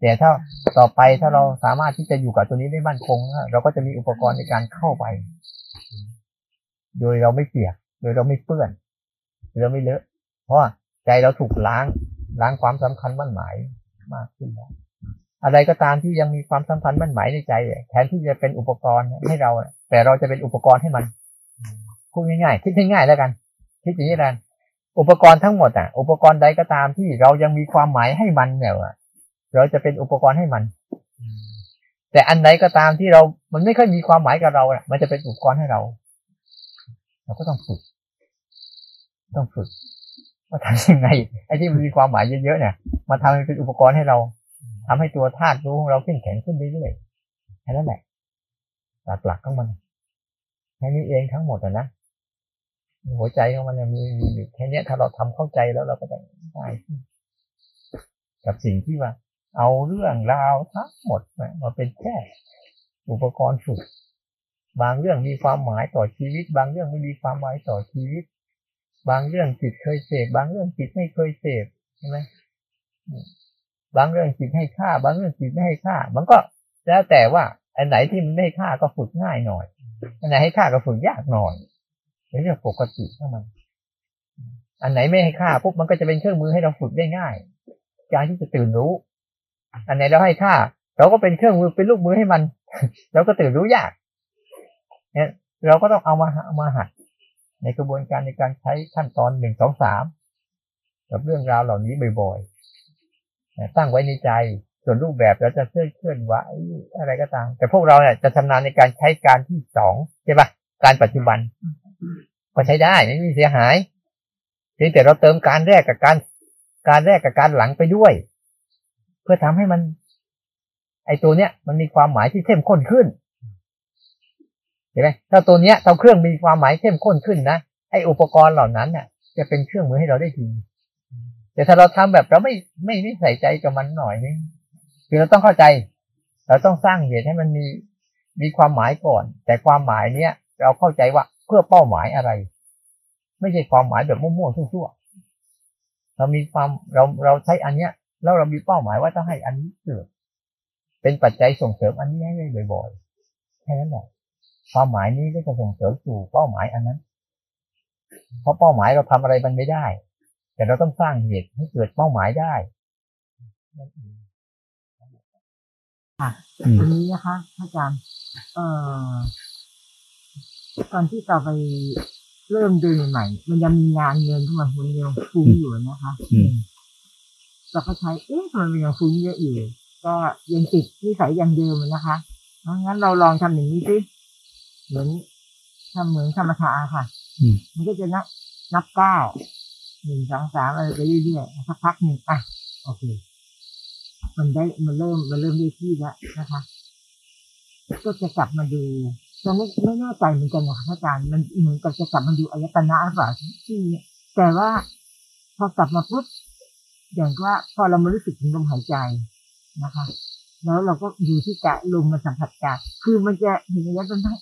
แต่ถ้าต่อไปถ้าเราสามารถที่จะอยู่กับตัวนี้ได้มั่นคงเราก็จะมีอุปกรณ์ในการเข้าไป โดยเราไม่เปียก โดยเราไม่เปื้อนโดยเราไม่เลอะ เพราะใจเราถูกล้างล้างความสำคัญมั่นหมายมากขึ้นแล้วอะไรก็ตามที่ยังมีความสำคัญมั่นหมายในใจแทนที่จะเป็นอุปกรณ์ให้เรา แต่เราจะเป็นอุปกรณ์ให้มันพูดง่ายๆคิดง่ายๆแล้วกันคิดอย่างนี้แล้ว อุปกรณ์ทั้งหมดอะ อุปกรณ์ใดก็ตามที่เรายังมีความหมายให้มันเนี่ยเราจะเป็นอุปกรณ์ให้มัน แต่อันใดก็ตามที่เรา มันไม่ค่อยมีความหมายกับเราอะ มันจะเป็นอุปกรณ์ให้เรา เราก็ต้องฝึก ต้องฝึกว่าทำยังไงไอ้ที่มันมีความหมายเยอะๆเนี่ย มาทำให้เป็นอุปกรณ์ให้เราทำให้ตัวธาตุรู้ของเราขึ้นแข็งขึ้นเรื่อยๆแค่นั้นแหละหลักๆของมันแค่นี้เองทั้งหมดนะ หัวใจของมันมีมีอยู่แค่นี้ถ้าเราทำเข้าใจแล้วเราก็จะได้กับสิ่งที่ว่า เอาเรื่องราวทั้งหมดมาเป็นแค่อุปกรณ์ฝึก บางเรื่องมีความหมายต่อชีวิต บางเรื่องไม่มีความหมายต่อชีวิต บางเรื่องจิตเคยเสพบางเรื่องจิตไม่เคยเสพใช่ไหมบางเรื่องจิตให้ค่า บางเรื่องจิตไม่ให้ค่า มันก็แล้วแต่ว่าอันไหนที่มันไม่ให้ค่าก็ฝึกง่ายหน่อยอันไหนให้ค่าก็ฝึกยากหน่อย เป็นเรื่องปกติของมัน อันไหนไม่ให้ค่าปุ๊บมันก็จะเป็นเครื่องมือให้เราฝึกได้ง่าย การที่จะตื่นรู้ อันไหนเราให้ค่า เราก็เป็นเครื่องมือเป็นลูกมือให้มันเราก็ตื่นรู้ยากเนี่ยเราก็ต้องเอามาเอามาหัดในกระบวนการในการใช้ขั้นตอนหนึ่งสองสามกับเรื่องราวเหล่านี้บ่อยๆตั้งไว้ในใจส่วนรูปแบบเราจะเคลื่อนเคลื่อนไหวอะไรก็ตาม แต่พวกเราเนี่ยจะชำนาญในการใช้การที่สองใช่ปะการปัจจุบัน ก็ใช้ได้ไม่มีเสียหายเพียงแต่เราเติมการแรกกับการ การแรกกับการหลังไปด้วย เพื่อทำให้มัน ไอตัวเนี้ย มันมีความหมายที่เข้มข้นขึ้นเห็นไหมถ้าตัวเนี้ยถ้าเครื่องมีความหมายเข้มข้นขึ้นนะไออุปกรณ์เหล่านั้นเนี่ยจะเป็นเครื่องมือให้เราได้ดีแต่ถ้าเราทำแบบเราไม่ไม่ไม่ใส่ใจกับมันหน่อยนี่คือเราต้องเข้าใจ เราต้องสร้างเหตุให้มันมีมีความหมายก่อน แต่ความหมายเนี้ยเราเข้าใจว่า เพื่อเป้าหมายอะไร ไม่ใช่ความหมายแบบมั่วๆทั่วๆเรามีความเราเราใช้อันเนี้ย แล้วเรามีเป้าหมายว่าต้องให้อันนี้เกิด เป็นปัจจัยส่งเสริมอันนี้ให้ได้บ่อยๆแค่นั้นแหละความหมายนี้ก็จะส่งเสริมสู่เป้าหมายอันนั้น เพราะเป้าหมายเราทำอะไรมันไม่ได้ แต่เราต้องสร้างเหตุให้เกิดเป้าหมายได้ทีนี้นะคะอาจารย์ เอ่อ ตอนที่ต่อไปเริ่มเดินใหม่ มันยังมีงานเงินเข้ามาคนเดียวฟุ้งอยู่นะคะอืมเราก็ใช้ เอ๊ะทำไมมันยังฟุ้งเยอะอยู่ ก็ยังติดนิสัยอย่างเดิมนะคะงั้นเราลองทำอย่างนี้สิเหมือนทำเหมือนธรรมชาค่ะอืมมันก็จะนับนับเก้าหนึ่งสองสามอะไรไปเรื่อยๆสักพักหนึ่งอะโอเค มันได้มันเริ่มมันเริ่มได้ที่แล้วนะคะ ก็จะกลับมาดู จะไม่ไม่แน่ใจเหมือนกันนะคะอาจารย์มันเหมือนกับจะกลับมาดูอายตนะหรือเปล่าที่แต่ว่าพอกลับมาปุ๊บอย่างว่าพอเรามารู้สึกถึงลมหายใจนะคะ แล้วเราก็ดูที่กะลมมาสัมผัสกะคือมันจะเห็นอายตนะ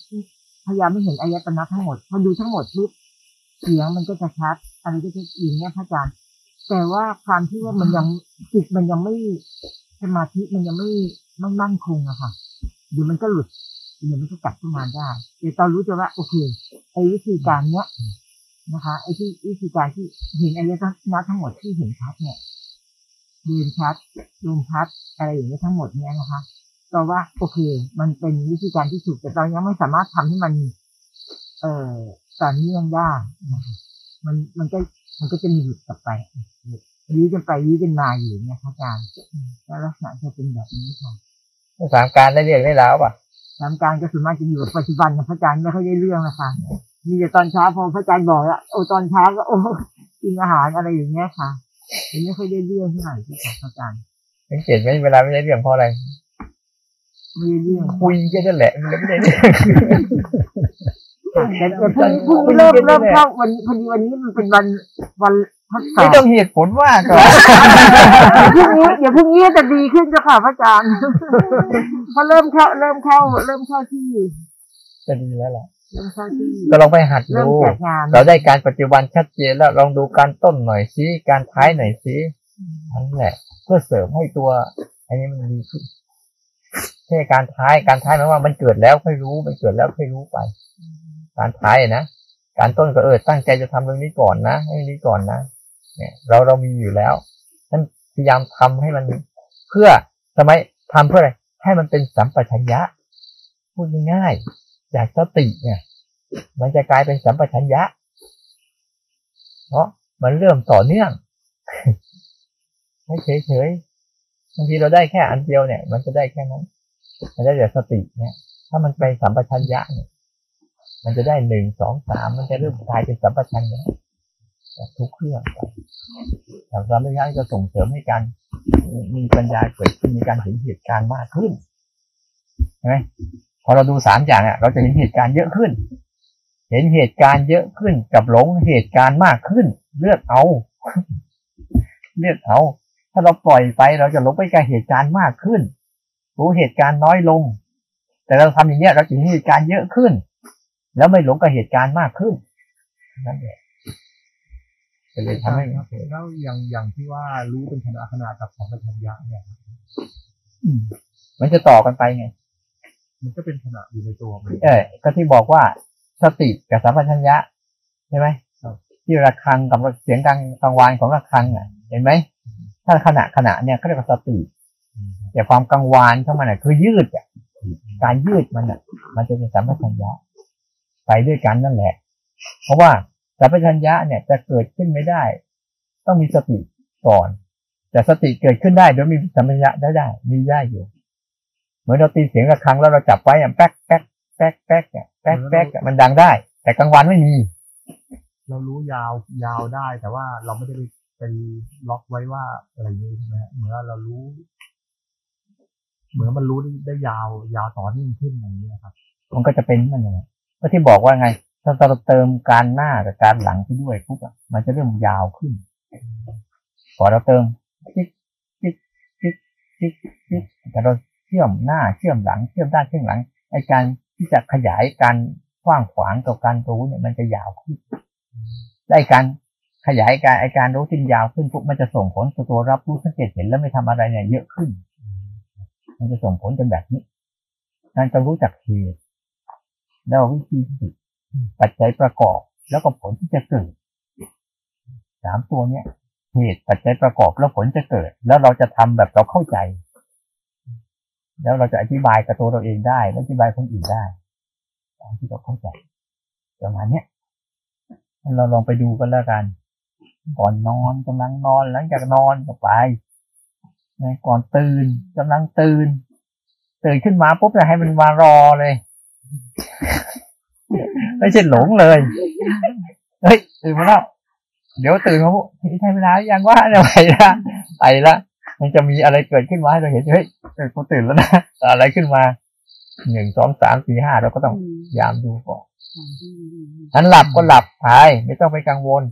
พยายามไม่เห็นอายตนะทั้งหมดพอดูทั้งหมดปุ๊บเสียงมันก็จะชัดอะไรก็จะอย่างเงี้ยพระอาจารย์ แต่ว่าความที่ว่ามันยังจิตมันยังไม่สมาธิมันยังไม่ไม่มั่นคงอะค่ะเดี๋ยวมันก็หลุด มันก็กลับขึ้นมาได้แต่ตอนรู้จะว่า โอเคไอ้วิธีการเนี้ยนะคะไอ้ที่วิธีการที่เห็นอายตนะทั้งหมดที่เห็นชัดเนี่ยเดินชัดลมชัดอะไรอย่างเงี้ยทั้งหมดเนี้ยนะคะก็ว่าโอเค มันเป็นวิธีการที่ถูกแต่เรายังไม่สามารถทำให้มัน เอ่อต่อเนื่องได้นะคะมันมันก็มันก็จะมีหลุดกลับไปยื้อกันไปยื้อกันมาอยู่เนี่ยครับอาจารย์ลักษณะจะเป็นแบบนี้ค่ะสามการได้เรียกได้แล้วป่ะ ตามการก็ส่วนมากจะอยู่กับปัจจุบันนะพระอาจารย์ไม่ค่อยได้เรื่องนะคะมีแต่ตอนเช้าพอพระอาจารย์บอกอะโอ้ตอนเช้าก็โอ้กินอาหารอะไรอย่างเงี้ยค่ะยังไม่ค่อยได้เรื่องเท่าไหร่ที่ค่ะพระอาจารย์สังเกตไหมเวลาไม่ได้เรื่องเพราะอะไรไม่ได้เรื่องคุยกันนั่นแหละมันไม่ได้เรื่องแต่แต่พรุ่งนี้พรุ่งนี้เริ่มเริ่มเข้าวันพอดีวันนี้มันเป็นวันวันทดสอ ไม่บต้องเหตุผลว่าก่อนเดี๋ยวพรุ่งนี้เดี๋ยวพรุ่งนี้จะดีขึ้นเจ้าค่ะพระอาจารย์พอเริ่มเข้าเริ่มเข้า เริ่มเข้าที่จะดีแล้วล่ะเริ่มเข้าที่ก็ลองไปหัดเริ่มดูแจกงานเราได้การปัจจุบันชัดเจนแล้วลองดูการต้นหน่อยซิการท้ายหน่อยซินั่นแหละ เพื่อเสริมให้ตัว อันนี้มันดีขึ้นแค่การท้ายการท้ายหมายว่ามันเกิดแล้วค่อยรู้มันเกิดแล้วค่อยรู้ไป การท้ายอะนะการต้นก็เออตั้งใจจะทำเรื่องนี้ก่อนนะให้เรื่องนี้ก่อนนะ เนี่ยเราเรามีอยู่แล้วนั่นพยายามทำให้มันเพื่อทำไมทำเพื่ออะไรให้มันเป็นสัมปชัญญะพูดง่ายๆจากสติเนี่ยมันจะกลายเป็นสัมปชัญญะเพราะมันเริ่มต่อเนื่องไม่เฉยๆบางทีเราได้แค่อันเดียวเนี่ย มันจะได้แค่นั้นมันได้แต่สติเนี่ย ถ้ามันไปสัมปชัญญะเนี่ยมันจะได้หนึ่งสองสามมันจะเริ่มกลายเป็นสัมปชัญญะ ทุกเครื่องแต่สัมปชัญญะจะส่งเสริมให้การมีปัญญาเกิดขึ้นมีการเห็นเหตุการณ์มากขึ้นใช่ไหมพอเราดูสามอย่างอะ เราจะเห็นเหตุการณ์เยอะขึ้น เห็นเหตุการณ์เยอะขึ้นกับหลงเหตุการณ์มากขึ้น เลือกเอา เลือกเอา ถ้าเราปล่อยไปเราจะหลงไปกับเหตุการณ์มากขึ้น รู้เหตุการณ์น้อยลง แต่เราทำอย่างเนี้ยเราจะเห็นเหตุการณ์เยอะขึ้น แล้วไม่หลงกับเหตุการณ์มากขึ้นนั่นแหละ ก็เลยทำให้แล้วอย่างอย่างที่ว่ารู้เป็นขณะขณะกับสัมปชัญญะเนี่ยอืมมันจะต่อกันไปไง มันก็เป็นขณะอยู่ในตัวมันเออก็ที่บอกว่าสติกับสัมปชัญญะใช่ไหมที่ระฆังกับเสียงกลางกลางวานของระฆังอะ เห็นไหมถ้าขณะขณะเนี่ยเขาเรียกว่าสติแต่ความกังวานเข้ามาน่ะคือยืดอะการยืดมันอะ มันจะเป็นสัมปชัญญะไปด้วยกันนั่นแหละ เพราะว่า สัมปชัญญะเนี่ยจะเกิดขึ้นไม่ได้ ต้องมีสติก่อน แต่สติเกิดขึ้นได้โดยมีสัมปชัญญะได้ได้ มีได้อยู่ เหมือนเราตีเสียงระฆังแล้วเราจับไว้อะแป๊กแป๊กแป๊กแป๊กเนี่ยแป๊กแป๊กอะมันดังได้ แต่กลางวันไม่มี เรารู้ยาวยาวได้ แต่ว่าเราไม่ได้ไปไปล็อกไว้ว่าอะไรอย่างนี้ใช่ไหมฮะเหมือนเรารู้ เหมือนมันรู้ได้ได้ยาวยาวต่อเนื่องขึ้นอย่างนี้ยครับ มันก็จะเป็นมันอย่างไรก็ที่บอกว่าไง ถ้าเราเติมการหน้ากับการหลังไปด้วยปุ๊บมันจะเริ่มยาวขึ้นพอเราเติมจิ๊กจิ๊กจิ๊กจิ๊กจิ๊กแต่เราเชื่อมหน้าเชื่อมหลังเชื่อมด้านเชื่อมหลังไอการที่จะขยายการกว้างขวางกับการรู้เนี่ยมันจะยาวขึ้นได้การขยายการไอการรู้ที่ยาวขึ้นปุ๊บมันจะส่งผลต่อตัวรับรู้สังเกตเห็นแล้วไม่ทำอะไรเนี่ยเยอะขึ้น มันจะส่งผลกันแบบนี้การจะรู้จักเหตุแล้ววิธีที่ ปัจจัยประกอบแล้วก็ผลที่จะเกิดสามตัวเนี้ยเหตุปัจจัยประกอบแล้วผลจะเกิด แล้วเราจะทำแบบเราเข้าใจ แล้วเราจะอธิบายกับตัวเราเองได้และอธิบายคนอื่นได้ตามที่เราเข้าใจประมาณเนี้ยเราลองไปดูกันแล้วกัน ก่อนนอนกำลังนอนหลังจากนอนก็ไปนะก่อนตื่นกำลังตื่น ตื่นขึ้นมาปุ๊บจะให้มันมารอเลย ไม่ใช่หลงเลย เฮ้ยตื่นมาแล้วเดี๋ยวตื่นมาปุ๊บเฮ้ยใช่เวลาหรือยังว่าเนี่ยไปละไปละมันจะมีอะไรเกิดขึ้นมาให้เราเห็นเฮ้ยเออกูตื่นแล้วนะอะไรขึ้นมาหนึ่งสองสามสี่ห้าเราก็ต้องพยายามดูก่อนฉันหลับก็หลับไปไม่ต้องไปกังวล